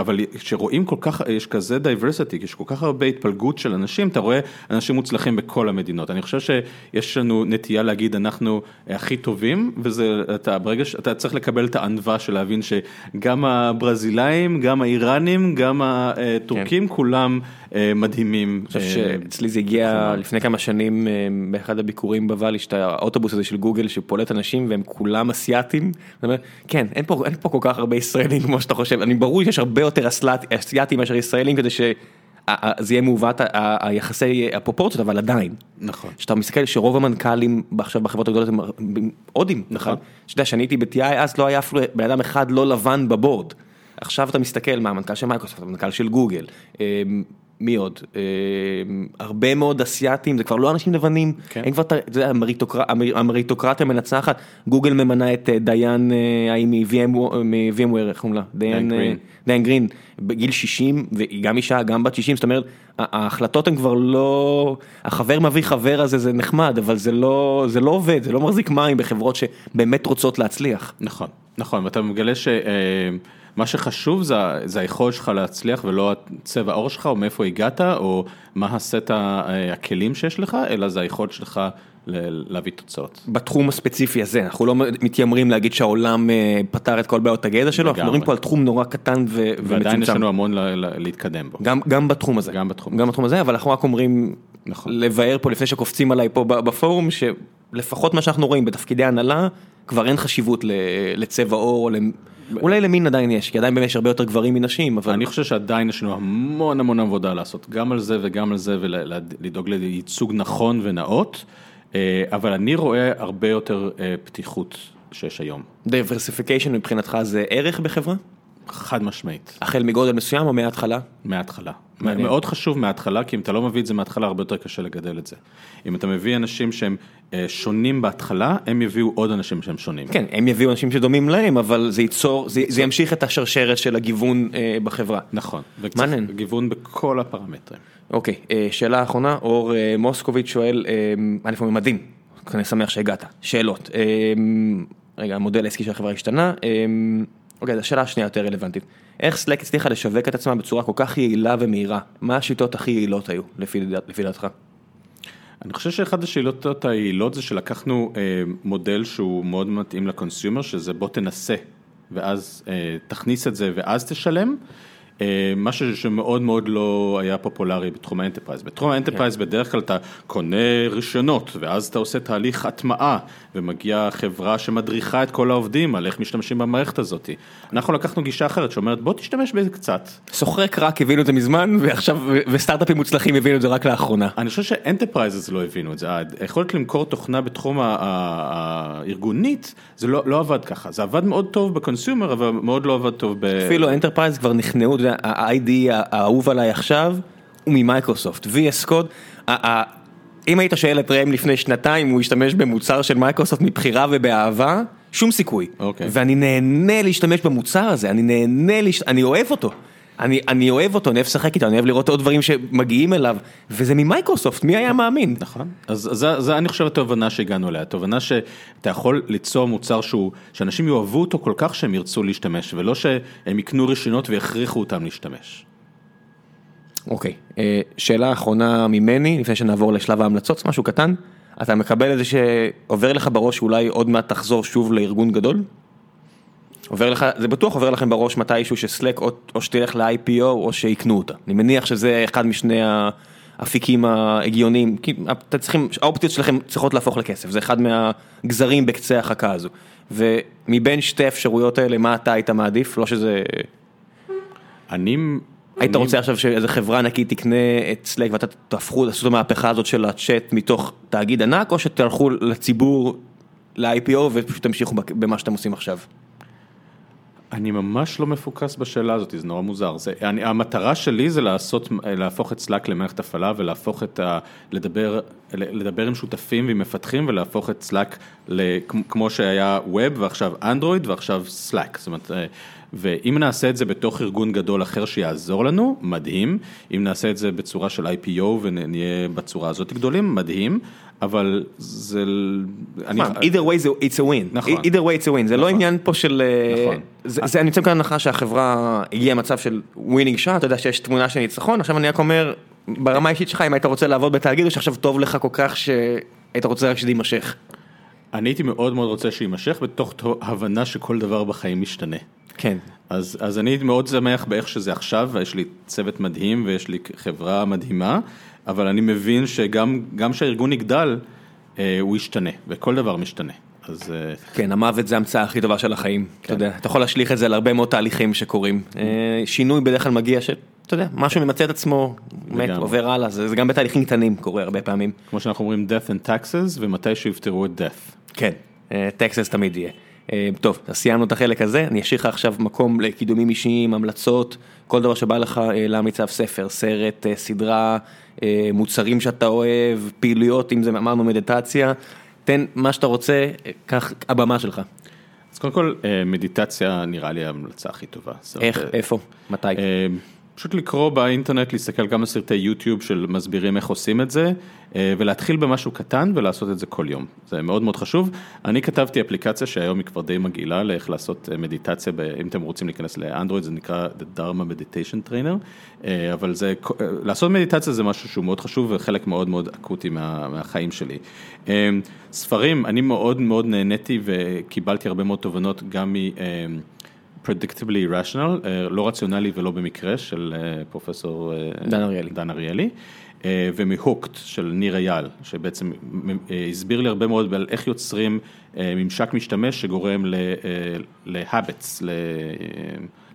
אבל כשרואים כל כך, יש כזה diversity, יש כל כך הרבה התפלגות של אנשים, אתה רואה אנשים מוצלחים בכל המדינות. אני חושב שיש לנו נטייה להגיד אנחנו הכי טובים, וזה, אתה ברגע שאתה צריך לקבל את הענווה של להבין שגם הברזילאים, גם האיראנים, גם הטורקים, כן. כולם אה, מדהימים. אני חושב שאצלי זה הגיע לפני כמה שנים. באחד הביקורים בוואלי, שאתה האוטובוס הזה של גוגל שפולט אנשים והם כולם אסייתים, כן, אין פה, אין פה כל כך הרבה ישראלים כמו שאתה חושב, אני ברור שיש הרבה יותר אסייתים מאשר ישראלים כדי שזה יהיה מעוות היחסי הפרופורציות, אבל עדיין. נכון. שאתה מסתכל שרוב המנכ"לים עכשיו בחברות הגדולות הם הודים, נכון. שאתה יודע, שאני הייתי ב-TI אז לא היה אפילו בן אדם אחד לא לבן בבורד. עכשיו אתה מסתכל מה המנכ"ל של מייקרוסופט, המנכ"ל של גוגל. מי עוד? הרבה מאוד אסיאתים, זה כבר לא אנשים לבנים, כן. הם כבר, זה המריטוקרטיה מנצחת, גוגל ממנה את דיין, האם מ-VMware, איך קוראים לה? דיאן גרין. דיאן גרין, בגיל 60, והיא גם אישה, גם בת 60, זאת אומרת, ההחלטות הן כבר לא, החבר מביא חבר הזה זה נחמד, אבל זה לא, זה לא עובד, זה לא מחזיק מים בחברות שבאמת רוצות להצליח. נכון, נכון, ואתה מגלה ש... מה שחשוב זה, זה היכולת שלך להצליח ולא הצבע העור שלך או מאיפה הגעת או מה הסט הכלים שיש לך, אלא זה היכולת שלך להביא תוצאות. בתחום הספציפי הזה, אנחנו לא מתיימרים להגיד שהעולם אה, פתר את כל בעיות הגזע שלו, אנחנו מדברים פה על תחום נורא קטן ומצומצם. ועדיין יש לנו המון להתקדם בו. גם, גם בתחום הזה. גם בתחום, גם בתחום הזה, אבל אנחנו רק אומרים, נכון. לבאר פה לפני שקופצים עליי פה בפורום, שלפחות מה שאנחנו רואים בתפקידי הנהלה, כבר אין חשיבות לצבע עור, אולי למין עדיין יש, כי עדיין באמת יש הרבה יותר גברים מנשים, אבל... אני חושב שעדיין יש לנו המון המון עבודה לעשות, גם על זה וגם על זה, ולדאוג לייצוג נכון ונאות, אה, אבל אני רואה הרבה יותר אה, פתיחות שיש היום. diversification מבחינתך זה ערך בחברה? חד משמעית. החל מגודל מסוים או מההתחלה? מההתחלה. מעניין. מאוד חשוב מההתחלה, כי אם אתה לא מביא את זה מההתחלה, הרבה יותר קשה לגדל את זה. אם אתה מביא אנשים שהם אה, שונים בהתחלה, הם יביאו עוד אנשים שהם שונים. כן, הם יביאו אנשים שדומים להם, אבל זה ייצור, זה, זה ימשיך את השרשרת של הגיוון אה, בחברה. נכון. מעניין. גיוון בכל הפרמטרים. אוקיי, אה, שאלה אחרונה, אור אה, מוסקוביץ' שואל, אה, א', הוא מדהים, אני שמח שהגעת. שאלות. אה, רגע, המודל העסקי של החברה השתנה. אוקיי, זו השאלה השנייה יותר רלוונטית. איך סלק הצליחה לשווק את עצמה בצורה כל כך יעילה ומהירה? מה השיטות הכי יעילות היו, לפי, לפי דעתך? אני חושב שאחת השאלות היעילות זה שלקחנו אה, מודל שהוא מאוד מתאים ל consumer, שזה בוא תנסה, ואז אה, תכניס את זה ואז תשלם. אה, משהו שמאוד מאוד לא היה פופולרי בתחום ה enterprise. בתחום ה enterprise כן. בדרך כלל אתה קונה רישיונות, ואז אתה עושה תהליך הטמעה, ומגיעה חברה שמדריכה את כל העובדים על איך משתמשים במערכת הזאת. אנחנו לקחנו גישה אחרת שאומרת בוא תשתמש בזה קצת. סוחרי קראק הבינו את זה מזמן, ועכשיו, וסטארט-אפים מוצלחים הבינו את זה רק לאחרונה. אני חושב ש enterprise לא הבינו את זה, היכולת למכור תוכנה בתחום הארגונית, זה לא, לא עבד ככה, זה עבד מאוד טוב ב consumer, אבל מאוד לא עבד טוב ב... אפילו enterprise כבר נכנעו ה-IDE האהוב עליי עכשיו הוא ממייקרוסופט, VS Code. אם היית שואל את ראם לפני שנתיים, הוא ישתמש במוצר של מייקרוסופט מבחירה ובאהבה, שום סיכוי. אוקיי. ואני נהנה להשתמש במוצר הזה, אני נהנה, להשת... אני אוהב אותו. אני, אני אוהב אותו, אני אוהב לשחק איתו, אני אוהב לראות עוד דברים שמגיעים אליו, וזה ממייקרוסופט, מי היה מאמין? נכון, אז זה, זה אני חושב התובנה שהגענו אליה, התובנה שאתה יכול ליצור מוצר שהוא, שאנשים יאהבו אותו כל כך שהם ירצו להשתמש, ולא שהם יקנו רישיונות ויכריחו אותם להשתמש. אוקיי, אה, שאלה אחרונה ממני, לפני שנעבור לשלב ההמלצות, משהו קטן, אתה מקבל את זה שעובר לך בראש שאולי עוד מעט תחזור שוב לארגון גדול? עובר לך, זה בטוח עובר לכם בראש מתישהו שסלק או, או שתלך ל-IPO או שיקנו אותה. אני מניח שזה אחד משני האפיקים ההגיוניים, כי אתם צריכים, האופציות שלכם צריכות להפוך לכסף, זה אחד מהגזרים בקצה החכה הזו. ומבין שתי האפשרויות האלה, מה אתה היית מעדיף? לא שזה... אני... היית. רוצה עכשיו שאיזה חברה ענקית תקנה את סלק ואתה תהפכו, לעשות את המהפכה הזאת של הצ'אט מתוך תאגיד ענק, או שתלכו לציבור, ל-IPO ופשוט תמשיכו במה שאתם עושים עכשיו? אני ממש לא מפוקס בשאלה הזאת, זה נורא מוזר. זה, אני, המטרה שלי זה לעשות, להפוך את Slack למערכת הפעלה ולהפוך את ה... לדבר, לדבר עם שותפים ועם מפתחים ולהפוך את Slack כמו שהיה Web ועכשיו Android ועכשיו Slack. זאת אומרת, אה, ואם נעשה את זה בתוך ארגון גדול אחר שיעזור לנו, מדהים. אם נעשה את זה בצורה של IPO ונהיה בצורה הזאת גדולים, מדהים. אבל זה... either way it's a win, נכון, either way it's a win, זה לא נכון. עניין פה של, אה, נכון. זה אני יוצא כאן הנחה שהחברה הגיעה למצב של winning שעה, אתה יודע שיש תמונה של ניצחון, עכשיו אני רק אומר, ברמה האישית שלך, אם היית רוצה לעבוד בתאגיד, או שעכשיו טוב לך כל כך שהיית רוצה רק שזה יימשך. אני הייתי מאוד מאוד רוצה שיימשך, בתוך הבנה שכל דבר בחיים משתנה. כן. אז, אז אני מאוד שמח באיך שזה עכשיו, יש לי צוות מדהים ויש לי חברה מדהימה, אבל אני מבין שגם כשהארגון יגדל, אה, הוא ישתנה, וכל דבר משתנה. אז... אה, כן, המוות זה המצאה הכי טובה של החיים, כן. אתה יודע, אתה יכול להשליך את זה על הרבה מאוד תהליכים שקורים. אה, שינוי בדרך כלל מגיע ש... אתה יודע, משהו ממצא את עצמו, מת, עובר הלאה, זה, זה גם בתהליכים קטנים קורה הרבה פעמים. כמו שאנחנו אומרים death and taxes, ומתי שיפתרו את death. כן, taxes תמיד יהיה. טוב, אז סיימנו את החלק הזה, אני אשאיר לך עכשיו מקום לקידומים אישיים, המלצות, כל דבר שבא לך להמליץ עליו ספר, סרט, סדרה, מוצרים שאתה אוהב, פעילויות, אם זה אמרנו מדיטציה, תן מה שאתה רוצה, קח הבמה שלך. אז קודם כל, מדיטציה נראה לי ההמלצה הכי טובה. איך, איפה, מתי? פשוט לקרוא באינטרנט, להסתכל כמה סרטי יוטיוב של מסבירים איך עושים את זה, ולהתחיל במשהו קטן ולעשות את זה כל יום. זה מאוד מאוד חשוב. אני כתבתי אפליקציה שהיום היא כבר די מגעילה לאיך לעשות מדיטציה, אם אתם רוצים להיכנס לאנדרואיד זה נקרא The Dharma Meditation Trainer, אבל זה, לעשות מדיטציה זה משהו שהוא מאוד חשוב וחלק מאוד מאוד אקוטי מה, מהחיים שלי. ספרים, אני מאוד מאוד נהניתי וקיבלתי הרבה מאוד תובנות גם מ... Predictably Rational, לא רציונלי ולא במקרה, של פרופסור דן אריאלי, דן אריאלי ומהוקט של ניר אייל, שבעצם הסביר לי הרבה מאוד על איך יוצרים ממשק משתמש שגורם להאבטס,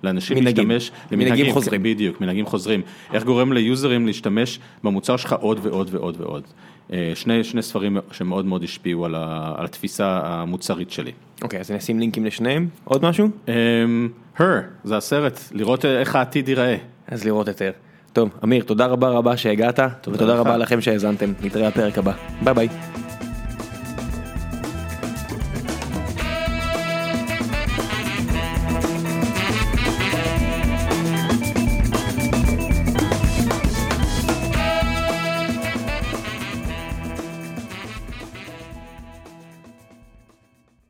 לאנשים להשתמש, מנהגים חוזרים, בדיוק, מנהגים חוזרים, איך גורם ליוזרים להשתמש במוצר שלך עוד ועוד ועוד ועוד. שני, שני ספרים שמאוד מאוד השפיעו על התפיסה המוצרית שלי. אוקיי, אז אני אשים לינקים לשניהם, עוד משהו? Her, זה הסרט, לראות איך העתיד ייראה. אז לראות יותר. טוב, אמיר, תודה רבה רבה שהגעת, ותודה רבה לכם שהאזנתם, נתראה בפרק הבא, ביי ביי.